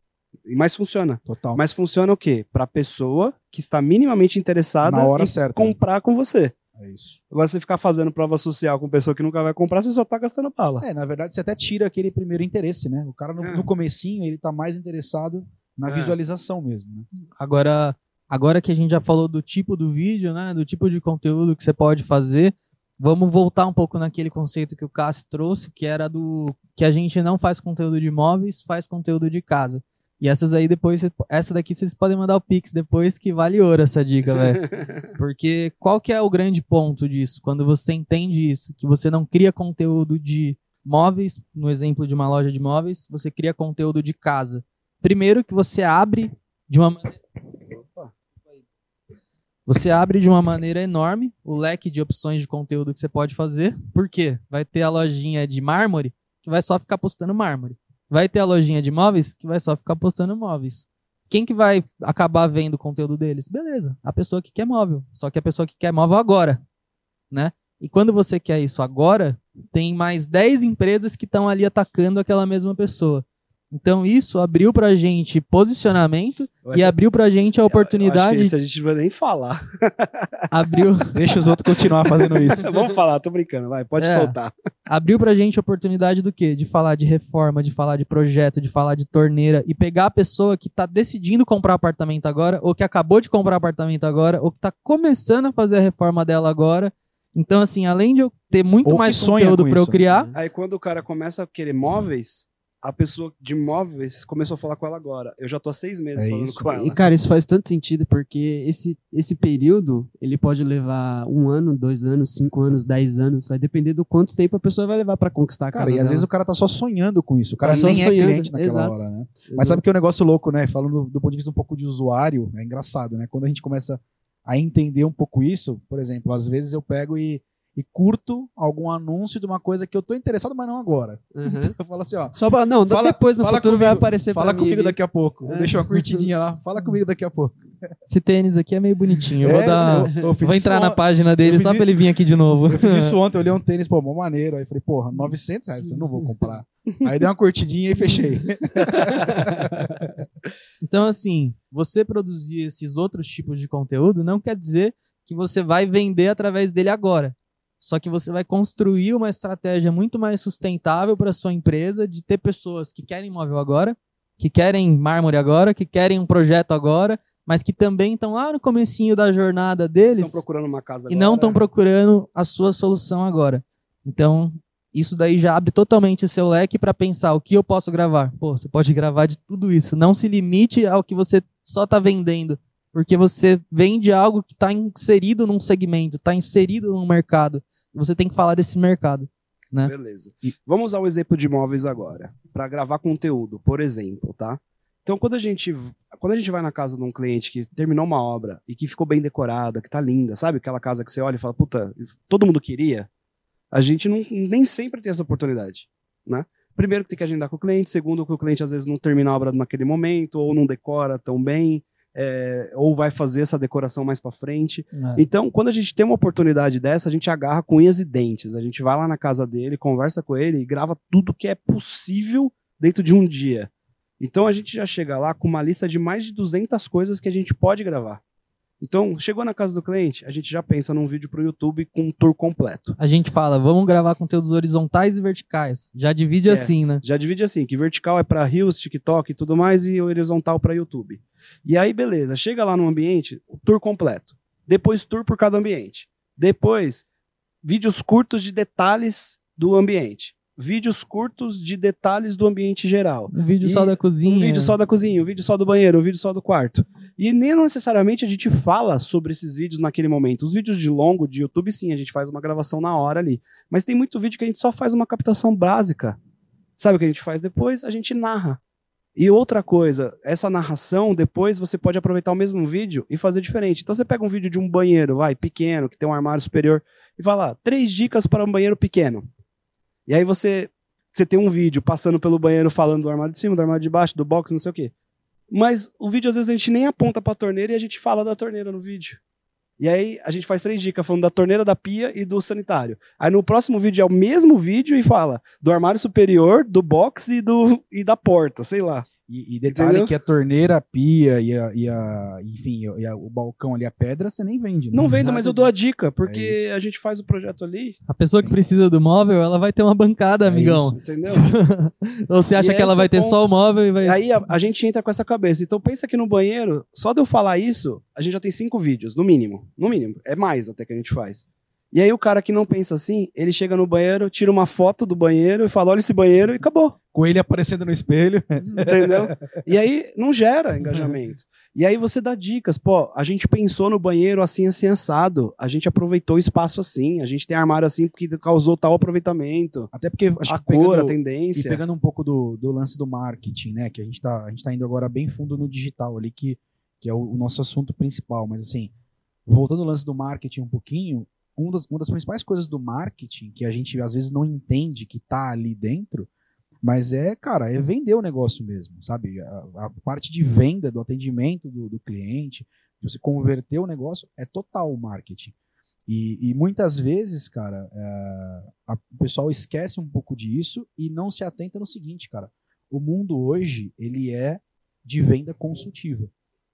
Speaker 1: E- Mas funciona.
Speaker 3: total.
Speaker 1: Mas funciona o quê? Pra pessoa que está minimamente interessada
Speaker 3: Na hora
Speaker 1: em
Speaker 3: certa.
Speaker 1: comprar com você.
Speaker 3: É isso.
Speaker 1: Agora, você ficar fazendo prova social com pessoa que nunca vai comprar, você só tá gastando bala.
Speaker 3: É, na verdade, você até tira aquele primeiro interesse, né? O cara no,
Speaker 1: É.
Speaker 3: no comecinho, ele tá mais interessado na
Speaker 1: É.
Speaker 3: visualização mesmo, né?
Speaker 4: Agora, agora que a gente já falou do tipo do vídeo, né, do tipo de conteúdo que você pode fazer, vamos voltar um pouco naquele conceito que o Cássio trouxe, que era do que a gente não faz conteúdo de imóveis, faz conteúdo de casa. E essas aí depois, essa daqui vocês podem mandar o Pix depois, que vale ouro essa dica, velho. Porque qual que é o grande ponto disso? Quando você entende isso, que você não cria conteúdo de móveis, no exemplo de uma loja de móveis, você cria conteúdo de casa. Primeiro que você abre de uma maneira você abre de uma maneira enorme o leque de opções de conteúdo que você pode fazer. Por quê? Vai ter a lojinha de mármore que vai só ficar postando mármore. Vai ter a lojinha de móveis que vai só ficar postando móveis. Quem que vai acabar vendo o conteúdo deles? Beleza, a pessoa que quer móvel. Só que a pessoa que quer móvel agora, né? E quando você quer isso agora, tem mais 10 empresas que estão ali atacando aquela mesma pessoa. Então isso abriu pra gente posicionamento e abriu pra gente a
Speaker 1: Eu acho
Speaker 4: oportunidade.
Speaker 1: que esse a gente não vai nem falar.
Speaker 4: Abriu,
Speaker 3: Deixa os outros continuar fazendo isso.
Speaker 1: Vamos falar, tô brincando, vai, pode
Speaker 4: É.
Speaker 1: soltar.
Speaker 4: abriu pra gente a oportunidade do quê? De falar de reforma, de falar de projeto, de falar de torneira e pegar a pessoa que tá decidindo comprar apartamento agora, ou que acabou de comprar apartamento agora, ou que tá começando a fazer a reforma dela agora. Então, assim, além de eu ter muito
Speaker 3: Ou
Speaker 4: mais conteúdo pra eu
Speaker 3: isso.
Speaker 4: criar,
Speaker 1: Aí quando o cara começa a querer móveis, a pessoa de móveis começou a falar com ela agora. Eu já tô há seis meses
Speaker 3: É
Speaker 1: falando
Speaker 3: isso.
Speaker 1: com ela.
Speaker 2: E, cara, isso faz tanto sentido porque esse, esse período, ele pode levar um ano, dois anos, cinco anos, dez anos. Vai depender do quanto tempo a pessoa vai levar pra conquistar a
Speaker 3: Cara,
Speaker 2: casa
Speaker 3: e às vezes o cara tá só sonhando com isso. O cara
Speaker 2: Tá só
Speaker 3: nem é
Speaker 2: sonhando,
Speaker 3: cliente naquela
Speaker 2: exato.
Speaker 3: hora, né? Mas sabe que é um negócio louco, né? Falando do, do ponto de vista um pouco de usuário, é engraçado, né? Quando a gente começa a entender um pouco isso, por exemplo, às vezes eu pego e, e curto algum anúncio de uma coisa que eu tô interessado, mas não agora.
Speaker 2: Uhum.
Speaker 3: Eu falo assim, ó.
Speaker 2: Só pra, não,
Speaker 3: Fala-
Speaker 2: depois no
Speaker 3: fala
Speaker 2: futuro vai
Speaker 3: comigo,
Speaker 2: aparecer
Speaker 3: Fala
Speaker 2: pra mim
Speaker 3: comigo
Speaker 2: ali.
Speaker 3: daqui a pouco.
Speaker 2: É.
Speaker 3: Deixa uma curtidinha lá. Fala comigo daqui a pouco.
Speaker 4: esse tênis aqui é meio bonitinho. Eu vou
Speaker 3: É,
Speaker 4: dar.
Speaker 3: eu- eu
Speaker 4: Vou entrar na página dele só pra ele vir aqui de novo.
Speaker 3: Eu fiz isso ontem, eu olhei um tênis, pô, mó maneiro. Aí falei, porra, 900 reais. Eu falei, não vou comprar. Aí dei uma curtidinha e fechei.
Speaker 4: Então, assim, você produzir esses outros tipos de conteúdo não quer dizer que você vai vender através dele agora. Só que você vai construir uma estratégia muito mais sustentável para sua empresa de ter pessoas que querem imóvel agora, que querem mármore agora, que querem um projeto agora, mas que também estão lá no comecinho da jornada deles
Speaker 1: Estão procurando uma casa
Speaker 4: e
Speaker 1: agora.
Speaker 4: não estão procurando a sua solução agora. Então, isso daí já abre totalmente o seu leque para pensar o que eu posso gravar. Pô, você pode gravar de tudo isso. Não se limite ao que você só está vendendo, porque você vende algo que está inserido num segmento, está inserido num mercado. E você tem que falar desse mercado. né?
Speaker 1: Beleza. Vamos usar um exemplo de imóveis agora, para gravar conteúdo, por exemplo, tá? Então, quando a gente quando a gente vai na casa de um cliente que terminou uma obra e que ficou bem decorada, que tá linda, sabe aquela casa que você olha e fala, puta, isso todo mundo queria? A gente não, nem sempre tem essa oportunidade, né? Primeiro que tem que agendar com o cliente, segundo que o cliente às vezes não termina a obra naquele momento ou não decora tão bem, é, ou vai fazer essa decoração mais para frente. Então, quando a gente tem uma oportunidade dessa, a gente agarra com unhas e dentes. A gente vai lá na casa dele, conversa com ele e grava tudo que é possível dentro de um dia. Então, a gente já chega lá com uma lista de mais de 200 coisas que a gente pode gravar. Então, chegou na casa do cliente, a gente já pensa num vídeo pro YouTube com um tour completo.
Speaker 4: A gente fala, vamos gravar conteúdos horizontais e verticais. Já divide
Speaker 1: É.
Speaker 4: assim, né?
Speaker 1: Já divide assim, que vertical é para Reels, TikTok e tudo mais, e horizontal para YouTube. E aí, beleza, chega lá no ambiente, o tour completo. Depois, tour por cada ambiente. Depois, vídeos curtos de detalhes do ambiente. Vídeos curtos de detalhes do ambiente geral.
Speaker 4: Um vídeo
Speaker 1: E
Speaker 4: só da cozinha.
Speaker 1: Um vídeo só da cozinha, um vídeo só do banheiro, um vídeo só do quarto. E nem necessariamente a gente fala sobre esses vídeos naquele momento. Os vídeos de longo de YouTube, sim, a gente faz uma gravação na hora ali. Mas tem muito vídeo que a gente só faz uma captação básica. Sabe o que a gente faz depois? A gente narra. E outra coisa, essa narração, depois você pode aproveitar o mesmo vídeo e fazer diferente. Então você pega um vídeo de um banheiro, vai, pequeno, que tem um armário superior, e fala, três dicas para um banheiro pequeno. E aí você, você tem um vídeo passando pelo banheiro falando do armário de cima, do armário de baixo, do box, não sei o quê. Mas o vídeo, às vezes, a gente nem aponta pra torneira e a gente fala da torneira no vídeo. E aí a gente faz três dicas falando da torneira, da pia e do sanitário. Aí no próximo vídeo é o mesmo vídeo e fala do armário superior, do box e, do, e da porta, sei lá.
Speaker 3: E, e detalhe
Speaker 1: Entendeu?
Speaker 3: que a torneira, a pia e a, e a- enfim, e a- o balcão ali, a pedra, você nem vende. né?
Speaker 1: Não vendo,
Speaker 3: Nada
Speaker 1: mas eu dou a dica, porque
Speaker 3: É isso.
Speaker 1: a gente faz o projeto ali,
Speaker 4: A pessoa que
Speaker 3: Sim.
Speaker 4: precisa do móvel, ela vai ter uma bancada,
Speaker 3: É
Speaker 4: amigão.
Speaker 1: entendeu?
Speaker 4: Ou você acha
Speaker 1: E
Speaker 4: que ela
Speaker 1: é
Speaker 4: vai ter
Speaker 1: ponto.
Speaker 4: só o móvel e vai.
Speaker 1: Aí a, a gente entra com essa cabeça. Então pensa que no banheiro, só de eu falar isso, a gente já tem cinco vídeos, no mínimo. No mínimo. É mais até que a gente faz. E aí o cara que não pensa assim, ele chega no banheiro, tira uma foto do banheiro e fala, olha esse banheiro e acabou.
Speaker 3: Com ele aparecendo no espelho.
Speaker 1: Entendeu? e aí não gera engajamento. E aí você dá dicas. Pô, a gente pensou no banheiro assim, assim, assado. A gente aproveitou o espaço assim. A gente tem armário assim porque causou tal aproveitamento.
Speaker 3: Até porque acho
Speaker 1: a
Speaker 3: que
Speaker 1: cor,
Speaker 3: pegando-
Speaker 1: a
Speaker 3: E
Speaker 1: tendência.
Speaker 3: pegando um pouco do, do lance do marketing, né? Que a gente tá, a gente tá indo agora bem fundo no digital ali, que, que é o, o nosso assunto principal. Mas assim, voltando ao lance do marketing um pouquinho, um dos- uma das principais coisas do marketing que a gente às vezes não entende que tá ali dentro, mas é, cara, é vender o negócio mesmo, sabe? A, a parte de venda, do atendimento do, do cliente, de você converter o negócio, é total o marketing. E, e muitas vezes, cara, é, a- o pessoal esquece um pouco disso e não se atenta no seguinte, cara. O mundo hoje, ele é de venda consultiva.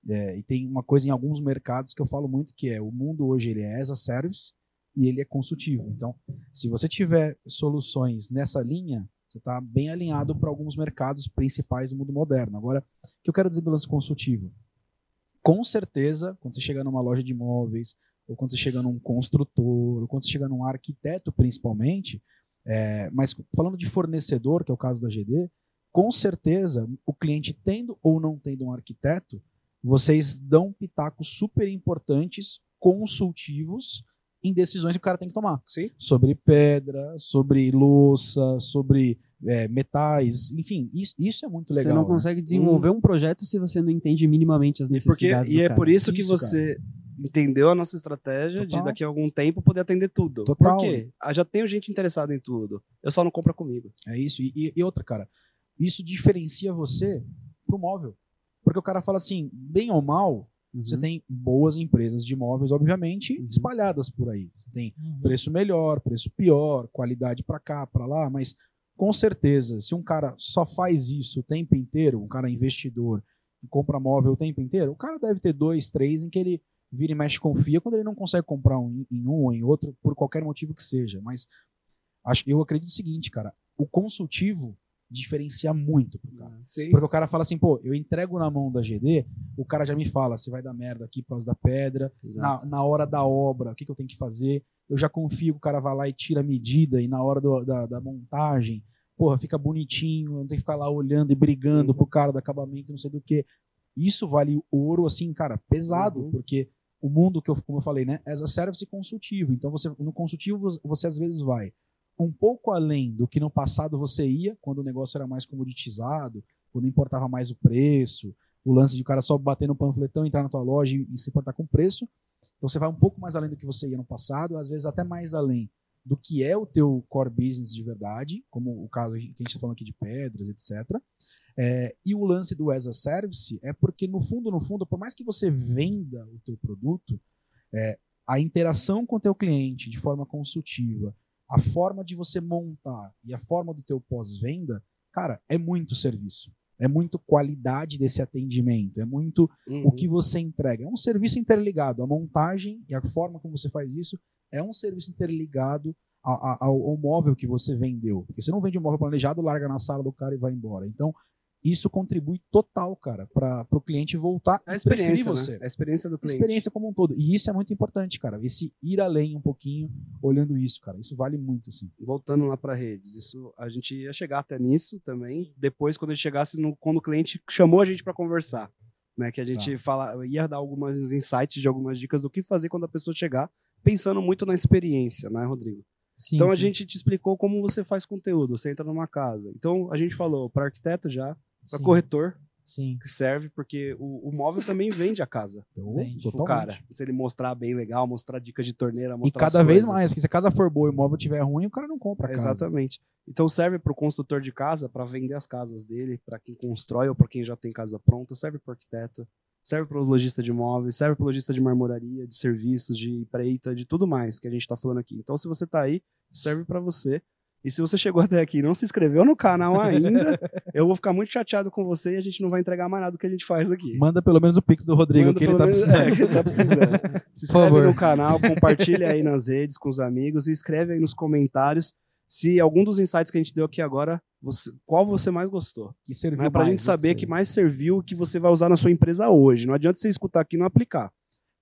Speaker 3: É, e tem uma coisa em alguns mercados que eu falo muito que é o mundo hoje ele é as a service e ele é consultivo. Então, se você tiver soluções nessa linha, você está bem alinhado para alguns mercados principais do mundo moderno. Agora, o que eu quero dizer do lance consultivo? Com certeza, quando você chega numa loja de imóveis, ou quando você chega num construtor, ou quando você chega num arquiteto, principalmente, é, mas falando de fornecedor, que é o caso da GD, com certeza, o cliente tendo ou não tendo um arquiteto, vocês dão pitacos super importantes, consultivos, em decisões que o cara tem que tomar
Speaker 1: Sim.
Speaker 3: sobre pedra, sobre louça, sobre é, metais, enfim, isso, isso é muito legal.
Speaker 2: você não
Speaker 3: né?
Speaker 2: consegue desenvolver um projeto se você não entende minimamente as
Speaker 1: E, porque,
Speaker 2: necessidades
Speaker 1: e
Speaker 2: do
Speaker 1: é
Speaker 2: cara.
Speaker 1: por isso que
Speaker 3: Isso,
Speaker 1: você entendeu a nossa estratégia de
Speaker 3: Total.
Speaker 1: daqui a algum tempo poder atender tudo.
Speaker 3: Total.
Speaker 1: Por quê? Ah, já tenho gente interessada em tudo. Eu só não compra comigo.
Speaker 3: É isso. E, e- e outra, cara, isso diferencia você pro móvel. Porque o cara fala assim, bem ou mal,
Speaker 2: Uhum.
Speaker 3: você tem boas empresas de imóveis, obviamente,
Speaker 2: Uhum.
Speaker 3: espalhadas por aí. Você tem
Speaker 4: Uhum.
Speaker 3: preço melhor, preço pior, qualidade pra cá, pra lá, mas com certeza, se um cara só faz isso o tempo inteiro, um cara investidor que compra móvel o tempo inteiro, o cara deve ter dois, três em que ele vira e mexe confia quando ele não consegue comprar um, em um ou em outro por qualquer motivo que seja. Mas acho, eu acredito o seguinte, cara, o consultivo diferencia muito pro cara.
Speaker 1: Sim.
Speaker 3: Porque o cara fala assim, pô, eu entrego na mão da GD, o cara já me fala se vai dar merda aqui por causa da pedra, na, na hora da obra, o que, que eu tenho que fazer. Eu já confio que o cara vai lá e tira a medida e na hora do- da, da montagem, porra, fica bonitinho, não tenho que ficar lá olhando e brigando
Speaker 1: Uhum.
Speaker 3: pro cara do acabamento, não sei do que. Isso vale ouro, assim, cara, pesado,
Speaker 1: Uhum.
Speaker 3: porque o mundo que eu, como eu falei, né, é a service consultivo. Então você no consultivo você às vezes vai um pouco além do que no passado você ia, quando o negócio era mais comoditizado, quando importava mais o preço, o lance de o cara só bater no panfletão, entrar na tua loja e, se importar com o preço. Então você vai um pouco mais além do que você ia no passado, às vezes até mais além do que é o teu core business de verdade, como o caso que a gente está falando aqui de pedras, etc. É, e o lance do as a service é porque no fundo, no fundo, por mais que você venda o teu produto, é, a interação com o teu cliente de forma consultiva, a forma de você montar e a forma do teu pós-venda, cara, é muito serviço. É muito qualidade desse atendimento, é muito
Speaker 1: Uhum.
Speaker 3: o que você entrega. É um serviço interligado. A montagem e a forma como você faz isso é um serviço interligado a- a- ao, ao móvel que você vendeu. Porque você não vende um móvel planejado, larga na sala do cara e vai embora. Então, isso contribui total, cara, para o cliente voltar
Speaker 1: É a
Speaker 3: preferir
Speaker 1: experiência,
Speaker 3: você.
Speaker 1: né? A experiência do
Speaker 3: A
Speaker 1: cliente.
Speaker 3: experiência como um todo. E isso é muito importante, cara. Esse ir além um pouquinho, olhando isso, cara. Isso vale muito, assim.
Speaker 1: Voltando lá para redes, isso a gente ia chegar até nisso também. Depois, quando a gente chegasse no, quando o cliente chamou a gente para conversar, né? Que a gente
Speaker 3: Tá.
Speaker 1: fala, ia dar algumas insights de algumas dicas do que fazer quando a pessoa chegar, pensando muito na experiência, né, Rodrigo?
Speaker 4: Sim,
Speaker 1: então a
Speaker 4: sim.
Speaker 1: gente te explicou como você faz conteúdo. Você entra numa casa. Então a gente falou para arquiteto já, para corretor
Speaker 4: Sim.
Speaker 1: que serve porque o, o móvel também vende a casa.
Speaker 4: Vende.
Speaker 1: O
Speaker 3: totalmente.
Speaker 1: cara, se ele mostrar bem legal, mostrar dicas de torneira,
Speaker 3: E
Speaker 1: mostrar
Speaker 3: cada
Speaker 1: as
Speaker 3: vez
Speaker 1: coisas.
Speaker 3: mais, porque se a casa for boa e o móvel estiver ruim, o cara não compra a casa.
Speaker 1: Exatamente. Então serve para o construtor de casa para vender as casas dele, para quem constrói ou para quem já tem casa pronta, serve para o arquiteto, serve para o lojista de imóveis, serve para o lojista de marmoraria, de serviços, de empreita, de tudo mais que a gente está falando aqui. Então se você está aí, serve para você. E se você chegou até aqui e não se inscreveu no canal ainda, eu vou ficar muito chateado com você e a gente não vai entregar mais nada do que a gente faz aqui.
Speaker 3: Manda pelo menos o pix do Rodrigo,
Speaker 1: Manda
Speaker 3: que ele tá
Speaker 1: menos-
Speaker 3: precisando.
Speaker 1: é, que ele tá precisando. Se inscreve
Speaker 4: favor.
Speaker 1: no canal, compartilha aí nas redes com os amigos e escreve aí nos comentários se algum dos insights que a gente deu aqui agora, você- qual você mais gostou.
Speaker 3: Que serviu
Speaker 1: Né? Pra
Speaker 3: mais,
Speaker 1: gente saber que mais serviu que você vai usar na sua empresa hoje. Não adianta você escutar aqui e não aplicar.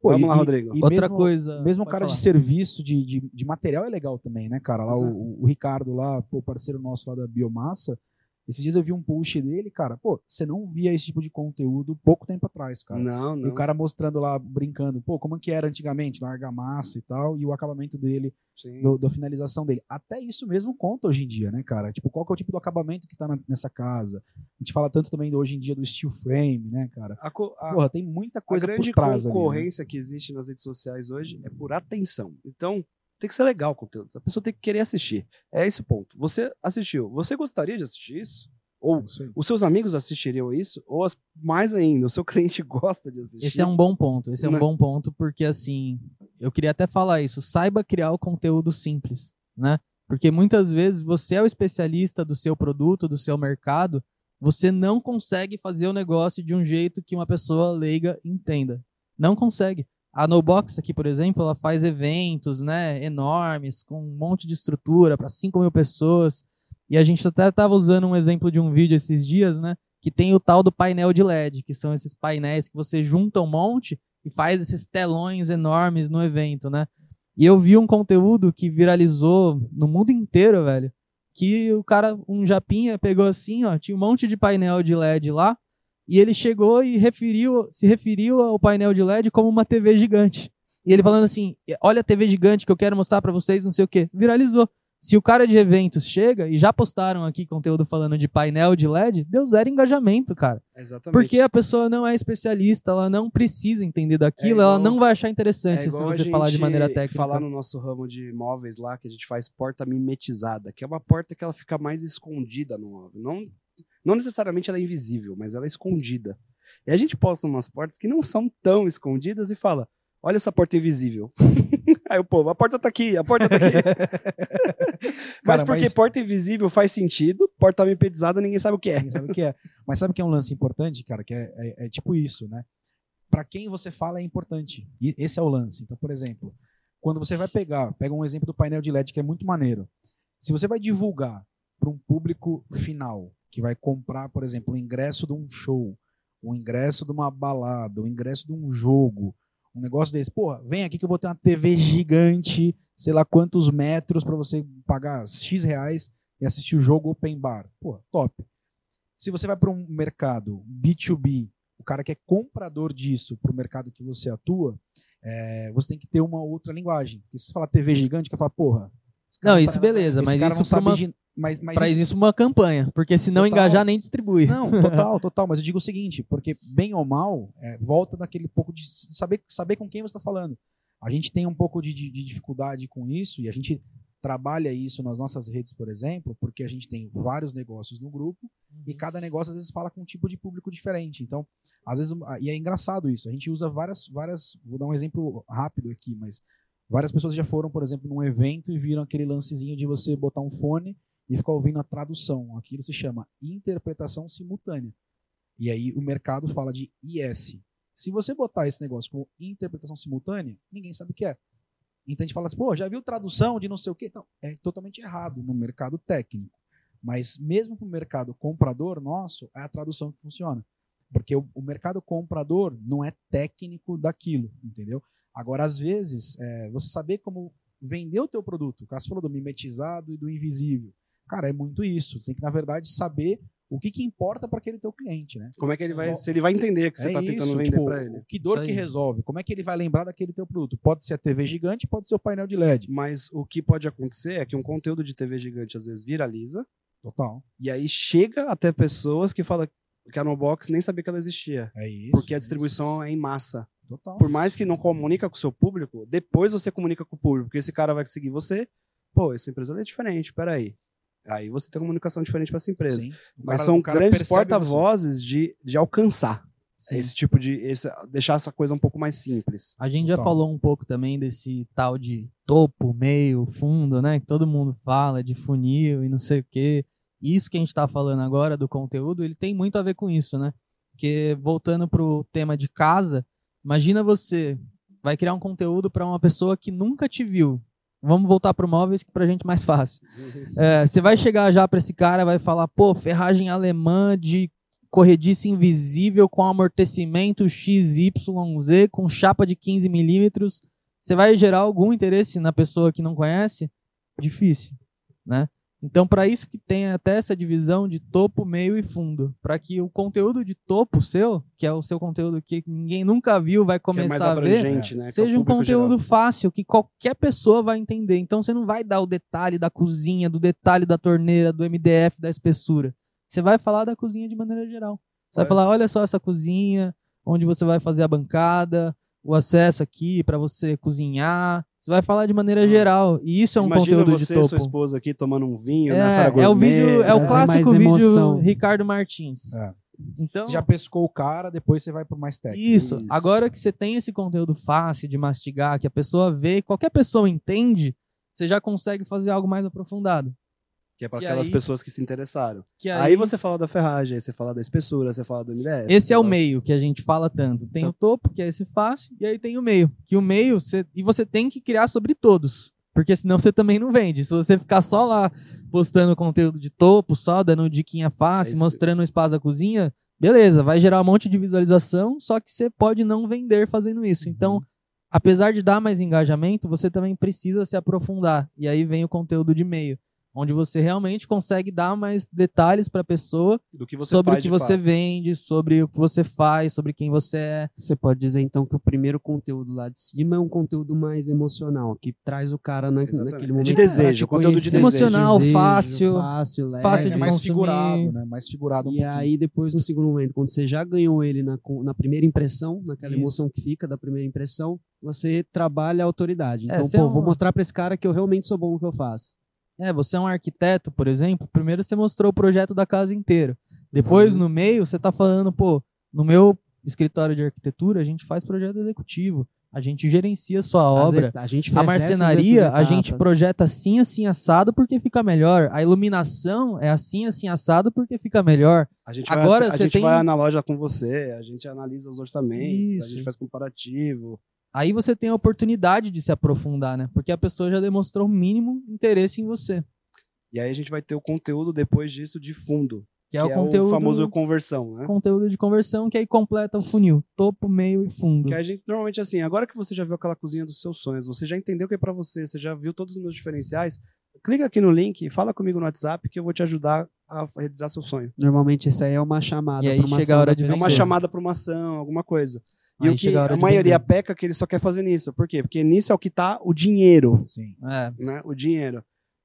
Speaker 3: Pô,
Speaker 1: Vamos
Speaker 3: e-
Speaker 1: lá, Rodrigo.
Speaker 3: e
Speaker 4: Outra
Speaker 3: mesmo-
Speaker 4: coisa.
Speaker 3: Mesmo cara de
Speaker 4: falar.
Speaker 3: serviço, de, de, de material é legal também, né, cara? Lá o, o Ricardo lá, pô, parceiro nosso lá da Biomassa, esses dias eu vi um post dele, cara, pô, você não via esse tipo de conteúdo pouco tempo atrás, cara.
Speaker 1: Não,
Speaker 3: E
Speaker 1: não.
Speaker 3: o cara mostrando lá, brincando, pô, como que era antigamente, na argamassa e tal, e o acabamento dele, do- da finalização dele. Até isso mesmo conta hoje em dia, né, cara? Tipo, qual que é o tipo do acabamento que tá na- nessa casa? A gente fala tanto também do- hoje em dia do steel frame, né, cara?
Speaker 1: A, co- a-
Speaker 3: Porra, tem muita
Speaker 1: a
Speaker 3: coisa
Speaker 1: grande
Speaker 3: por trás ali, né?
Speaker 1: concorrência que existe nas redes sociais hoje é por atenção. Então, tem que ser legal o conteúdo. A pessoa tem que querer assistir. É esse o ponto. Você assistiu. Você gostaria de assistir isso? Ou
Speaker 3: aí.
Speaker 1: os seus amigos assistiriam isso? Ou as- mais ainda, o seu cliente gosta de assistir?
Speaker 4: Esse é um bom ponto. Esse é um
Speaker 1: Né?
Speaker 4: bom ponto porque assim, eu queria até falar isso. Saiba criar o conteúdo simples, né? Porque muitas vezes você é o especialista do seu produto, do seu mercado, você não consegue fazer o negócio de um jeito que uma pessoa leiga entenda. Não consegue. A NoBox aqui, por exemplo, ela faz eventos, né, enormes, com um monte de estrutura para 5 mil pessoas. E a gente até estava usando um exemplo de um vídeo esses dias, né? Que tem o tal do painel de LED, que são esses painéis que você junta um monte e faz esses telões enormes no evento, né? E eu vi um conteúdo que viralizou no mundo inteiro, velho. Que o cara, um japinha, pegou assim, ó, tinha um monte de painel de LED lá, e ele chegou e referiu, se referiu ao painel de LED como uma TV gigante. E ele falando assim: olha a TV gigante que eu quero mostrar pra vocês, não sei o quê. Viralizou. Se o cara de eventos chega, e já postaram aqui conteúdo falando de painel de LED, deu zero engajamento, cara.
Speaker 1: Exatamente.
Speaker 4: Porque a pessoa não é especialista, ela não precisa entender daquilo,
Speaker 1: É igual-
Speaker 4: ela não vai achar
Speaker 1: É
Speaker 4: interessante se
Speaker 1: igual a
Speaker 4: você falar de maneira técnica.
Speaker 1: falar no nosso ramo de móveis lá, que a gente faz porta mimetizada, que é uma porta que ela fica mais escondida no móvel. Não, não necessariamente ela é invisível, mas ela é escondida. E a gente posta umas portas que não são tão escondidas e fala: olha essa porta invisível. Aí o povo, a porta tá aqui, a porta tá aqui. mas
Speaker 3: Cara,
Speaker 1: porque
Speaker 3: mas-
Speaker 1: porta invisível faz sentido, porta mimetizada ninguém sabe o que é.
Speaker 3: Ninguém sabe o que é. Mas sabe o que é um lance importante, cara? Que é, é- é tipo isso, né? Pra quem você fala é importante. E esse é o lance. Então, por exemplo, quando você vai pegar, pega um exemplo do painel de LED que é muito maneiro. Se você vai divulgar para um público final que vai comprar, por exemplo, o ingresso de um show, o ingresso de uma balada, o ingresso de um jogo, um negócio desse, pô, vem aqui que eu vou ter uma TV gigante, sei lá quantos metros para você pagar X reais e assistir o jogo open bar. Pô, top. Se você vai para um mercado B2B, o cara que é comprador disso para o mercado que você atua, é, você tem que ter uma outra linguagem. Porque se você falar TV gigante, que fala, porra.
Speaker 4: Não,
Speaker 3: sabe
Speaker 4: isso
Speaker 3: nada.
Speaker 4: beleza, mas isso
Speaker 3: sabe
Speaker 4: uma-
Speaker 3: de- mas, mas isso-
Speaker 4: isso uma campanha, porque se não
Speaker 3: Total.
Speaker 4: engajar nem distribui.
Speaker 3: não, total, total. Mas eu digo o seguinte, porque bem ou mal, é, volta daquele pouco de saber, saber com quem você está falando. A gente tem um pouco de, de- de dificuldade com isso e a gente trabalha isso nas nossas redes, por exemplo, porque a gente tem vários negócios no grupo e cada negócio às vezes fala com um tipo de público diferente. Então, às vezes, e é engraçado isso. A gente usa várias, várias. Vou dar um exemplo rápido aqui, mas várias pessoas já foram, por exemplo, num evento e viram aquele lancezinho de você botar um fone e ficar ouvindo a tradução. Aquilo se chama interpretação simultânea. E aí o mercado fala de IS. Se você botar esse negócio como interpretação simultânea, ninguém sabe o que é. Então a gente fala assim, pô, já viu tradução de não sei o quê? Não, é totalmente errado no mercado técnico. Mas mesmo para o mercado comprador nosso, é a tradução que funciona. Porque o, o mercado comprador não é técnico daquilo, entendeu? Agora, às vezes, é, você saber como vender o teu produto, o Cássio falou do mimetizado e do invisível. Cara, é muito isso. Você tem que, na verdade, saber o que, que importa para aquele teu cliente, né?
Speaker 1: Como é que ele vai. Se ele vai entender que você
Speaker 3: É
Speaker 1: tá tentando
Speaker 3: isso,
Speaker 1: vender
Speaker 3: tipo,
Speaker 1: pra ele.
Speaker 3: Que dor que resolve? Como é que ele vai lembrar daquele teu produto? Pode ser a TV gigante, pode ser o painel de LED.
Speaker 1: Mas o que pode acontecer é que um conteúdo de TV gigante às vezes viraliza,
Speaker 3: Total.
Speaker 1: e aí chega até pessoas que falam que a Nobox nem sabia que ela existia.
Speaker 3: É isso.
Speaker 1: porque a
Speaker 3: é
Speaker 1: distribuição é em massa.
Speaker 3: Total.
Speaker 1: Por mais que não comunica com o seu público, depois você comunica com o público, porque esse cara vai seguir você. Pô, essa empresa é diferente, peraí. Aí você tem uma comunicação diferente para essa empresa.
Speaker 3: Sim.
Speaker 1: Mas
Speaker 3: cara-
Speaker 1: são grandes porta-vozes de, de alcançar
Speaker 4: Sim.
Speaker 1: esse tipo de. esse- deixar essa coisa um pouco mais simples.
Speaker 4: A gente já falou um pouco também desse tal de topo, meio, fundo, né? Que todo mundo fala de funil e não sei o quê. Isso que a gente tá falando agora do conteúdo, ele tem muito a ver com isso, né? Porque voltando pro tema de casa, imagina você vai criar um conteúdo para uma pessoa que nunca te viu. Vamos voltar pro móveis que pra gente é mais fácil. É, você vai chegar já pra esse cara, vai falar, pô, ferragem alemã de corrediça invisível com amortecimento XYZ com chapa de 15 milímetros. Você vai gerar algum interesse na pessoa que não conhece? Difícil, né? Então, para isso que tem até essa divisão de topo, meio e fundo, para que o conteúdo de topo seu, que é o seu conteúdo que ninguém nunca viu, vai
Speaker 1: é
Speaker 4: começar a ver,
Speaker 1: né? é
Speaker 4: seja um conteúdo
Speaker 1: geral.
Speaker 4: fácil que qualquer pessoa vai entender. Então você não vai dar o detalhe da cozinha, do detalhe da torneira, do MDF, da espessura. Você vai falar da cozinha de maneira geral. Você vai
Speaker 1: Olha.
Speaker 4: falar, olha só essa cozinha, onde você vai fazer a bancada, o acesso aqui para você cozinhar, Você vai falar de maneira geral. E isso é um
Speaker 1: Imagina
Speaker 4: conteúdo
Speaker 1: você
Speaker 4: de topo.
Speaker 1: sua esposa aqui tomando um vinho
Speaker 4: É,
Speaker 1: nessa
Speaker 4: é o
Speaker 1: gourmet,
Speaker 4: vídeo, é o
Speaker 2: trazer
Speaker 4: clássico vídeo. Ricardo Martins.
Speaker 3: É.
Speaker 4: Então,
Speaker 3: Você já pescou o cara, depois você vai pro mais técnico.
Speaker 4: isso.
Speaker 1: Isso.
Speaker 4: Agora que você tem esse conteúdo fácil de mastigar, que a pessoa vê, qualquer pessoa entende, você já consegue fazer algo mais aprofundado.
Speaker 1: Que é para
Speaker 4: que
Speaker 1: aquelas
Speaker 4: aí-
Speaker 1: pessoas que se interessaram.
Speaker 4: Que
Speaker 1: Aí, você fala da ferragem, aí você fala da espessura, você fala do MDF.
Speaker 4: Esse é o meio que a gente fala tanto. Tem
Speaker 2: Então-
Speaker 4: o topo, que é esse fácil, e aí tem o meio. Que o meio, você, e você tem que criar sobre todos. Porque senão você também não vende. Se você ficar só lá postando conteúdo de topo, só dando diquinha fácil,
Speaker 1: É
Speaker 4: mostrando o espaço da cozinha, beleza, vai gerar um monte de visualização, só que você pode não vender fazendo isso.
Speaker 1: Uhum.
Speaker 4: Então, apesar de dar mais engajamento, você também precisa se aprofundar. E aí vem o conteúdo de meio. Onde você realmente consegue dar mais detalhes para a pessoa
Speaker 1: Do que você
Speaker 4: sobre o que você
Speaker 1: fato.
Speaker 4: vende, sobre o que você faz, sobre quem você é.
Speaker 2: Você pode dizer então que o primeiro conteúdo lá de cima é um conteúdo mais emocional, que traz o cara na, naquele momento.
Speaker 1: De desejo, conteúdo de
Speaker 2: conhecer.
Speaker 1: desejo.
Speaker 4: Emocional, fácil,
Speaker 2: fácil, leve.
Speaker 4: fácil de
Speaker 3: é mais
Speaker 4: consumir.
Speaker 3: figurado, né? Mais figurado um
Speaker 2: E
Speaker 3: pouquinho.
Speaker 2: aí, depois, no segundo momento, quando você já ganhou ele na, na primeira impressão, naquela
Speaker 4: Isso.
Speaker 2: emoção que fica da primeira impressão, você trabalha a autoridade.
Speaker 4: É,
Speaker 2: Então,
Speaker 4: você
Speaker 2: pô,
Speaker 4: é um-
Speaker 2: vou mostrar pra esse cara que eu realmente sou bom no que eu faço.
Speaker 4: É, você é um arquiteto, por exemplo, primeiro você mostrou o projeto da casa inteira. Depois,
Speaker 2: Uhum.
Speaker 4: no meio, você tá falando, pô, no meu escritório de arquitetura, a gente faz projeto executivo. A gente gerencia sua
Speaker 2: As
Speaker 4: obra.
Speaker 2: A, gente
Speaker 4: A marcenaria, a gente projeta assim, assim, assado, porque fica melhor. A iluminação é assim, assim, assado, porque fica melhor.
Speaker 1: A gente, vai,
Speaker 4: Agora
Speaker 1: a
Speaker 4: você
Speaker 1: gente
Speaker 4: tem-
Speaker 1: vai na loja com você, a gente analisa os orçamentos, a
Speaker 4: Isso.
Speaker 1: gente faz comparativo.
Speaker 4: Aí você tem a oportunidade de se aprofundar, né? Porque a pessoa já demonstrou o mínimo interesse em você.
Speaker 1: E aí a gente vai ter o conteúdo depois disso de fundo,
Speaker 4: Que é, o conteúdo,
Speaker 1: famoso conversão, né?
Speaker 4: conteúdo de conversão que aí completa o funil. Topo, meio e fundo.
Speaker 1: Que a gente normalmente assim, agora que você já viu aquela cozinha dos seus sonhos, você já entendeu o que é pra você, você já viu todos os meus diferenciais, clica aqui no link, fala comigo no WhatsApp que eu vou te ajudar a realizar seu sonho.
Speaker 2: Normalmente isso aí é uma chamada.
Speaker 4: E aí
Speaker 2: pra uma
Speaker 4: chega a
Speaker 2: ação
Speaker 4: hora
Speaker 2: da
Speaker 4: de
Speaker 1: É uma chamada pra uma ação, alguma coisa. E
Speaker 4: Aí
Speaker 1: o que
Speaker 4: a
Speaker 1: a maioria
Speaker 4: vender.
Speaker 1: peca é que ele só quer fazer nisso. Por quê? Porque nisso é o que tá o dinheiro,
Speaker 3: Sim.
Speaker 4: É.
Speaker 1: né? O dinheiro.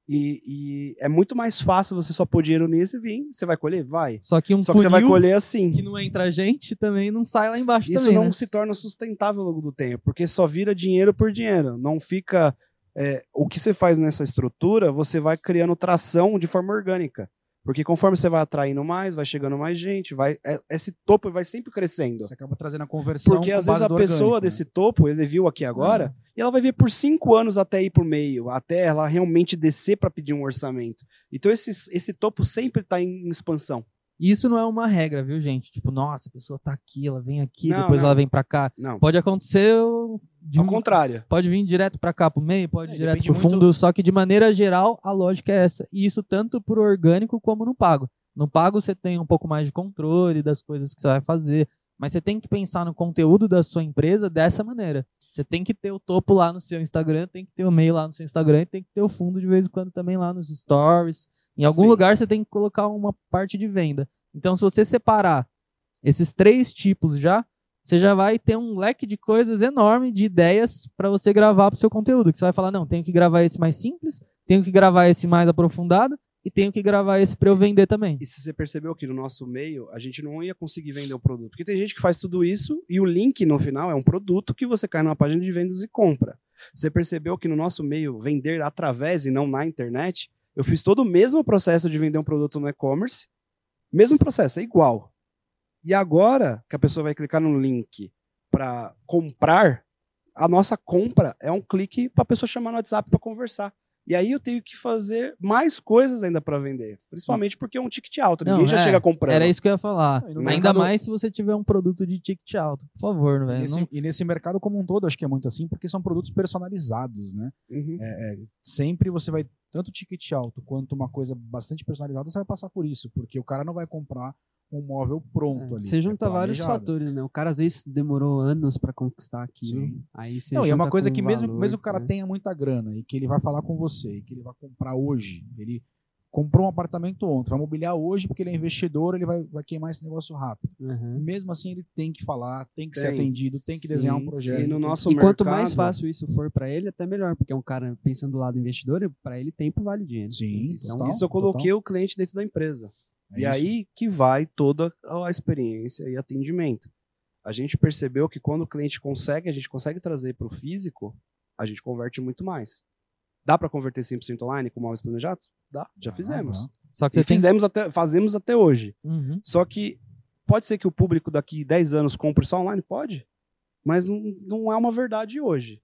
Speaker 1: E, e é muito mais fácil você só pôr dinheiro nisso e vir. Você vai colher? Vai.
Speaker 4: Só que um
Speaker 1: Só que você vai colher assim.
Speaker 4: que não entra gente também não sai lá embaixo
Speaker 1: Isso
Speaker 4: também,
Speaker 1: não
Speaker 4: né?
Speaker 1: se torna sustentável ao longo do tempo, porque só vira dinheiro por dinheiro. Não fica. é, o que você faz nessa estrutura, você vai criando tração de forma orgânica. Porque conforme você vai atraindo mais, vai chegando mais gente, vai é- esse topo vai sempre crescendo.
Speaker 3: Você acaba trazendo a conversão.
Speaker 1: Porque às vezes a pessoa
Speaker 3: orgânico, né?
Speaker 1: desse topo, ele viu aqui agora, e ela vai vir por cinco anos até ir pro meio, até ela realmente descer para pedir um orçamento. Então esse, esse topo sempre está em expansão.
Speaker 4: E Isso não é uma regra, viu, gente? Tipo, nossa, a pessoa tá aqui, ela vem aqui,
Speaker 1: Não,
Speaker 4: depois
Speaker 1: não.
Speaker 4: ela vem pra cá.
Speaker 1: Não,
Speaker 4: Pode acontecer de
Speaker 1: ao
Speaker 4: um-
Speaker 1: contrário.
Speaker 4: pode vir direto pra cá pro meio, pode
Speaker 3: É,
Speaker 4: ir direto pro fundo,
Speaker 3: muito-
Speaker 4: só que de maneira geral a lógica é essa. E isso tanto pro orgânico como no pago. No pago você tem um pouco mais de controle das coisas que você vai fazer, mas você tem que pensar no conteúdo da sua empresa dessa maneira. Você tem que ter o topo lá no seu Instagram, tem que ter o meio lá no seu Instagram e tem que ter o fundo de vez em quando também lá nos stories. Em algum
Speaker 1: Sim.
Speaker 4: lugar você tem que colocar uma parte de venda. Então, se você separar esses três tipos já, você já vai ter um leque de coisas enorme de ideias para você gravar para o seu conteúdo. Que você vai falar, não, tenho que gravar esse mais simples, tenho que gravar esse mais aprofundado e tenho que gravar esse para eu vender também.
Speaker 1: E se você percebeu que no nosso meio a gente não ia conseguir vender o produto. Porque tem gente que faz tudo isso e o link no final é um produto que você cai numa página de vendas e compra. Você percebeu que no nosso meio, vender através e não na internet, eu fiz todo o mesmo processo de vender um produto no e-commerce. Mesmo processo, é igual. E agora que a pessoa vai clicar no link para comprar, a nossa compra é um clique para a pessoa chamar no WhatsApp para conversar. E aí eu tenho que fazer mais coisas ainda para vender. Principalmente porque é um ticket alto.
Speaker 4: Não,
Speaker 1: Ninguém já
Speaker 4: é,
Speaker 1: chega comprando.
Speaker 4: Era isso que eu ia falar.
Speaker 3: Não, e no
Speaker 4: Ainda
Speaker 3: mercado-
Speaker 4: mais se você tiver um produto de ticket alto. Por favor,
Speaker 3: E
Speaker 4: velho.
Speaker 3: nesse,
Speaker 4: Não-
Speaker 3: e nesse mercado como um todo, acho que é muito assim, porque são produtos personalizados, né?
Speaker 1: Uhum.
Speaker 3: Sempre você vai, tanto ticket alto quanto uma coisa bastante personalizada, você vai passar por isso, porque o cara não vai comprar um móvel pronto ali.
Speaker 2: Você junta
Speaker 3: é
Speaker 2: vários fatores, né? O cara às vezes demorou anos pra conquistar aquilo.
Speaker 3: Sim.
Speaker 2: Aí você
Speaker 3: Não, e é uma coisa que mesmo,
Speaker 2: valor,
Speaker 3: mesmo o cara
Speaker 2: né?
Speaker 3: tenha muita grana e que ele vai falar com você, e que ele vai comprar hoje, ele comprou um apartamento ontem, vai mobiliar hoje porque ele é investidor, ele vai, vai queimar esse negócio rápido.
Speaker 2: Uhum.
Speaker 3: Mesmo assim, ele tem que falar, tem que ser
Speaker 1: Tem.
Speaker 3: atendido, tem que desenhar um
Speaker 2: Sim,
Speaker 3: projeto.
Speaker 1: E no
Speaker 3: tem-
Speaker 1: nosso
Speaker 2: E quanto
Speaker 1: mercado-
Speaker 2: mais fácil isso for pra ele, até melhor, porque é um cara pensando do lado investidor, pra ele tempo vale dinheiro.
Speaker 3: Sim,
Speaker 2: Então,
Speaker 3: total.
Speaker 1: Isso eu coloquei o cliente dentro da empresa.
Speaker 3: É
Speaker 1: e
Speaker 3: isso.
Speaker 1: aí que vai toda a experiência e atendimento. A gente percebeu que quando o cliente consegue, a gente consegue trazer para o físico, a gente converte muito mais. Dá para converter 100% online com móveis planejados? Dá, já
Speaker 3: Ah,
Speaker 1: fizemos.
Speaker 4: Só que
Speaker 1: E
Speaker 4: você tem...
Speaker 1: fizemos até, fazemos até hoje.
Speaker 4: Uhum.
Speaker 1: Só que pode ser que o público daqui 10 anos compre só online? Pode. Mas não, não é uma verdade hoje.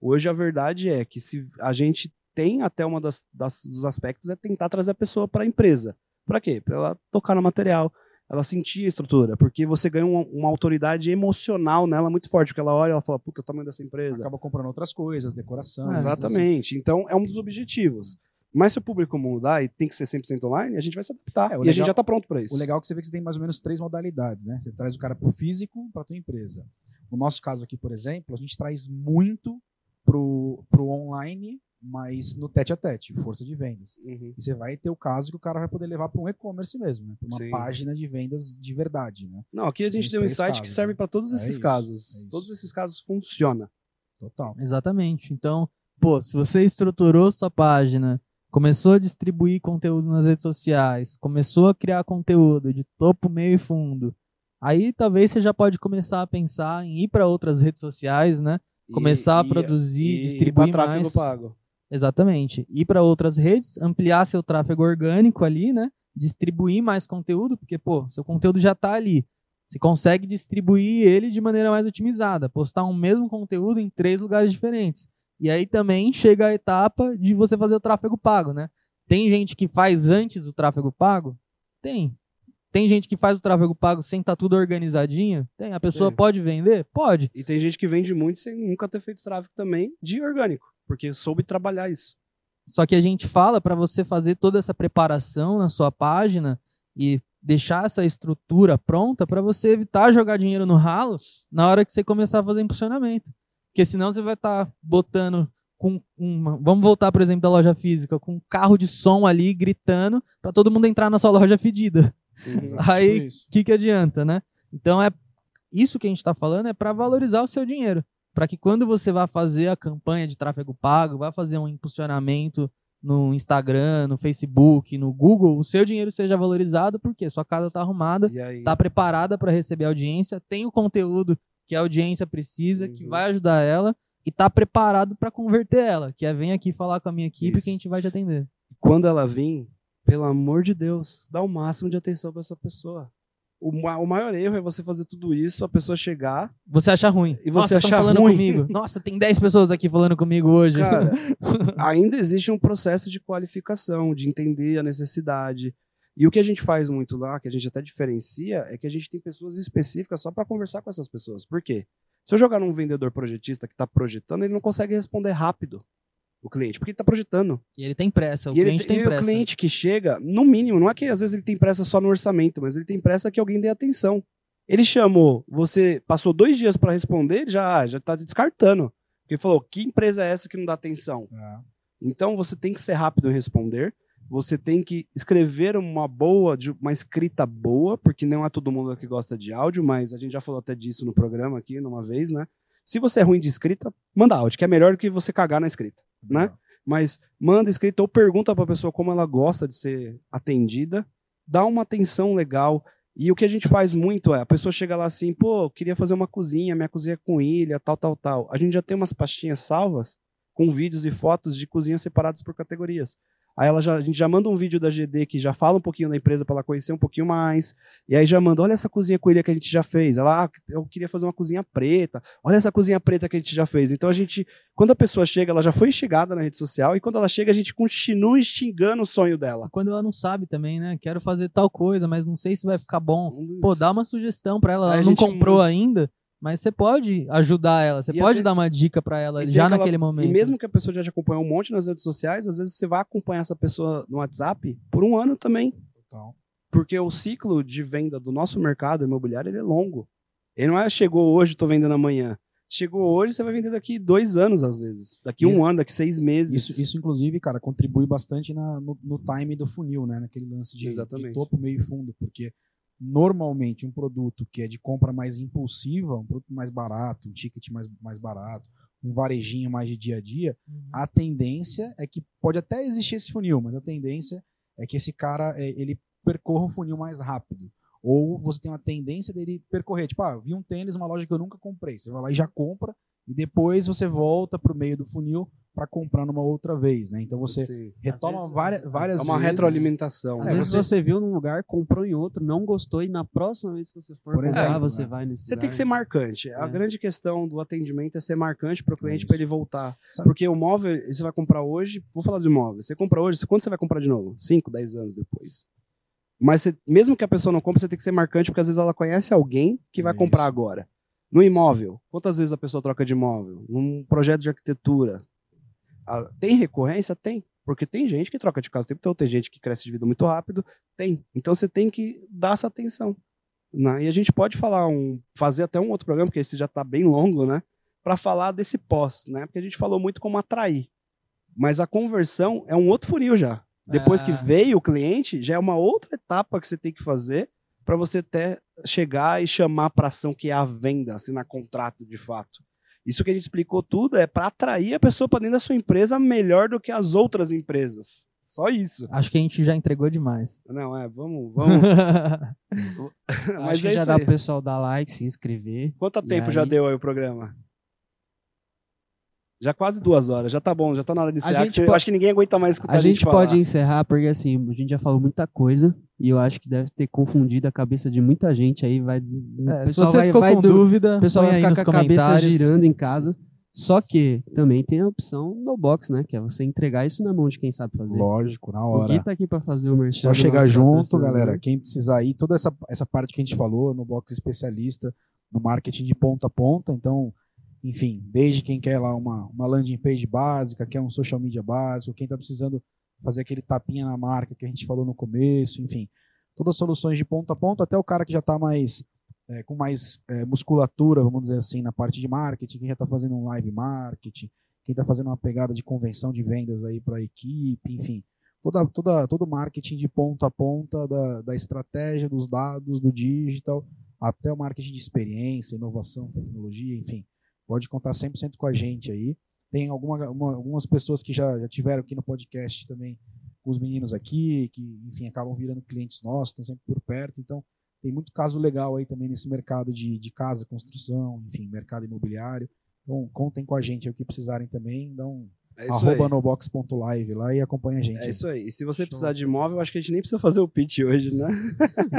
Speaker 1: Hoje a verdade é que se a gente tem até uma das, das- dos aspectos é tentar trazer a pessoa para a empresa. Para quê? Para ela tocar no material, ela sentir a estrutura, porque você ganha uma, uma autoridade emocional nela muito forte, porque ela olha e ela fala, puta, o tamanho dessa empresa.
Speaker 3: Acaba comprando outras coisas, decoração.
Speaker 4: É,
Speaker 3: assim.
Speaker 1: Exatamente. Então é um dos objetivos. Mas se o público mudar e tem que ser 100% online, a gente vai se adaptar.
Speaker 3: É, o
Speaker 1: e a gente
Speaker 3: legal-
Speaker 1: já está pronto para isso.
Speaker 3: O legal é que você vê que você tem mais ou menos três modalidades, né? Você traz o cara pro físico, pra tua empresa. No nosso caso aqui, por exemplo, a gente traz muito pro, pro online, mas no tete a tete, força de vendas.
Speaker 1: Uhum.
Speaker 3: E você vai ter o caso que o cara vai poder levar para um e-commerce mesmo, né? Pra uma
Speaker 1: Sim.
Speaker 3: página de vendas de verdade, né?
Speaker 1: Não, aqui a gente tem um insight que
Speaker 3: casos,
Speaker 1: serve
Speaker 3: né?
Speaker 1: para todos
Speaker 3: É
Speaker 1: esses
Speaker 3: isso,
Speaker 1: casos.
Speaker 3: é.
Speaker 1: Todos esses casos funciona.
Speaker 3: Total.
Speaker 4: Exatamente. Então, pô, se você estruturou sua página, começou a distribuir conteúdo nas redes sociais, começou a criar conteúdo de topo, meio e fundo, aí talvez você já pode começar a pensar em ir para outras redes sociais, né? Começar a produzir, distribuir
Speaker 1: pra tráfego
Speaker 4: mais.
Speaker 1: pago.
Speaker 4: Exatamente. Ir para outras redes, ampliar seu tráfego orgânico ali, né? Distribuir mais conteúdo, porque, pô, seu conteúdo já tá ali. Você consegue distribuir ele de maneira mais otimizada, postar um mesmo conteúdo em três lugares diferentes. E aí também chega a etapa de você fazer o tráfego pago, né? Tem gente que faz antes o tráfego pago? Tem. Tem gente que faz o tráfego pago sem estar tudo organizadinho? Tem. A pessoa
Speaker 1: Tem.
Speaker 4: pode vender? Pode.
Speaker 1: E tem gente que vende muito sem nunca ter feito tráfego também de orgânico, porque soube trabalhar isso.
Speaker 4: Só que a gente fala para você fazer toda essa preparação na sua página e deixar essa estrutura pronta para você evitar jogar dinheiro no ralo na hora que você começar a fazer impulsionamento. Porque senão você vai estar botando com uma, vamos voltar por exemplo da loja física, com um carro de som ali gritando para todo mundo entrar na sua loja fedida. Aí,
Speaker 3: Tipo isso.
Speaker 4: o que, que adianta, né? Então é isso que a gente está falando é para valorizar o seu dinheiro, para que quando você vai fazer a campanha de tráfego pago, vai fazer um impulsionamento no Instagram, no Facebook, no Google, o seu dinheiro seja valorizado porque sua casa está arrumada, está preparada para receber audiência, tem o conteúdo que a audiência precisa, que
Speaker 1: Uhum.
Speaker 4: vai ajudar ela e está preparado para converter ela, que é vem aqui falar com a minha equipe
Speaker 1: Isso.
Speaker 4: que a gente vai te atender.
Speaker 1: quando ela vir, pelo amor de Deus, dá o máximo de atenção para essa pessoa. O, o maior erro é você fazer tudo isso, a pessoa chegar.
Speaker 4: Você acha ruim.
Speaker 1: E você
Speaker 4: Nossa,
Speaker 1: achar
Speaker 4: falando
Speaker 1: ruim.
Speaker 4: comigo. Nossa, tem 10 pessoas aqui falando comigo hoje.
Speaker 1: Cara, ainda existe um processo de qualificação, de entender a necessidade. E o que a gente faz muito lá, que a gente até diferencia, é que a gente tem pessoas específicas só para conversar com essas pessoas. Por quê? Se eu jogar num vendedor projetista que está projetando, ele não consegue responder rápido o cliente, porque ele está projetando.
Speaker 4: E ele tem pressa, o
Speaker 1: e ele
Speaker 4: cliente tem
Speaker 1: e
Speaker 4: pressa.
Speaker 1: o cliente que chega, no mínimo, não é que às vezes ele tem pressa só no orçamento, mas ele tem pressa que alguém dê atenção. Ele chamou, você passou dois dias para responder, ele já já está descartando. Porque ele falou, que empresa é essa que não dá atenção?
Speaker 3: É.
Speaker 1: Então você tem que ser rápido em responder. Você tem que escrever uma boa, uma escrita boa, porque não é todo mundo que gosta de áudio, mas a gente já falou até disso no programa aqui, numa vez, né? Se você é ruim de escrita, manda áudio, que é melhor do que você cagar na escrita, né? Mas manda escrita ou pergunta para a pessoa como ela gosta de ser atendida, dá uma atenção legal. E o que a gente faz muito é, a pessoa chega lá assim, pô, queria fazer uma cozinha, minha cozinha é com ilha, tal, tal, tal. A gente já tem umas pastinhas salvas com vídeos e fotos de cozinhas separadas por categorias. Aí ela já, a gente já manda um vídeo da GD que já fala um pouquinho da empresa para ela conhecer um pouquinho mais. E aí já manda, olha essa cozinha com ilha que a gente já fez. Ela, ah, eu queria fazer uma cozinha preta. Olha essa cozinha preta que a gente já fez. Então a gente, quando a pessoa chega, ela já foi instigada na rede social e quando ela chega a gente continua instigando o sonho dela.
Speaker 4: Quando ela não sabe também, né? Quero fazer tal coisa, mas não sei se vai ficar bom. Pô, dá uma sugestão pra ela.
Speaker 1: Aí
Speaker 4: Ela
Speaker 1: a
Speaker 4: não comprou ainda, mas você pode ajudar ela. Você
Speaker 1: E
Speaker 4: pode
Speaker 1: até-
Speaker 4: dar uma dica pra ela já
Speaker 1: aquela-
Speaker 4: naquele momento.
Speaker 1: E mesmo que a pessoa já te acompanhou um monte nas redes sociais, às vezes você vai acompanhar essa pessoa no WhatsApp por um ano também.
Speaker 3: Total.
Speaker 1: Porque o ciclo de venda do nosso mercado imobiliário ele é longo. Ele não é chegou hoje, estou vendendo amanhã. Chegou hoje, você vai vender daqui dois anos, às vezes. Daqui um
Speaker 3: Isso-
Speaker 1: ano, daqui seis meses.
Speaker 3: Isso, isso, inclusive, cara, contribui bastante na- no, no time do funil, né? Naquele lance de, de topo, meio e fundo, porque normalmente um produto que é de compra mais impulsiva, um produto mais barato, um ticket mais, mais barato, um varejinho mais de dia a dia,
Speaker 4: Uhum.
Speaker 3: a tendência é que pode até existir esse funil, mas a tendência é que esse cara é, ele percorra o funil mais rápido. Ou você tem uma tendência dele percorrer, tipo, ah, vi um tênis numa loja que eu nunca comprei. Você vai lá e já compra e depois você volta para o meio do funil para comprar numa outra vez, né? Então você
Speaker 1: Sim.
Speaker 3: retoma
Speaker 2: vezes-
Speaker 3: várias, várias
Speaker 1: É uma
Speaker 3: vezes.
Speaker 1: retroalimentação.
Speaker 2: Às
Speaker 1: né?
Speaker 2: vezes você... viu num lugar, comprou em outro, não gostou e na próxima vez que você for
Speaker 3: Por
Speaker 2: comprar,
Speaker 3: exemplo,
Speaker 2: você
Speaker 3: né?
Speaker 2: vai nesse
Speaker 1: Você tem
Speaker 2: lugar.
Speaker 1: que ser marcante. A
Speaker 2: É.
Speaker 1: grande questão do atendimento é ser marcante para o cliente para ele voltar.
Speaker 3: Sabe-
Speaker 1: Porque o móvel, você vai comprar hoje, vou falar de móvel. Você compra hoje, quando você vai comprar de novo? 5, 10 anos depois. Mas você- mesmo que a pessoa não compre, você tem que ser marcante, porque às vezes ela conhece alguém que vai
Speaker 3: Isso.
Speaker 1: comprar agora. No imóvel, quantas vezes a pessoa troca de imóvel? Num projeto de arquitetura. Ah, tem recorrência? Tem. Porque tem gente que troca de casa o tempo todo, tem gente que cresce de vida muito rápido. Tem. Então você tem que dar essa atenção. né? E a gente pode falar um, fazer até um outro programa, porque esse já está bem longo, né? Para falar desse pós, né? Porque a gente falou muito como atrair. Mas a conversão é um outro funil já. Depois que
Speaker 4: É.
Speaker 1: veio o cliente, já é uma outra etapa que você tem que fazer para você até chegar e chamar para ação que é a venda, assinar contrato de fato. Isso que a gente explicou tudo é para atrair a pessoa para dentro da sua empresa melhor do que as outras empresas. Só isso.
Speaker 4: Acho que a gente já entregou demais.
Speaker 1: Não, é, vamos, vamos.
Speaker 2: Acho
Speaker 1: Mas
Speaker 2: que
Speaker 1: é
Speaker 2: já
Speaker 1: isso
Speaker 2: dá
Speaker 1: aí.
Speaker 2: pro pessoal dar like, se inscrever.
Speaker 1: Quanto tempo já
Speaker 2: aí?
Speaker 1: deu aí o programa? Já quase duas horas, já tá bom, já tá na hora de encerrar.
Speaker 2: gente
Speaker 1: que acho que ninguém aguenta mais escutar
Speaker 2: A gente
Speaker 1: falar.
Speaker 2: pode encerrar porque assim, a gente já falou muita coisa e eu acho que deve ter confundido a cabeça de muita gente aí vai o
Speaker 4: É, se
Speaker 2: pessoal
Speaker 4: você
Speaker 2: vai,
Speaker 4: ficou
Speaker 2: vai
Speaker 4: com
Speaker 2: do-
Speaker 4: dúvida,
Speaker 2: o pessoal vai ficar com a cabeça girando em casa. Só que também tem a opção no box, né? Que é você entregar isso na mão de quem sabe fazer.
Speaker 3: Lógico, na
Speaker 2: O Gui
Speaker 3: hora.
Speaker 2: tá aqui pra fazer o merchan
Speaker 3: Só chegar junto, galera. Quem precisar ir, toda essa, essa parte que a gente falou no box especialista, no marketing de ponta a ponta. Então, enfim, desde quem quer lá uma, uma landing page básica, quer um social media básico, quem está precisando fazer aquele tapinha na marca que a gente falou no começo, enfim. Todas as soluções de ponta a ponta, até o cara que já está mais é, com mais é, musculatura, vamos dizer assim, na parte de marketing, quem já está fazendo um live marketing, quem está fazendo uma pegada de convenção de vendas aí para a equipe, enfim toda, toda, todo marketing de ponta a ponta da, da estratégia, dos dados, do digital, até o marketing de experiência, inovação, tecnologia, enfim. Pode contar 100% com a gente aí. Tem alguma, uma- algumas pessoas que já, já tiveram aqui no podcast também, os meninos aqui, que, enfim, acabam virando clientes nossos, estão sempre por perto. Então, tem muito caso legal aí também nesse mercado de, de casa, construção, enfim, mercado imobiliário. Então, contem com a gente aí o que precisarem também. Dá um
Speaker 1: É isso aí.
Speaker 3: arroba nobox.live lá e acompanha a gente.
Speaker 1: É isso aí. E se você
Speaker 3: Show.
Speaker 1: precisar de imóvel, acho que a gente nem precisa fazer o pitch hoje, né?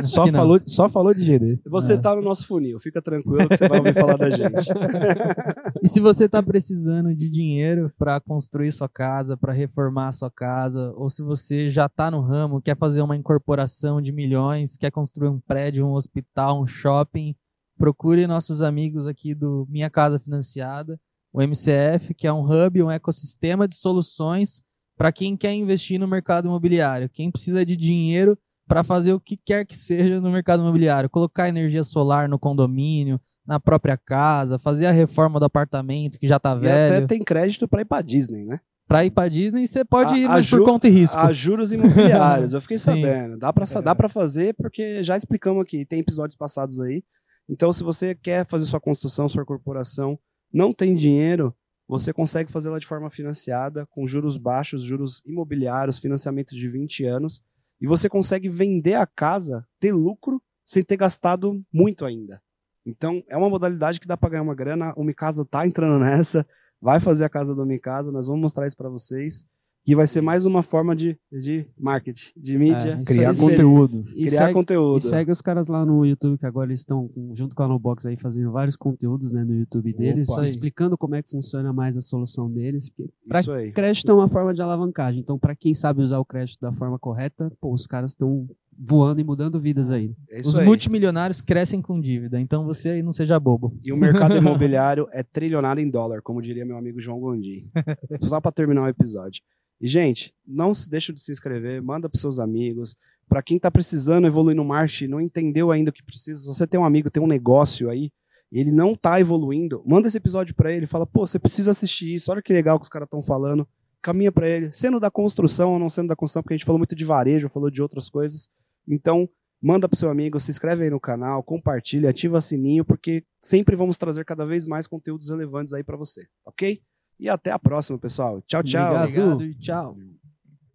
Speaker 3: Só falou, só falou de GD.
Speaker 1: Você
Speaker 4: É.
Speaker 1: tá no nosso funil, fica tranquilo que você vai ouvir falar da gente.
Speaker 4: E se você tá precisando de dinheiro para construir sua casa, para reformar sua casa, ou se você já tá no ramo, quer fazer uma incorporação de milhões, quer construir um prédio, um hospital, um shopping, procure nossos amigos aqui do Minha Casa Financiada, o MCF, que é um hub, um ecossistema de soluções para quem quer investir no mercado imobiliário, quem precisa de dinheiro para fazer o que quer que seja no mercado imobiliário, colocar energia solar no condomínio, na própria casa, fazer a reforma do apartamento que já tá
Speaker 1: E
Speaker 4: velho.
Speaker 1: até tem crédito pra ir pra Disney, né?
Speaker 4: Pra ir pra Disney, você pode
Speaker 1: A-
Speaker 4: ir mas por conta e risco.
Speaker 1: A juros imobiliários, eu fiquei sabendo. Dá pra, sa- dá pra fazer, porque já explicamos aqui, tem episódios passados aí. Então, se você quer fazer sua construção, sua corporação, não tem dinheiro, você consegue fazer ela de forma financiada, com juros baixos, juros imobiliários, financiamentos de 20 anos, e você consegue vender a casa, ter lucro, sem ter gastado muito ainda. Então, é uma modalidade que dá pra ganhar uma grana. O Mikasa tá entrando nessa, vai fazer a casa do Mikasa, nós vamos mostrar isso pra vocês. E vai ser mais uma forma de, de marketing, de mídia.
Speaker 2: É,
Speaker 3: Criar conteúdo.
Speaker 2: E
Speaker 1: criar
Speaker 2: segue,
Speaker 1: conteúdo.
Speaker 2: E segue os caras lá no YouTube, que agora eles estão junto com a Nobox aí fazendo vários conteúdos né, no YouTube deles,
Speaker 3: Opa.
Speaker 2: explicando como é que funciona mais a solução deles. Porque pra
Speaker 1: Isso aí.
Speaker 2: crédito é uma forma de alavancagem. Então, para quem sabe usar o crédito da forma correta, pô, os caras estão voando e mudando vidas aí.
Speaker 1: É
Speaker 4: Os
Speaker 1: aí.
Speaker 4: multimilionários crescem com dívida, então você aí não seja bobo.
Speaker 1: E o mercado imobiliário é trilionário em dólar, como diria meu amigo João Gondi. Só para terminar o episódio. E, gente, não se deixa de se inscrever, manda para seus amigos. Para quem tá precisando evoluir no marketing, não entendeu ainda o que precisa, se você tem um amigo, tem um negócio aí, e ele não tá evoluindo, manda esse episódio para ele, fala, pô, você precisa assistir isso, olha que legal que os caras estão falando. Caminha para ele, sendo da construção ou não sendo da construção, porque a gente falou muito de varejo, falou de outras coisas. Então, manda pro seu amigo, se inscreve aí no canal, compartilha, ativa o sininho, porque sempre vamos trazer cada vez mais conteúdos relevantes aí para você, ok? E até a próxima, pessoal. Tchau, tchau.
Speaker 2: Obrigado.
Speaker 4: Obrigado e tchau.